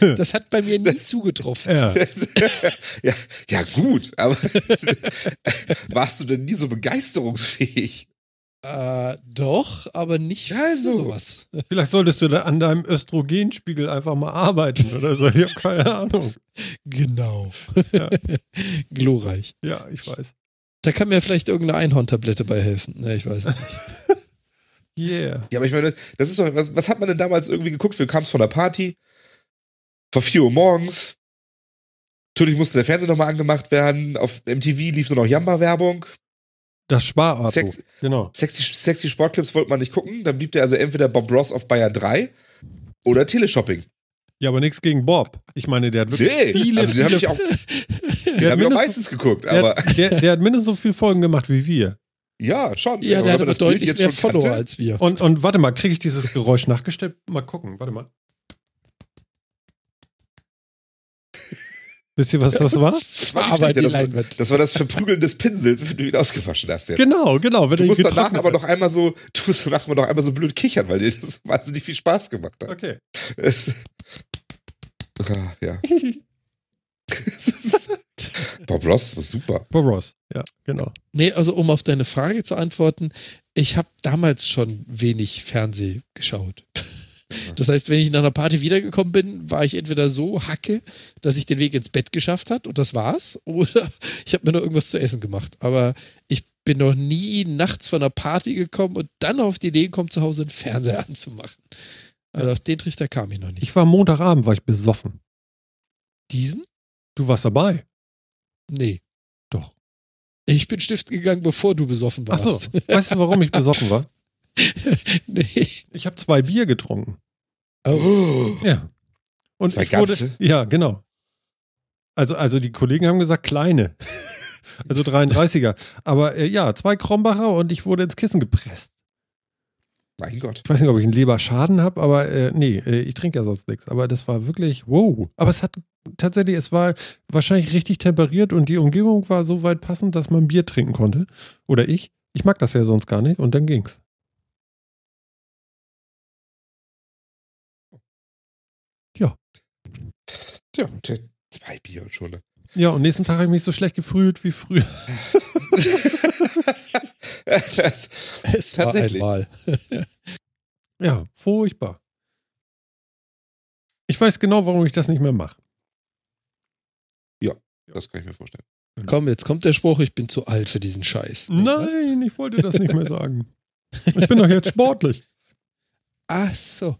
das hat bei mir nie zugetroffen. Ja. ja, ja, gut, aber warst du denn nie so begeisterungsfähig? Äh, doch, aber nicht Ja, für so. sowas. Vielleicht solltest du da an deinem Östrogenspiegel einfach mal arbeiten oder so. Ich habe keine Ahnung. Genau. Ja. Glorreich. Ja, ich weiß. Da kann mir vielleicht irgendeine Einhorntablette bei helfen. Ne, ich weiß es nicht. Yeah. Ja, aber ich meine, das ist doch, was, was hat man denn damals irgendwie geguckt? Wir kamen von der Party, vor 4 Uhr morgens. Natürlich musste der Fernseher nochmal angemacht werden. Auf MTV lief nur noch Jamba-Werbung. Das Sparabo. Sex- Genau. Sexy, sexy Sportclips wollte man nicht gucken. Dann blieb der also entweder Bob Ross auf Bayern 3 oder Teleshopping. Ja, aber nichts gegen Bob. Ich meine, der hat wirklich Nee, viele, also den habe ich auch, der, den hat hab ich auch meistens geguckt. der, Aber hat- der, der hat mindestens so viele Folgen gemacht wie wir. ja, schon. Ja, der hat aber deutlich jetzt mehr schon Follower als wir. Und, und warte mal, kriege ich dieses Geräusch nachgestellt? Mal gucken, warte mal. Wisst ihr, was das war? Das war, Aber die das, war, Leinwand. das war das Verprügeln des Pinsels, wenn du ihn ausgewaschen hast. Ja. Genau, genau. Wenn Du ihn musst danach aber noch einmal so, du musst danach aber noch einmal so blöd kichern, weil dir das wahnsinnig viel Spaß gemacht hat. Okay. Es- Ah, ja. Bob Ross war super. Bob Ross. Ja, genau. Nee, also um auf deine Frage zu antworten, ich habe damals schon wenig Fernseh geschaut. Das heißt, wenn ich nach einer Party wiedergekommen bin, war ich entweder so hacke, dass ich den Weg ins Bett geschafft hat und das war's, oder ich habe mir noch irgendwas zu essen gemacht. Aber ich bin noch nie nachts von einer Party gekommen und dann auf die Idee gekommen, zu Hause einen Fernseher anzumachen. Also auf den Trichter kam ich noch nicht. Ich war Montagabend, war ich besoffen. Diesen? Du warst dabei. Nee. Doch. Ich bin stiften gegangen, bevor du besoffen Ach warst. so. Weißt du, warum ich besoffen war? nee. Ich habe zwei Bier getrunken. Oh. Ja. Und Zwei ich wurde? Ja, genau. Also, also die Kollegen haben gesagt, kleine. Also 33er. Aber äh, ja, zwei Krombacher und ich wurde ins Kissen gepresst. Mein Gott. Ich weiß nicht, ob ich einen Leberschaden habe, aber äh, nee, äh, ich trinke ja sonst nichts. Aber das war wirklich, wow. Aber es hat tatsächlich, es war wahrscheinlich richtig temperiert und die Umgebung war so weit passend, dass man Bier trinken konnte. Oder ich. Ich mag das ja sonst gar nicht und dann ging's. Tja, t- zwei Bier schon. Ne? Ja, und nächsten Tag habe ich mich so schlecht gefühlt wie früher. das, Es war Tatsächlich. einmal. Ja, furchtbar. Ich weiß genau, warum ich das nicht mehr mache. das kann ich mir vorstellen. Komm, jetzt kommt der Spruch, ich bin zu alt für diesen Scheiß. Was? Nein, ich wollte das nicht mehr sagen. Ich bin doch jetzt sportlich. Ach so.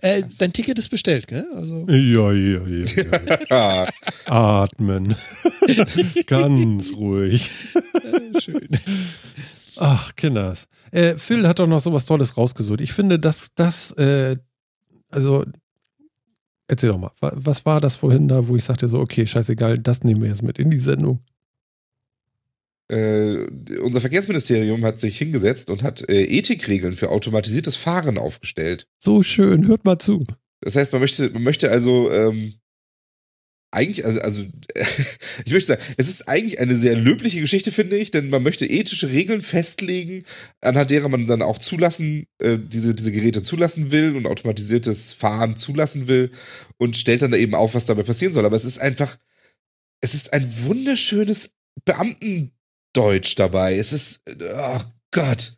Äh, dein Ticket ist bestellt, gell? Also, Ja, ja, ja. ja. Atmen. Ganz ruhig. äh, schön. Ach, Kinders. Äh, Phil hat doch noch sowas Tolles rausgesucht. Ich finde, dass das, äh, also, erzähl doch mal, wa- was war das vorhin da, wo ich sagte so, okay, scheißegal, das nehmen wir jetzt mit in die Sendung. Äh, unser Verkehrsministerium hat sich hingesetzt und hat äh, Ethikregeln für automatisiertes Fahren aufgestellt. So schön, hört mal zu. Das heißt, man möchte, man möchte also ähm, eigentlich, also, also ich möchte sagen, es ist eigentlich eine sehr löbliche Geschichte, finde ich, denn man möchte ethische Regeln festlegen, anhand derer man dann auch zulassen, äh, diese, diese Geräte zulassen will und automatisiertes Fahren zulassen will und stellt dann da eben auf, was dabei passieren soll. Aber es ist einfach, es ist ein wunderschönes Beamtendeutsch dabei. Es ist, oh Gott.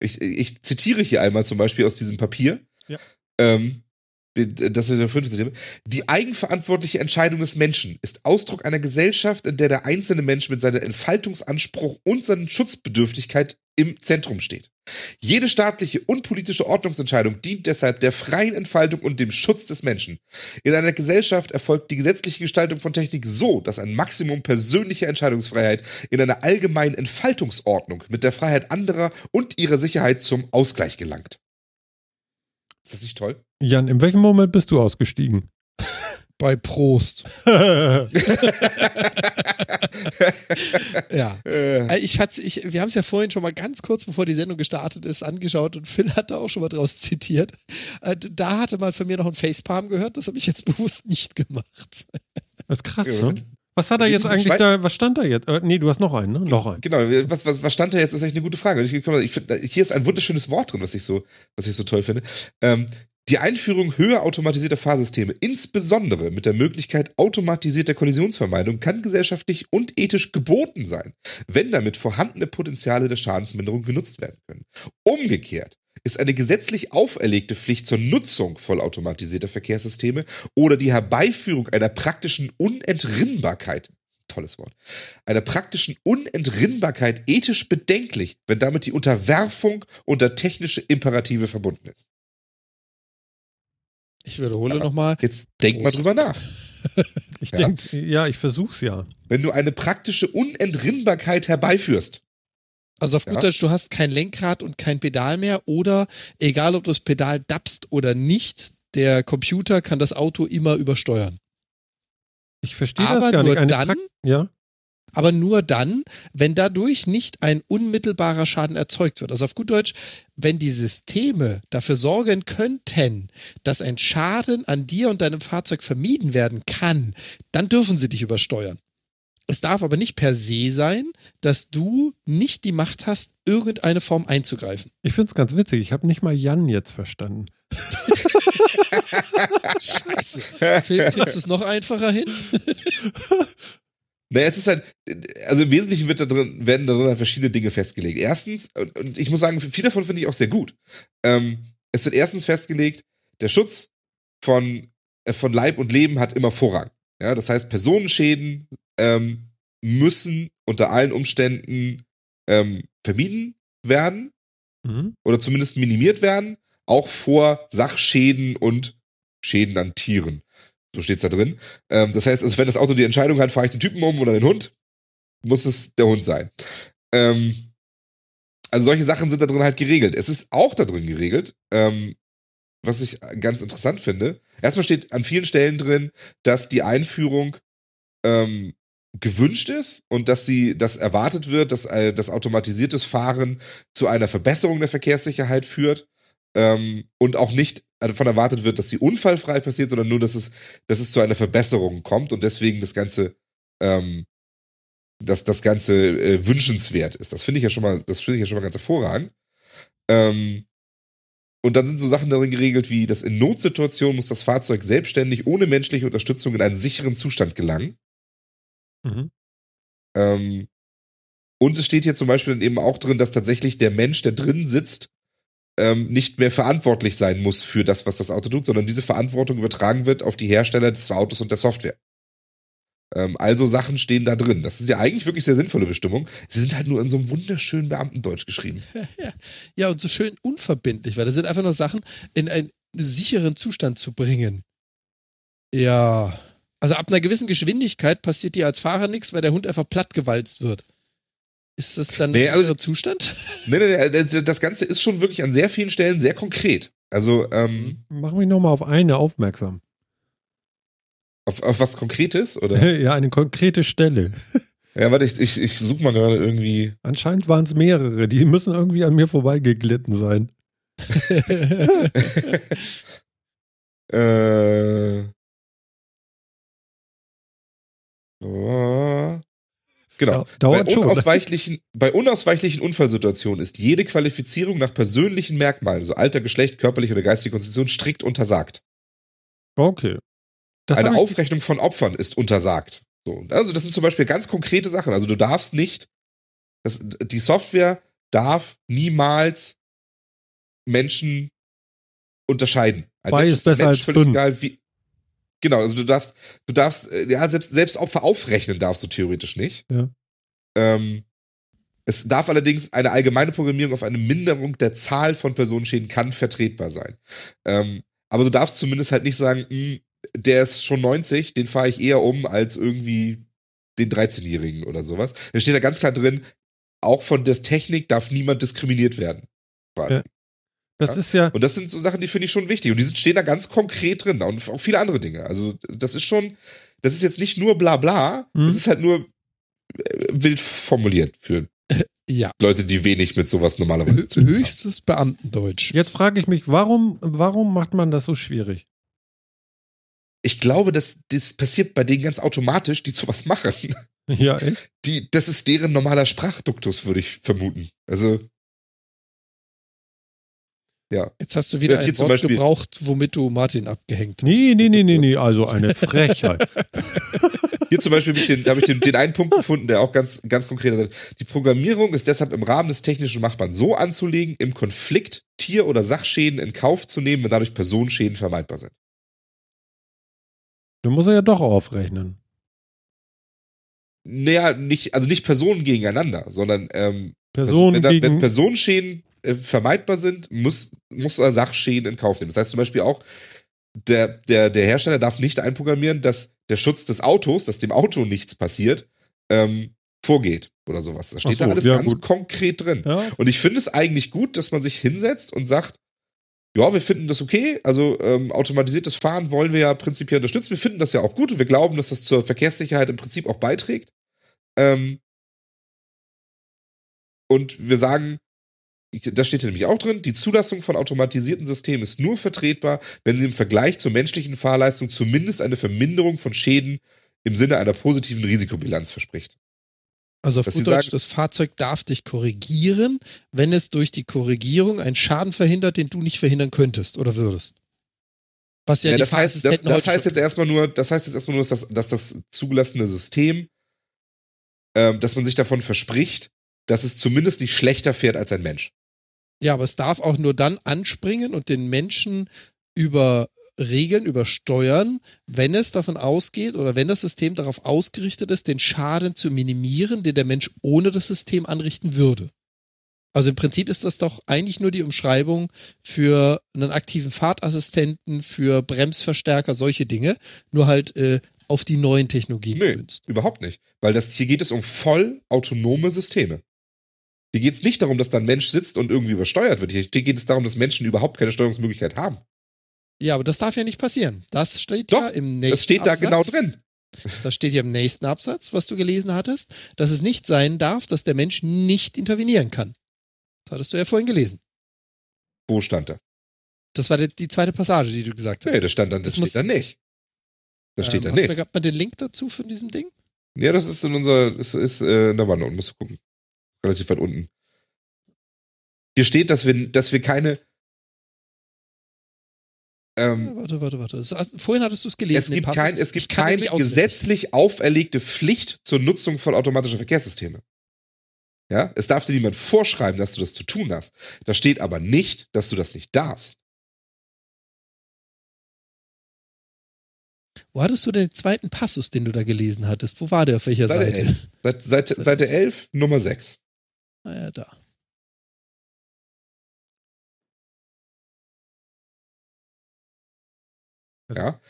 Ich, ich zitiere hier einmal zum Beispiel aus diesem Papier. Ja. Ähm, das ist der fünfte Zitiere. Die eigenverantwortliche Entscheidung des Menschen ist Ausdruck einer Gesellschaft, in der der einzelne Mensch mit seinem Entfaltungsanspruch und seiner Schutzbedürftigkeit im Zentrum steht. Jede staatliche und politische Ordnungsentscheidung dient deshalb der freien Entfaltung und dem Schutz des Menschen. In einer Gesellschaft erfolgt die gesetzliche Gestaltung von Technik so, dass ein Maximum persönlicher Entscheidungsfreiheit in einer allgemeinen Entfaltungsordnung mit der Freiheit anderer und ihrer Sicherheit zum Ausgleich gelangt. Ist das nicht toll? Jan, in welchem Moment bist du ausgestiegen? Bei Prost. Ja. Äh, Äh, Ich hat's, ich, wir haben es ja vorhin schon mal ganz kurz bevor die Sendung gestartet ist angeschaut und Phil hat da auch schon mal draus zitiert. Äh, Da hatte man von mir noch ein Facepalm gehört, das habe ich jetzt bewusst nicht gemacht. Das ist krass, Ja. ne? Was hat er jetzt eigentlich da, was stand da jetzt? Äh, nee, du hast noch einen, ne? Noch einen. Genau, was, was, was stand da jetzt? Das ist echt eine gute Frage. Ich, ich find, hier ist ein wunderschönes Wort drin, was ich so, was ich so toll finde. Ähm, die Einführung höher automatisierter Fahrsysteme, insbesondere mit der Möglichkeit automatisierter Kollisionsvermeidung, kann gesellschaftlich und ethisch geboten sein, wenn damit vorhandene Potenziale der Schadensminderung genutzt werden können. Umgekehrt ist eine gesetzlich auferlegte Pflicht zur Nutzung vollautomatisierter Verkehrssysteme oder die Herbeiführung einer praktischen Unentrinnbarkeit tolles Wort, einer praktischen Unentrinnbarkeit ethisch bedenklich, wenn damit die Unterwerfung unter technische Imperative verbunden ist. Ich wiederhole nochmal. Jetzt denk mal Prost. drüber nach. Ich Ja. denke, ja, ich versuch's ja. Wenn du eine praktische Unentrinnbarkeit herbeiführst, Also auf gut Ja. Deutsch, du hast kein Lenkrad und kein Pedal mehr oder egal ob du das Pedal dapst oder nicht, der Computer kann das Auto immer übersteuern. Ich verstehe Aber das gar nicht. Eine dann, ja? Aber nur dann, wenn dadurch nicht ein unmittelbarer Schaden erzeugt wird. Also auf gut Deutsch, wenn die Systeme dafür sorgen könnten, dass ein Schaden an dir und deinem Fahrzeug vermieden werden kann, dann dürfen sie dich übersteuern. Es darf aber nicht per se sein, dass du nicht die Macht hast, irgendeine Form einzugreifen. Ich find's ganz witzig. Ich habe nicht mal Jan jetzt verstanden. Scheiße. Phil, kriegst du es noch einfacher hin? naja, es ist halt, also im Wesentlichen wird da drin, werden da drin halt verschiedene Dinge festgelegt. Erstens, und, und ich muss sagen, viel davon finde ich auch sehr gut. Ähm, es wird erstens festgelegt, der Schutz von, äh, von Leib und Leben hat immer Vorrang. Ja, das heißt, Personenschäden ähm, müssen unter allen Umständen ähm, vermieden werden Mhm. oder zumindest minimiert werden, auch vor Sachschäden und Schäden an Tieren. So steht's da drin. Ähm, das heißt, also wenn das Auto die Entscheidung hat, fahre ich den Typen um oder den Hund, muss es der Hund sein. Ähm, also solche Sachen sind da drin halt geregelt. Es ist auch da drin geregelt, ähm, was ich ganz interessant finde. Erstmal steht an vielen Stellen drin, dass die Einführung ähm, gewünscht ist und dass sie, dass erwartet wird, dass äh, das automatisiertes Fahren zu einer Verbesserung der Verkehrssicherheit führt ähm, und auch nicht davon erwartet wird, dass sie unfallfrei passiert, sondern nur, dass es, dass es zu einer Verbesserung kommt und deswegen das Ganze, ähm, dass das Ganze äh, wünschenswert ist. Das finde ich ja schon mal, das finde ich ja schon mal ganz hervorragend. Ähm, und dann sind so Sachen darin geregelt, wie dass in Notsituationen muss das Fahrzeug selbstständig ohne menschliche Unterstützung in einen sicheren Zustand gelangen. Mhm. Ähm, und es steht hier zum Beispiel dann eben auch drin, dass tatsächlich der Mensch, der drin sitzt, ähm, nicht mehr verantwortlich sein muss für das, was das Auto tut, sondern diese Verantwortung übertragen wird auf die Hersteller des Autos und der Software. Ähm, also Sachen stehen da drin. Das ist ja eigentlich wirklich sehr sinnvolle Bestimmung. Sie sind halt nur in so einem wunderschönen Beamtendeutsch geschrieben. Ja, und so schön unverbindlich, weil das sind einfach nur Sachen in einen sicheren Zustand zu bringen. Ja. Also ab einer gewissen Geschwindigkeit passiert dir als Fahrer nichts, weil der Hund einfach plattgewalzt wird. Ist das dann Nee, also- Zustand? Nee, nee, nee, das- das Ganze ist schon wirklich an sehr vielen Stellen sehr konkret. Also, ähm, Mach mich nochmal auf eine aufmerksam. auf, auf was Konkretes, oder? ja, eine konkrete Stelle. ja, warte, ich, ich, ich suche mal gerade irgendwie. Anscheinend waren es mehrere. Die müssen irgendwie an mir vorbeigeglitten sein. Äh, oh, genau. Dauert bei, schon. unausweichlichen, bei unausweichlichen Unfallsituationen ist jede Qualifizierung nach persönlichen Merkmalen, so Alter, Geschlecht, körperliche oder geistige Konstitution, strikt untersagt. Okay. Das Eine Aufrechnung von Opfern ist untersagt. So, also das sind zum Beispiel ganz konkrete Sachen. Also du darfst nicht, das, die Software darf niemals Menschen unterscheiden. Ein Zwei Mensch ist besser Mensch, als völlig fünf. egal wie. Genau, also du darfst, du darfst, äh, ja, selbst, selbst Opfer aufrechnen darfst du theoretisch nicht. Ja. Ähm, es darf allerdings eine allgemeine Programmierung auf eine Minderung der Zahl von Personenschäden kann vertretbar sein. Ähm, aber du darfst zumindest halt nicht sagen, "Hm, der ist schon 90, den fahre ich eher um als irgendwie den 13-Jährigen oder sowas. Da steht da ganz klar drin, auch von der Technik darf niemand diskriminiert werden. Ja. Das Ja. ist ja, Und das sind so Sachen, die finde ich schon wichtig. Und die sind- stehen da ganz konkret drin. Und auch viele andere Dinge. Also, das ist schon, das ist jetzt nicht nur bla bla, Mhm. es ist halt nur äh, wild formuliert für Ja. Leute, die wenig mit sowas normalerweise Hö zu tun haben. höchstes Beamtendeutsch. jetzt frage ich mich, warum, warum macht man das so schwierig? Ich glaube, dass das passiert bei denen ganz automatisch, die sowas machen. Ja, echt? Die, das ist deren normaler Sprachduktus, würde ich vermuten. Also, ja. Jetzt hast du wieder ein Wort Beispiel- gebraucht, womit du Martin abgehängt hast. Nee, nee, nee, nee, nee, also eine Frechheit. Hier zum Beispiel habe ich, den, hab ich den, den einen Punkt gefunden, der auch ganz, ganz konkret sagt. Die Programmierung ist deshalb im Rahmen des technischen Machbaren so anzulegen, im Konflikt Tier- oder Sachschäden in Kauf zu nehmen, wenn dadurch Personenschäden vermeidbar sind. Du musst ja doch aufrechnen. Naja, nicht, also nicht Personen gegeneinander, sondern ähm, Personen wenn, da, wenn. Personenschäden äh, vermeidbar sind, muss, muss er Sachschäden in Kauf nehmen. Das heißt zum Beispiel auch, der, der, der Hersteller darf nicht einprogrammieren, dass der Schutz des Autos, dass dem Auto nichts passiert, ähm, vorgeht oder sowas. Das steht so, da alles ja, ganz gut. konkret drin. Ja, Und ich finde es eigentlich gut, dass man sich hinsetzt und sagt, ja, wir finden das okay. Also ähm, automatisiertes Fahren wollen wir ja prinzipiell unterstützen. Wir finden das ja auch gut und wir glauben, dass das zur Verkehrssicherheit im Prinzip auch beiträgt. Ähm, und wir sagen, das steht hier nämlich auch drin, die Zulassung von automatisierten Systemen ist nur vertretbar, wenn sie im Vergleich zur menschlichen Fahrleistung zumindest eine Verminderung von Schäden im Sinne einer positiven Risikobilanz verspricht. Also auf Dass gut Deutsch, sagen- das Fahrzeug darf dich korrigieren, wenn es durch die Korrigierung einen Schaden verhindert, den du nicht verhindern könntest oder würdest. Was ja, Ja, die das heißt, das, das heißt jetzt erstmal nur, das heißt jetzt erstmal nur, dass das, dass das zugelassene System, ähm, dass man sich davon verspricht, dass es zumindest nicht schlechter fährt als ein Mensch. Ja, aber es darf auch nur dann anspringen und den Menschen über Regeln übersteuern, wenn es davon ausgeht oder wenn das System darauf ausgerichtet ist, den Schaden zu minimieren, den der Mensch ohne das System anrichten würde. Also im Prinzip ist das doch eigentlich nur die Umschreibung für einen aktiven Fahrtassistenten, für Bremsverstärker, solche Dinge, nur halt äh, auf die neuen Technologien Nee. Überhaupt nicht. Weil das, hier geht es um voll autonome Systeme. Hier geht es nicht darum, dass da ein Mensch sitzt und irgendwie übersteuert wird. Hier geht es darum, dass Menschen überhaupt keine Steuerungsmöglichkeit haben. Ja, aber das darf ja nicht passieren. Das steht Doch, ja im nächsten Das steht da Absatz. genau drin. das steht hier im nächsten Absatz, was du gelesen hattest, dass es nicht sein darf, dass der Mensch nicht intervenieren kann. Das hattest du ja vorhin gelesen. Wo stand das? Das war die, die zweite Passage, die du gesagt hast. Nee, das stand dann, das, Das muss- steht da nicht. Das steht ähm, da hast du mir nicht. gerade mal den Link dazu von diesem Ding? Ja, das ist in unser, ist, ist äh, in der Wanne unten, musst du gucken. Relativ weit unten. Hier steht, dass wir, dass wir keine, ähm, Ja, warte, warte, warte. Hast- vorhin hattest du es gelesen. es gibt, kein, es gibt keine gesetzlich auferlegte Pflicht zur Nutzung von automatischen Verkehrssysteme. Ja, es darf dir niemand vorschreiben, dass du das zu tun hast. Da steht aber nicht, dass du das nicht darfst. Wo hattest du den zweiten Passus, den du da gelesen hattest? Wo war der? Auf welcher Seite Seite? 11. Seit, Seite, Seite 11, Nummer 6. Ah ja, da. Ja,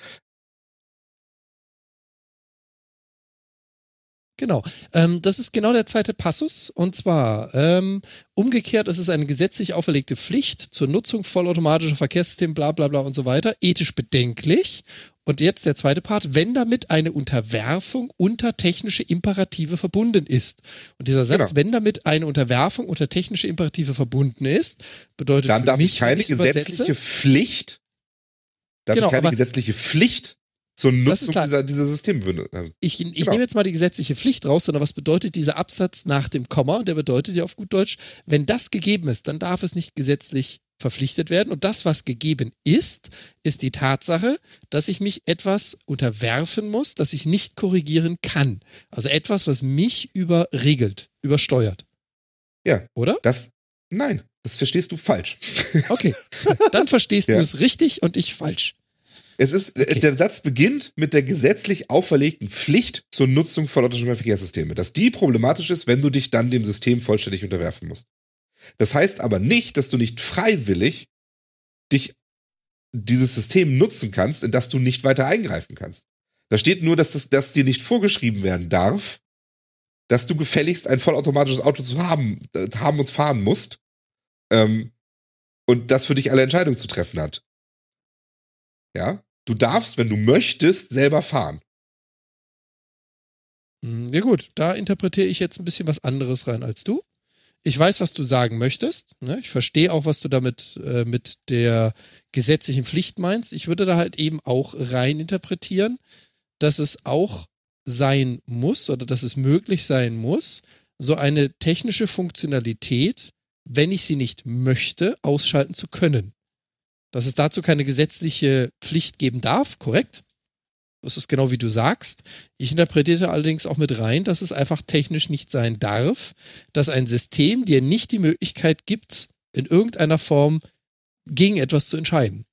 Genau. Ähm, das ist genau der zweite Passus. Und zwar, ähm, umgekehrt ist es eine gesetzlich auferlegte Pflicht zur Nutzung vollautomatischer Verkehrssysteme, bla bla bla und so weiter. Ethisch bedenklich. Und jetzt der zweite Part, wenn damit eine Unterwerfung unter technische Imperative verbunden ist. Und dieser Satz, Genau. wenn damit eine Unterwerfung unter technische Imperative verbunden ist, bedeutet dann darf mich, ich keine gesetzliche Pflicht, darf Genau, ich keine gesetzliche Pflicht zur Nutzung dieser, dieser Systeme benutzen. Ich, ich Genau. nehme jetzt mal die gesetzliche Pflicht raus, sondern was bedeutet dieser Absatz nach dem Komma? Der bedeutet ja auf gut Deutsch, wenn das gegeben ist, dann darf es nicht gesetzlich verpflichtet werden. Und das, was gegeben ist, ist die Tatsache, dass ich mich etwas unterwerfen muss, das ich nicht korrigieren kann. Also etwas, was mich überregelt, übersteuert. Ja. Oder? Das, nein, das verstehst du falsch. Okay. Dann verstehst Ja. du es richtig und ich falsch. Es ist, Okay. der Satz beginnt mit der gesetzlich auferlegten Pflicht zur Nutzung von autonomen Verkehrssysteme. Dass die problematisch ist, wenn du dich dann dem System vollständig unterwerfen musst. Das heißt aber nicht, dass du nicht freiwillig dich dieses System nutzen kannst, in das du nicht weiter eingreifen kannst. Da steht nur, dass das, dass dir nicht vorgeschrieben werden darf, dass du gefälligst ein vollautomatisches Auto zu haben, äh, haben und fahren musst, ähm, und das für dich alle Entscheidungen zu treffen hat. Ja? Du darfst, wenn du möchtest, selber fahren. Hm, Ja gut, da interpretiere ich jetzt ein bisschen was anderes rein als du. Ich weiß, was du sagen möchtest. Ne? Ich verstehe auch, was du damit äh, mit der gesetzlichen Pflicht meinst. Ich würde da halt eben auch rein interpretieren, dass es auch sein muss oder dass es möglich sein muss, so eine technische Funktionalität, wenn ich sie nicht möchte, ausschalten zu können. Dass es dazu keine gesetzliche Pflicht geben darf, korrekt? Das ist genau wie du sagst. Ich interpretiere allerdings auch mit rein, dass es einfach technisch nicht sein darf, dass ein System dir nicht die Möglichkeit gibt, in irgendeiner Form gegen etwas zu entscheiden.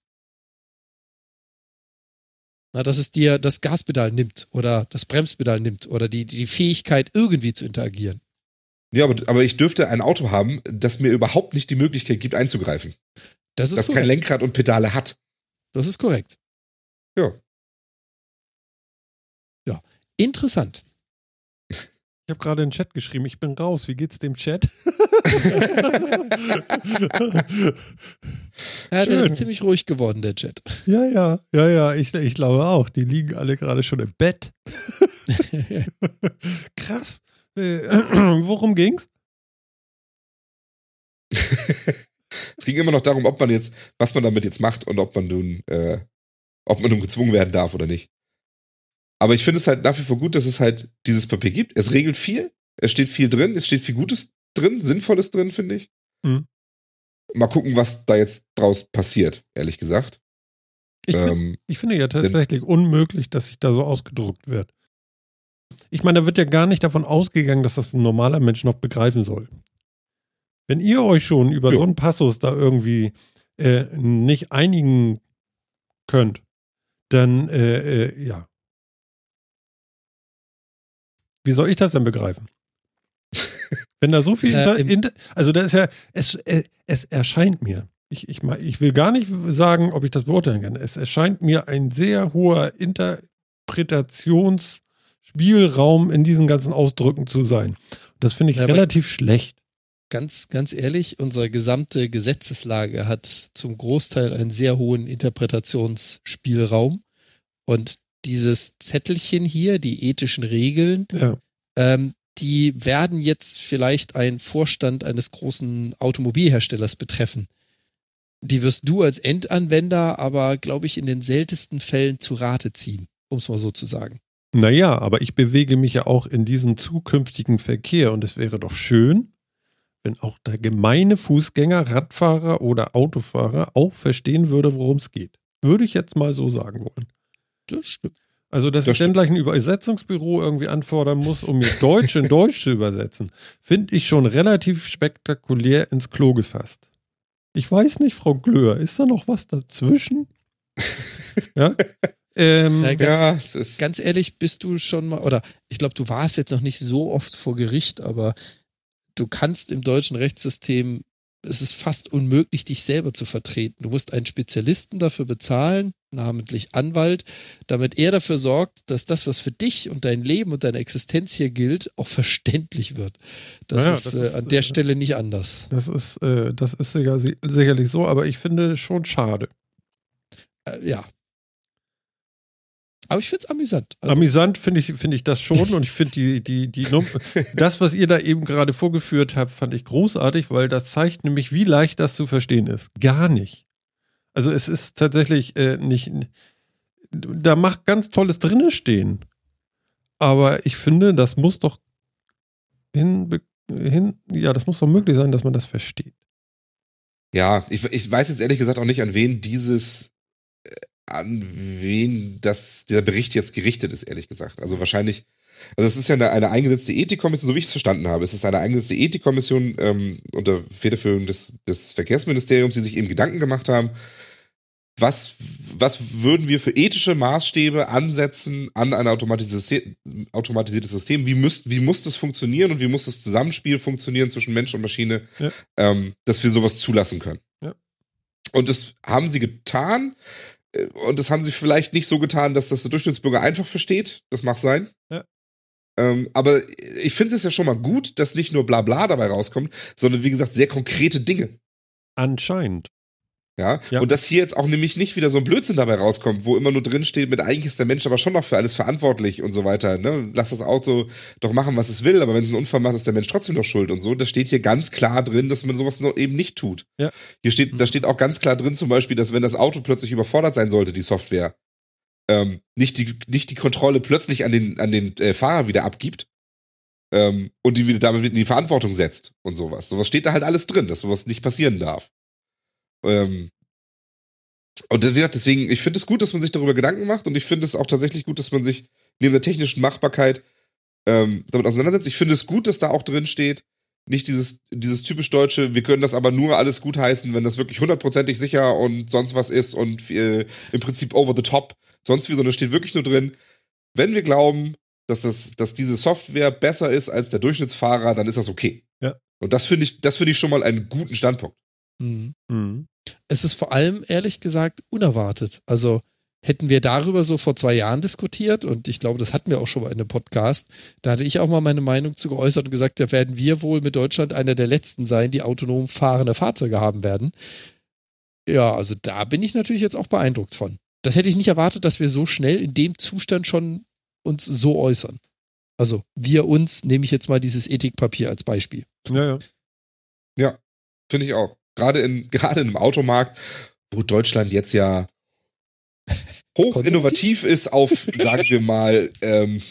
Na, dass es dir das Gaspedal nimmt oder das Bremspedal nimmt oder die, die Fähigkeit, irgendwie zu interagieren. Ja, aber, aber ich dürfte ein Auto haben, das mir überhaupt nicht die Möglichkeit gibt, einzugreifen. Das ist Das kein korrekt. Lenkrad und Pedale hat. Das ist korrekt. Ja. Interessant. Ich habe gerade in den Chat geschrieben, ich bin raus. Wie geht's dem Chat? Ja, der ist ziemlich ruhig geworden, der Chat. ja, ja, ja, ja, ich, ich glaube auch. Die liegen alle gerade schon im Bett. Krass. Äh, worum ging's? es ging immer noch darum, ob man jetzt, was man damit jetzt macht und ob man nun, äh, ob man nun gezwungen werden darf oder nicht. Aber ich finde es halt nach wie vor gut, dass es halt dieses Papier gibt. Es regelt viel, es steht viel drin, es steht viel Gutes drin, Sinnvolles drin, finde ich. Mhm. Mal gucken, was da jetzt draus passiert, ehrlich gesagt. Ich, find, Ähm, ich finde ja tatsächlich unmöglich, dass sich da so ausgedruckt wird. Ich meine, da wird ja gar nicht davon ausgegangen, dass das ein normaler Mensch noch begreifen soll. Wenn ihr euch schon über Ja. so einen Passus da irgendwie äh, nicht einigen könnt, dann äh, äh, ja. Wie soll ich das denn begreifen? Wenn da so viel, Äh, inter, im- inter, also da ist ja, es, äh, es erscheint mir, ich, ich, ich will gar nicht sagen, ob ich das beurteilen kann. Es erscheint mir ein sehr hoher Interpretationsspielraum in diesen ganzen Ausdrücken zu sein. Das finde ich Ja, relativ schlecht. ganz, ganz ehrlich, unsere gesamte Gesetzeslage hat zum Großteil einen sehr hohen Interpretationsspielraum. Und dieses Zettelchen hier, die ethischen Regeln, Ja. ähm, die werden jetzt vielleicht einen Vorstand eines großen Automobilherstellers betreffen. Die wirst du als Endanwender aber, glaube ich, in den seltensten Fällen zu Rate ziehen, um es mal so zu sagen. Naja, aber ich bewege mich ja auch in diesem zukünftigen Verkehr und es wäre doch schön, wenn auch der gemeine Fußgänger, Radfahrer oder Autofahrer auch verstehen würde, worum es geht. Würde ich jetzt mal so sagen wollen. Das stimmt. Also, dass Das ich dann stimmt. gleich ein Übersetzungsbüro irgendwie anfordern muss, um mir Deutsch in Deutsch zu übersetzen, finde ich schon relativ spektakulär ins Klo gefasst. Ich weiß nicht, Frau Glöhr, ist da noch was dazwischen? ja? Ähm, Na, ganz, ja, es ist. ganz ehrlich, bist du schon mal, oder ich glaube, du warst jetzt noch nicht so oft vor Gericht, aber du kannst im deutschen Rechtssystem, es ist fast unmöglich, dich selber zu vertreten. Du musst einen Spezialisten dafür bezahlen, namentlich Anwalt, damit er dafür sorgt, dass das, was für dich und dein Leben und deine Existenz hier gilt, auch verständlich wird. Das, Naja, ist, das äh, ist, an der äh, Stelle nicht anders. Das ist, äh, das ist sicher, sicherlich so, aber ich finde schon schade. Äh, ja. Aber ich finde es amüsant. Also, Amüsant finde ich, finde ich das schon und ich finde die, die, die, Num das, was ihr da eben gerade vorgeführt habt, fand ich großartig, weil das zeigt nämlich, wie leicht das zu verstehen ist. Gar nicht. Also es ist tatsächlich äh, nicht, da macht ganz Tolles drinne stehen. Aber ich finde, das muss doch hin, hin, ja, das muss doch möglich sein, dass man das versteht. Ja, ich, ich weiß jetzt ehrlich gesagt auch nicht, an wen dieses, äh, an wen das, der Bericht jetzt gerichtet ist, ehrlich gesagt. Also wahrscheinlich, also es ist ja eine, eine eingesetzte Ethikkommission, so wie ich es verstanden habe. Es ist eine eingesetzte Ethikkommission ähm, unter Federführung des, des Verkehrsministeriums, die sich eben Gedanken gemacht haben, was, was würden wir für ethische Maßstäbe ansetzen an ein automatisiertes System, automatisiertes System? Wie, müsst, wie muss das funktionieren und wie muss das Zusammenspiel funktionieren zwischen Mensch und Maschine, Ja. ähm, dass wir sowas zulassen können? Ja. Und das haben sie getan. äh, Und das haben sie vielleicht nicht so getan, dass das der Durchschnittsbürger einfach versteht. Das mag sein. Ja. Ähm, aber ich finde es ja schon mal gut, dass nicht nur Blabla dabei rauskommt, sondern wie gesagt sehr konkrete Dinge. Anscheinend. Ja? Ja. Und dass hier jetzt auch nämlich nicht wieder so ein Blödsinn dabei rauskommt, wo immer nur drin steht, mit eigentlich ist der Mensch aber schon noch für alles verantwortlich und so weiter. Ne? Lass das Auto doch machen, was es will, aber wenn es einen Unfall macht, ist der Mensch trotzdem noch schuld und so. Das steht hier ganz klar drin, dass man sowas noch eben nicht tut. Ja. Hier steht, da steht auch ganz klar drin, zum Beispiel, dass wenn das Auto plötzlich überfordert sein sollte, die Software, ähm, nicht, die, nicht die Kontrolle plötzlich an den, an den äh, Fahrer wieder abgibt. Ähm, und die wieder damit in die Verantwortung setzt und sowas. Sowas steht da halt alles drin, dass sowas nicht passieren darf. Ähm, und wie gesagt, deswegen, ich finde es gut, dass man sich darüber Gedanken macht und ich finde es auch tatsächlich gut, dass man sich neben der technischen Machbarkeit ähm, damit auseinandersetzt. Ich finde es gut, dass da auch drin steht, nicht dieses, dieses typisch deutsche, wir können das aber nur alles gutheißen, wenn das wirklich hundertprozentig sicher und sonst was ist und äh, im Prinzip over the top, sonst wie, sondern es steht wirklich nur drin, wenn wir glauben, dass, das, dass diese Software besser ist als der Durchschnittsfahrer, dann ist das okay. Ja. Und das finde ich, das finde ich schon mal einen guten Standpunkt. Mhm. Mhm. es ist vor allem, ehrlich gesagt, unerwartet. Also hätten wir darüber so vor zwei Jahren diskutiert und ich glaube, das hatten wir auch schon mal in einem Podcast, da hatte ich auch mal meine Meinung zu geäußert und gesagt, da werden wir wohl mit Deutschland einer der letzten sein, die autonom fahrende Fahrzeuge haben werden. Ja, also da bin ich natürlich jetzt auch beeindruckt von. Das hätte ich nicht erwartet, dass wir so schnell in dem Zustand schon uns so äußern. Also wir uns, nehme ich jetzt mal dieses Ethikpapier als Beispiel. Ja, ja. Finde ich auch. Gerade in, gerade in einem Automarkt, wo Deutschland jetzt ja hoch innovativ ist auf, sagen wir mal, ähm,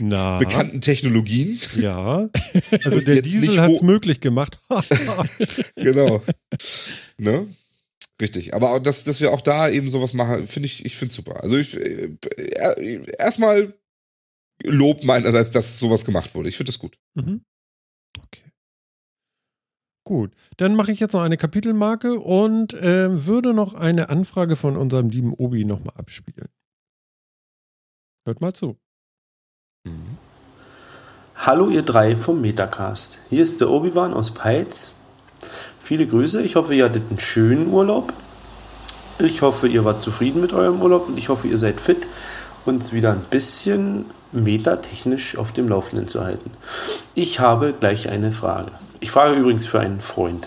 bekannten Technologien. Ja. Also der Diesel hat es möglich gemacht. Genau. ne? Richtig. Aber dass, dass wir auch da eben sowas machen, finde ich, ich finde super. Also ich äh, erstmal Lob meinerseits, dass sowas gemacht wurde. Ich finde das gut. Mhm. Okay. Gut, dann mache ich jetzt noch eine Kapitelmarke und äh, würde noch eine Anfrage von unserem lieben Obi nochmal abspielen. Hört mal zu. Hallo ihr drei vom Metacast. Hier ist der Obi-Wan aus Peitz. Viele Grüße. Ich hoffe, ihr hattet einen schönen Urlaub. Ich hoffe, ihr wart zufrieden mit eurem Urlaub und ich hoffe, ihr seid fit, uns wieder ein bisschen metatechnisch auf dem Laufenden zu halten. Ich habe gleich eine Frage. Ich frage übrigens für einen Freund.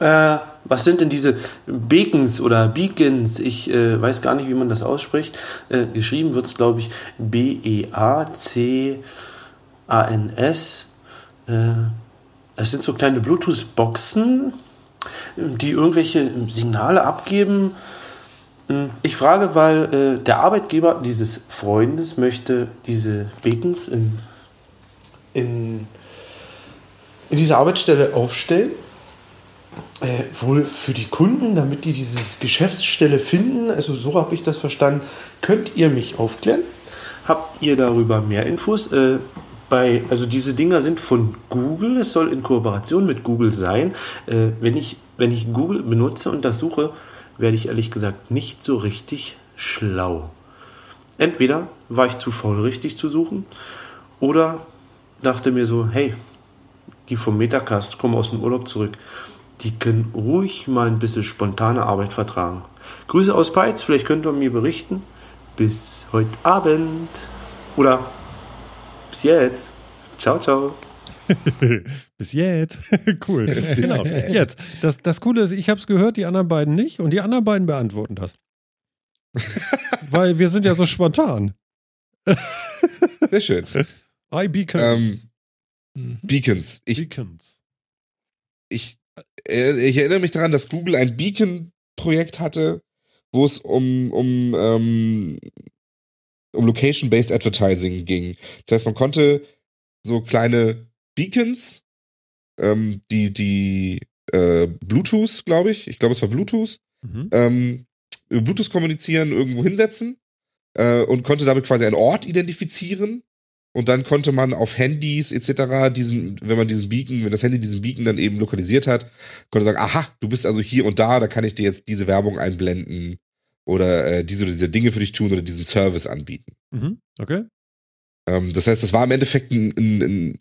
Äh, was sind denn diese Beacons oder Beacons? Ich äh, weiß gar nicht, wie man das ausspricht. Äh, geschrieben wird es, glaube ich, B-E-A-C-A-N-S. Äh, es sind so kleine Bluetooth-Boxen, die irgendwelche Signale abgeben. Hm, Ich frage, weil äh, der Arbeitgeber dieses Freundes möchte diese Beacons in, in, in dieser Arbeitsstelle aufstellen. Äh, wohl für die Kunden, damit die diese Geschäftsstelle finden. Also so habe ich das verstanden. Könnt ihr mich aufklären? Habt ihr darüber mehr Infos? Äh, bei, also diese Dinger sind von Google. Es soll in Kooperation mit Google sein. Äh, wenn, ich, wenn ich Google benutze und das suche, werde ich ehrlich gesagt nicht so richtig schlau. Entweder war ich zu faul, richtig zu suchen, oder dachte mir so, hey, die vom Metacast kommen aus dem Urlaub zurück. Die können ruhig mal ein bisschen spontane Arbeit vertragen. Grüße aus Peitz, vielleicht könnt ihr mir berichten. Bis heute Abend. Oder bis jetzt. Ciao, ciao. Bis jetzt. cool. Genau. Jetzt. Das, das Coole ist, ich habe es gehört, die anderen beiden nicht. Und die anderen beiden beantworten das. Weil wir sind ja so spontan. Sehr schön. I beacon. Ähm, Mhm. Beacons. Ich, Beacons. ich, äh, ich erinnere mich daran, dass Google ein Beacon-Projekt hatte, wo es um, um, ähm, um Location-Based Advertising ging. Das heißt, man konnte so kleine Beacons, ähm, die, die äh, Bluetooth, glaube ich, ich glaube, es war Bluetooth, Mhm. ähm, über Bluetooth kommunizieren, irgendwo hinsetzen äh, und konnte damit quasi einen Ort identifizieren. Und dann konnte man auf Handys etc., diesen, wenn man diesen Beacon, wenn das Handy diesen Beacon dann eben lokalisiert hat, konnte sagen, aha, du bist also hier und da, da kann ich dir jetzt diese Werbung einblenden oder äh, diese oder diese Dinge für dich tun oder diesen Service anbieten. Mhm. Okay. Ähm, das heißt, das war im Endeffekt ein, ein, ein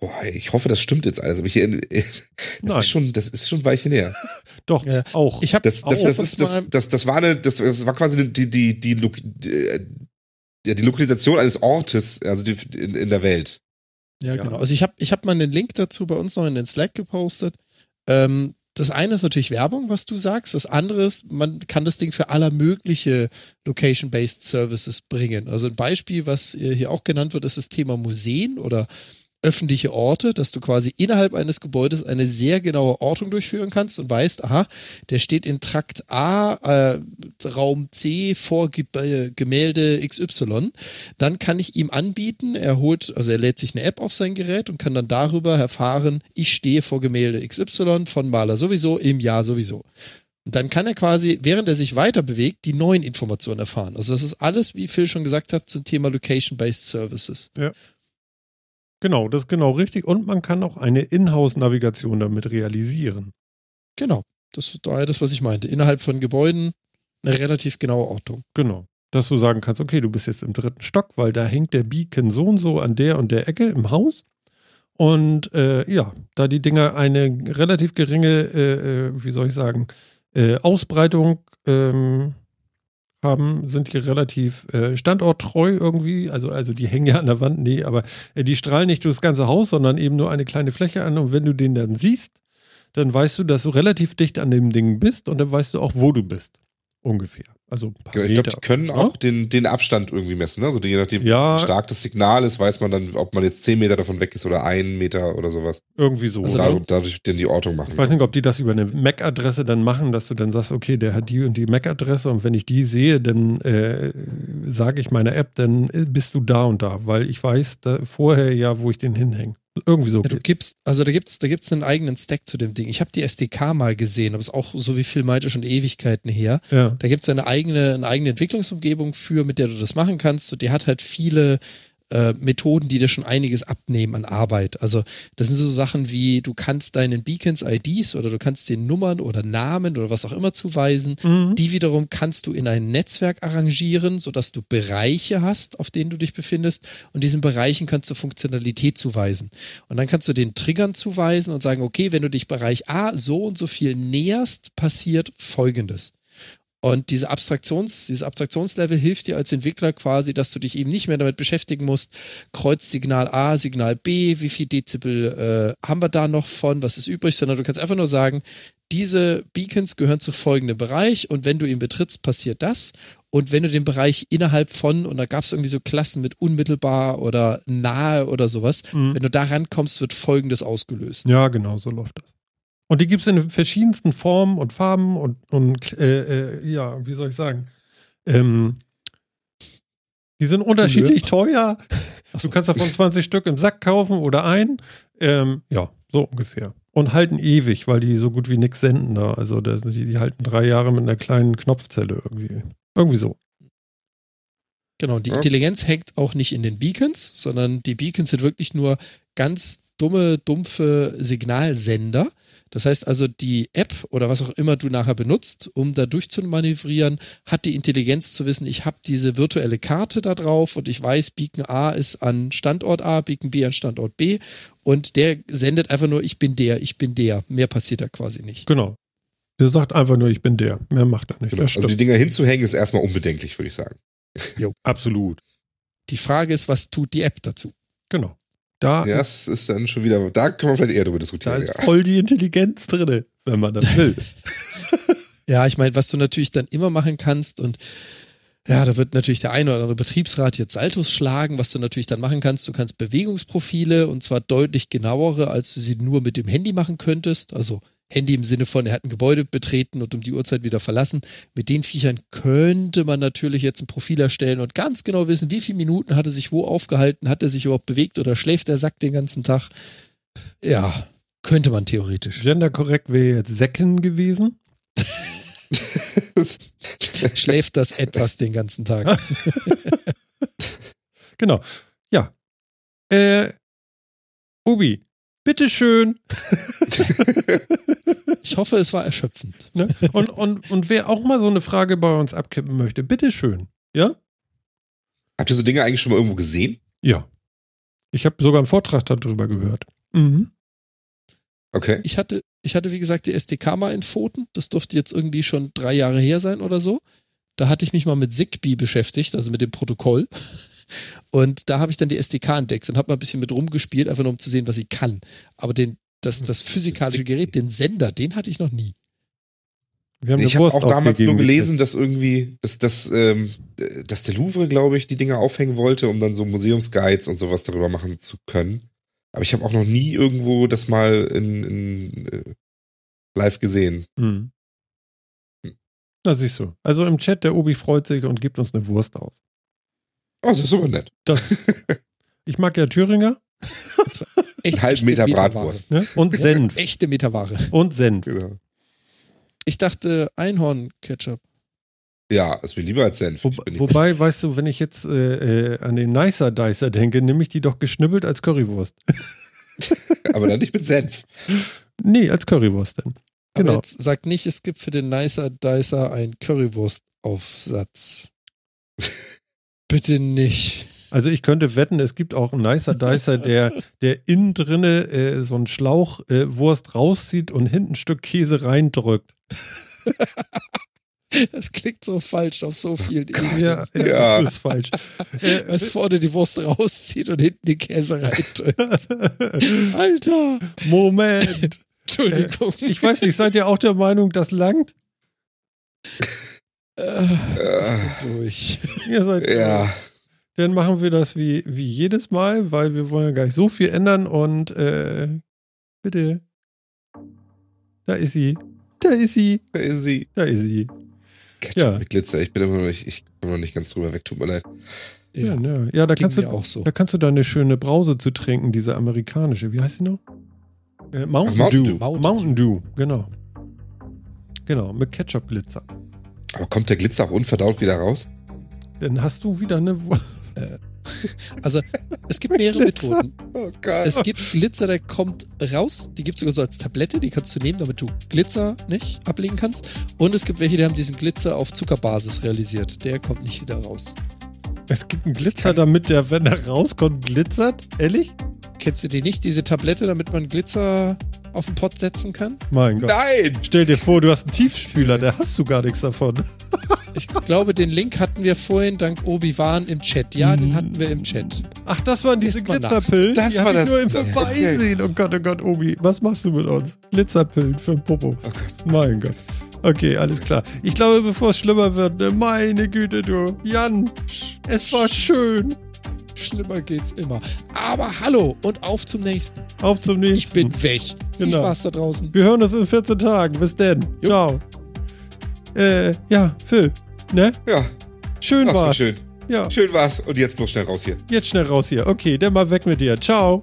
boah, ich hoffe, das stimmt jetzt alles, aber ich, das Nein. ist schon, das ist schon ein Weilchen her. Doch, Ja. auch. Ich habe Das, das, auch das, ist, das, das, das war eine, das, das war quasi die, die, die, die, äh, ja, die Lokalisation eines Ortes, also die, in, in der Welt. Ja, Ja. genau. Also ich habe ich hab mal einen Link dazu bei uns noch in den Slack gepostet. Ähm, das eine ist natürlich Werbung, was du sagst. Das andere ist, man kann das Ding für aller mögliche Location-Based Services bringen. Also ein Beispiel, was hier auch genannt wird, ist das Thema Museen oder öffentliche Orte, dass du quasi innerhalb eines Gebäudes eine sehr genaue Ortung durchführen kannst und weißt, aha, der steht in Trakt A, äh, Raum C vor Ge äh, Gemälde XY. Dann kann ich ihm anbieten, er holt, also er lädt sich eine App auf sein Gerät und kann dann darüber erfahren, ich stehe vor Gemälde XY von Maler sowieso im Jahr sowieso. Und dann kann er quasi, während er sich weiter bewegt, die neuen Informationen erfahren. Also das ist alles, wie Phil schon gesagt hat, zum Thema Location-Based Services. Genau, das ist genau richtig. Und man kann auch eine Inhouse-Navigation damit realisieren. Genau. Das war das, was ich meinte. Innerhalb von Gebäuden eine relativ genaue Ortung. Genau. Dass du sagen kannst, okay, du bist jetzt im dritten Stock, weil da hängt der Beacon so und so an der und der Ecke im Haus. Und äh, ja, da die Dinger eine relativ geringe, äh, äh, wie soll ich sagen, äh, Ausbreitung ähm, haben, sind die relativ äh, standorttreu irgendwie. Also, also die hängen ja an der Wand, nee, aber äh, die strahlen nicht durch das ganze Haus, sondern eben nur eine kleine Fläche an. Und wenn du den dann siehst, dann weißt du, dass du relativ dicht an dem Ding bist und dann weißt du auch, wo du bist. Ungefähr. Also ein paar Ich glaube, die können Ja? auch den, den Abstand irgendwie messen. Ne? Also je nachdem, Ja. wie stark das Signal ist, weiß man dann, ob man jetzt 10 Meter davon weg ist oder einen Meter oder sowas. Irgendwie so. Also dadurch, dadurch dann die Ortung machen. Ich weiß nicht, ob die das über eine MAC-Adresse dann machen, dass du dann sagst, okay, der hat die und die MAC-Adresse und wenn ich die sehe, dann äh, sage ich meiner App, dann äh, bist du da und da, weil ich weiß da vorher ja, wo ich den hinhänge. Irgendwie so. Ja, du gibst, also da gibt's, da gibt's einen eigenen Stack zu dem Ding. Ich habe die SDK mal gesehen, aber es ist auch so wie Phil meinte schon Ewigkeiten her. Ja. Da gibt's eine eigene, eine eigene Entwicklungsumgebung für, mit der du das machen kannst. Und die hat halt viele äh, Methoden, die dir schon einiges abnehmen an Arbeit. Also das sind so Sachen wie, du kannst deinen Beacons IDs oder du kannst den Nummern oder Namen oder was auch immer zuweisen. Mhm. Die wiederum kannst du in ein Netzwerk arrangieren, sodass du Bereiche hast, auf denen du dich befindest. Und diesen Bereichen kannst du Funktionalität zuweisen. Und dann kannst du den Triggern zuweisen und sagen, okay, wenn du dich Bereich A so und so viel näherst, passiert Folgendes. Und diese Abstraktions, dieses Abstraktionslevel hilft dir als Entwickler quasi, dass du dich eben nicht mehr damit beschäftigen musst, Kreuzsignal A, Signal B, wie viel Dezibel äh, haben wir da noch von, was ist übrig, sondern du kannst einfach nur sagen, diese Beacons gehören zu folgendem Bereich und wenn du ihn betrittst, passiert das. Und wenn du den Bereich innerhalb von, und da gab es irgendwie so Klassen mit unmittelbar oder nahe oder sowas, Mhm. wenn du da rankommst, wird folgendes ausgelöst. Ja, genau, so läuft das. Und die gibt es in verschiedensten Formen und Farben und, und äh, äh, ja, wie soll ich sagen? Ähm, die sind unterschiedlich teuer. Ach so. Du kannst davon 20 Stück im Sack kaufen oder ein. Ähm, ja, so ungefähr. Und halten ewig, weil die so gut wie nichts senden da. Also das, die, die halten drei Jahre mit einer kleinen Knopfzelle irgendwie. Irgendwie so. Genau, die Ja. Intelligenz hängt auch nicht in den Beacons, sondern die Beacons sind wirklich nur ganz dumme, dumpfe Signalsender. Das heißt also, die App oder was auch immer du nachher benutzt, um da durchzumanövrieren, hat die Intelligenz zu wissen, ich habe diese virtuelle Karte da drauf und ich weiß, Beacon A ist an Standort A, Beacon B an Standort B und der sendet einfach nur, ich bin der, ich bin der. Mehr passiert da quasi nicht. Genau. Der sagt einfach nur, ich bin der. Mehr macht er nicht. Genau. Also die. Dinger hinzuhängen ist erstmal unbedenklich, würde ich sagen. Absolut. Die Frage ist, was tut die App dazu? Genau. Da das ist dann schon wieder, da kann man vielleicht eher drüber Da diskutieren. ist Ja. voll die Intelligenz drin, wenn man das will. Ja, ich meine, was du natürlich dann immer machen kannst und ja, da wird natürlich der eine oder andere Betriebsrat jetzt Saltos schlagen, was du natürlich dann machen kannst. Du kannst Bewegungsprofile und zwar deutlich genauere, als du sie nur mit dem Handy machen könntest. Also Handy im Sinne von, er hat ein Gebäude betreten und um die Uhrzeit wieder verlassen. Mit den Viechern könnte man natürlich jetzt ein Profil erstellen und ganz genau wissen, wie viele Minuten hat er sich wo aufgehalten, hat er sich überhaupt bewegt oder schläft der Sack den ganzen Tag. Ja, könnte man theoretisch. Genderkorrekt wäre jetzt Säcken gewesen. Schläft das etwas den ganzen Tag. Genau. Ja. Äh, Ubi, bitteschön. Ich hoffe, es war erschöpfend. Ne? Und, und, und wer auch mal so eine Frage bei uns abkippen möchte, bitteschön. Ja? Habt ihr so Dinge eigentlich schon mal irgendwo gesehen? Ja. Ich habe sogar einen Vortrag darüber gehört. Mhm. Okay. Ich hatte, ich hatte, wie gesagt, die SDK mal in Pfoten. Das durfte jetzt irgendwie schon drei Jahre her sein oder so. Da hatte ich mich mal mit Zigbee beschäftigt, also mit dem Protokoll. Und da habe ich dann die SDK entdeckt und habe mal ein bisschen mit rumgespielt, einfach nur um zu sehen, was sie kann. Aber den, das, das physikalische Gerät, den Sender, den hatte ich noch nie. Wir haben Ich habe auch damals nur gelesen, dass irgendwie, dass, dass, ähm, dass der Louvre, glaube ich, die Dinger aufhängen wollte, um dann so Museumsguides und sowas darüber machen zu können. Aber ich habe auch noch nie irgendwo das mal in, in äh, live gesehen. Mhm. Na, siehst du. Also im Chat, der Obi freut sich und gibt uns eine Wurst aus. Oh, das ist super nett. Das, ich mag ja Thüringer Echt, halben echte Meter. Bratwurst. ne? und Senf. Echte Metaware. Und Senf. Genau. Ich dachte Einhorn-Ketchup. Ja, ist mir lieber als Senf. Wo, wobei, weißt du, wenn ich jetzt äh, äh, an den Nicer Dicer denke, nehme ich die doch geschnibbelt als Currywurst. aber dann nicht mit Senf. nee, als Currywurst dann. Aber Genau. jetzt sagt nicht, es gibt für den Nicer Dicer einen Currywurst-Aufsatz. Bitte nicht. Also ich könnte wetten, es gibt auch einen Nicer Dicer, der, der innen drinne äh, so einen Schlauch äh, Wurst rauszieht und hinten ein Stück Käse reindrückt. Das klingt so falsch auf so vielen Ebenen. Ja, ja, Ja. das ist falsch. Äh, Was vorne die Wurst rauszieht und hinten den Käse reindrückt. Alter! Moment. Entschuldigung. Ich weiß nicht, seid ihr auch der Meinung, das langt? Äh, durch. Ihr seid ja. Dann machen wir das wie, wie jedes Mal, weil wir wollen ja gar nicht so viel ändern und äh, bitte. Da ist sie. Da ist sie. Da ist sie. Da ist sie. Ketchup Ja. mit Glitzer. Ich bin immer noch nicht, ich komme noch nicht ganz drüber weg. Tut mir leid. Ja, Ja, ja. ja da, ging kannst du, auch so. da kannst du deine schöne Brause zu trinken, diese amerikanische. Wie heißt sie noch? Äh, Mountain, Ach, Mountain Dew. Dew. Mountain Mountain Dew, genau. Genau, mit Ketchup-Glitzer. Aber kommt der Glitzer auch unverdaut wieder raus? Dann hast du wieder eine. Wu- Also, es gibt mehrere Glitzer. Methoden. Oh Gott. Es gibt Glitzer, der kommt raus. Die gibt es sogar so als Tablette. Die kannst du nehmen, damit du Glitzer nicht ablegen kannst. Und es gibt welche, die haben diesen Glitzer auf Zuckerbasis realisiert. Der kommt nicht wieder raus. Es gibt einen Glitzer, damit der, wenn er rauskommt, glitzert. Ehrlich? Kennst du die nicht? Diese Tablette, damit man Glitzer auf den Pott setzen kann? Mein Gott. Nein! Stell dir vor, du hast einen Tiefspüler, da hast du gar nichts davon. Ich glaube, den Link hatten wir vorhin dank Obi-Wan im Chat. Ja, den hatten wir im Chat. Ach, das waren diese. Glitzerpillen? Das Die war das- nur im okay. Vorbeisehen. Oh Gott, oh Gott, Obi, was machst du mit uns? Glitzerpillen für den Popo. Oh Gott. Mein Gott. Okay, alles klar. Ich glaube, bevor es schlimmer wird, ne, meine Güte, du. Jan, es war schön. Schlimmer geht's immer. Aber hallo und auf zum nächsten. Auf zum nächsten. Ich bin weg. Viel Genau. Spaß da draußen. Wir hören uns in 14 Tagen. Bis denn. Jo. Ciao. Äh, ja, Phil. Ne? Ja, Schön war war's. schön. Ja, Schön war's. Und jetzt bloß schnell raus hier. jetzt schnell raus hier. Okay, dann mal weg mit dir. Ciao.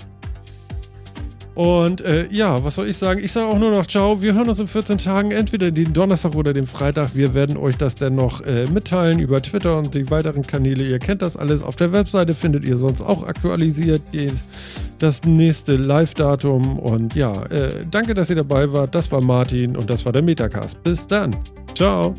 Und äh, ja, was soll ich sagen? Ich sage auch nur noch Ciao. Wir hören uns in 14 Tagen, entweder den Donnerstag oder den Freitag. Wir werden euch das dann noch äh, mitteilen über Twitter und die weiteren Kanäle. Ihr kennt das alles. Auf der Webseite findet ihr sonst auch aktualisiert das nächste Live-Datum. Und ja, äh, danke, dass ihr dabei wart. Das war Martin und das war der Metacast. Bis dann. Ciao.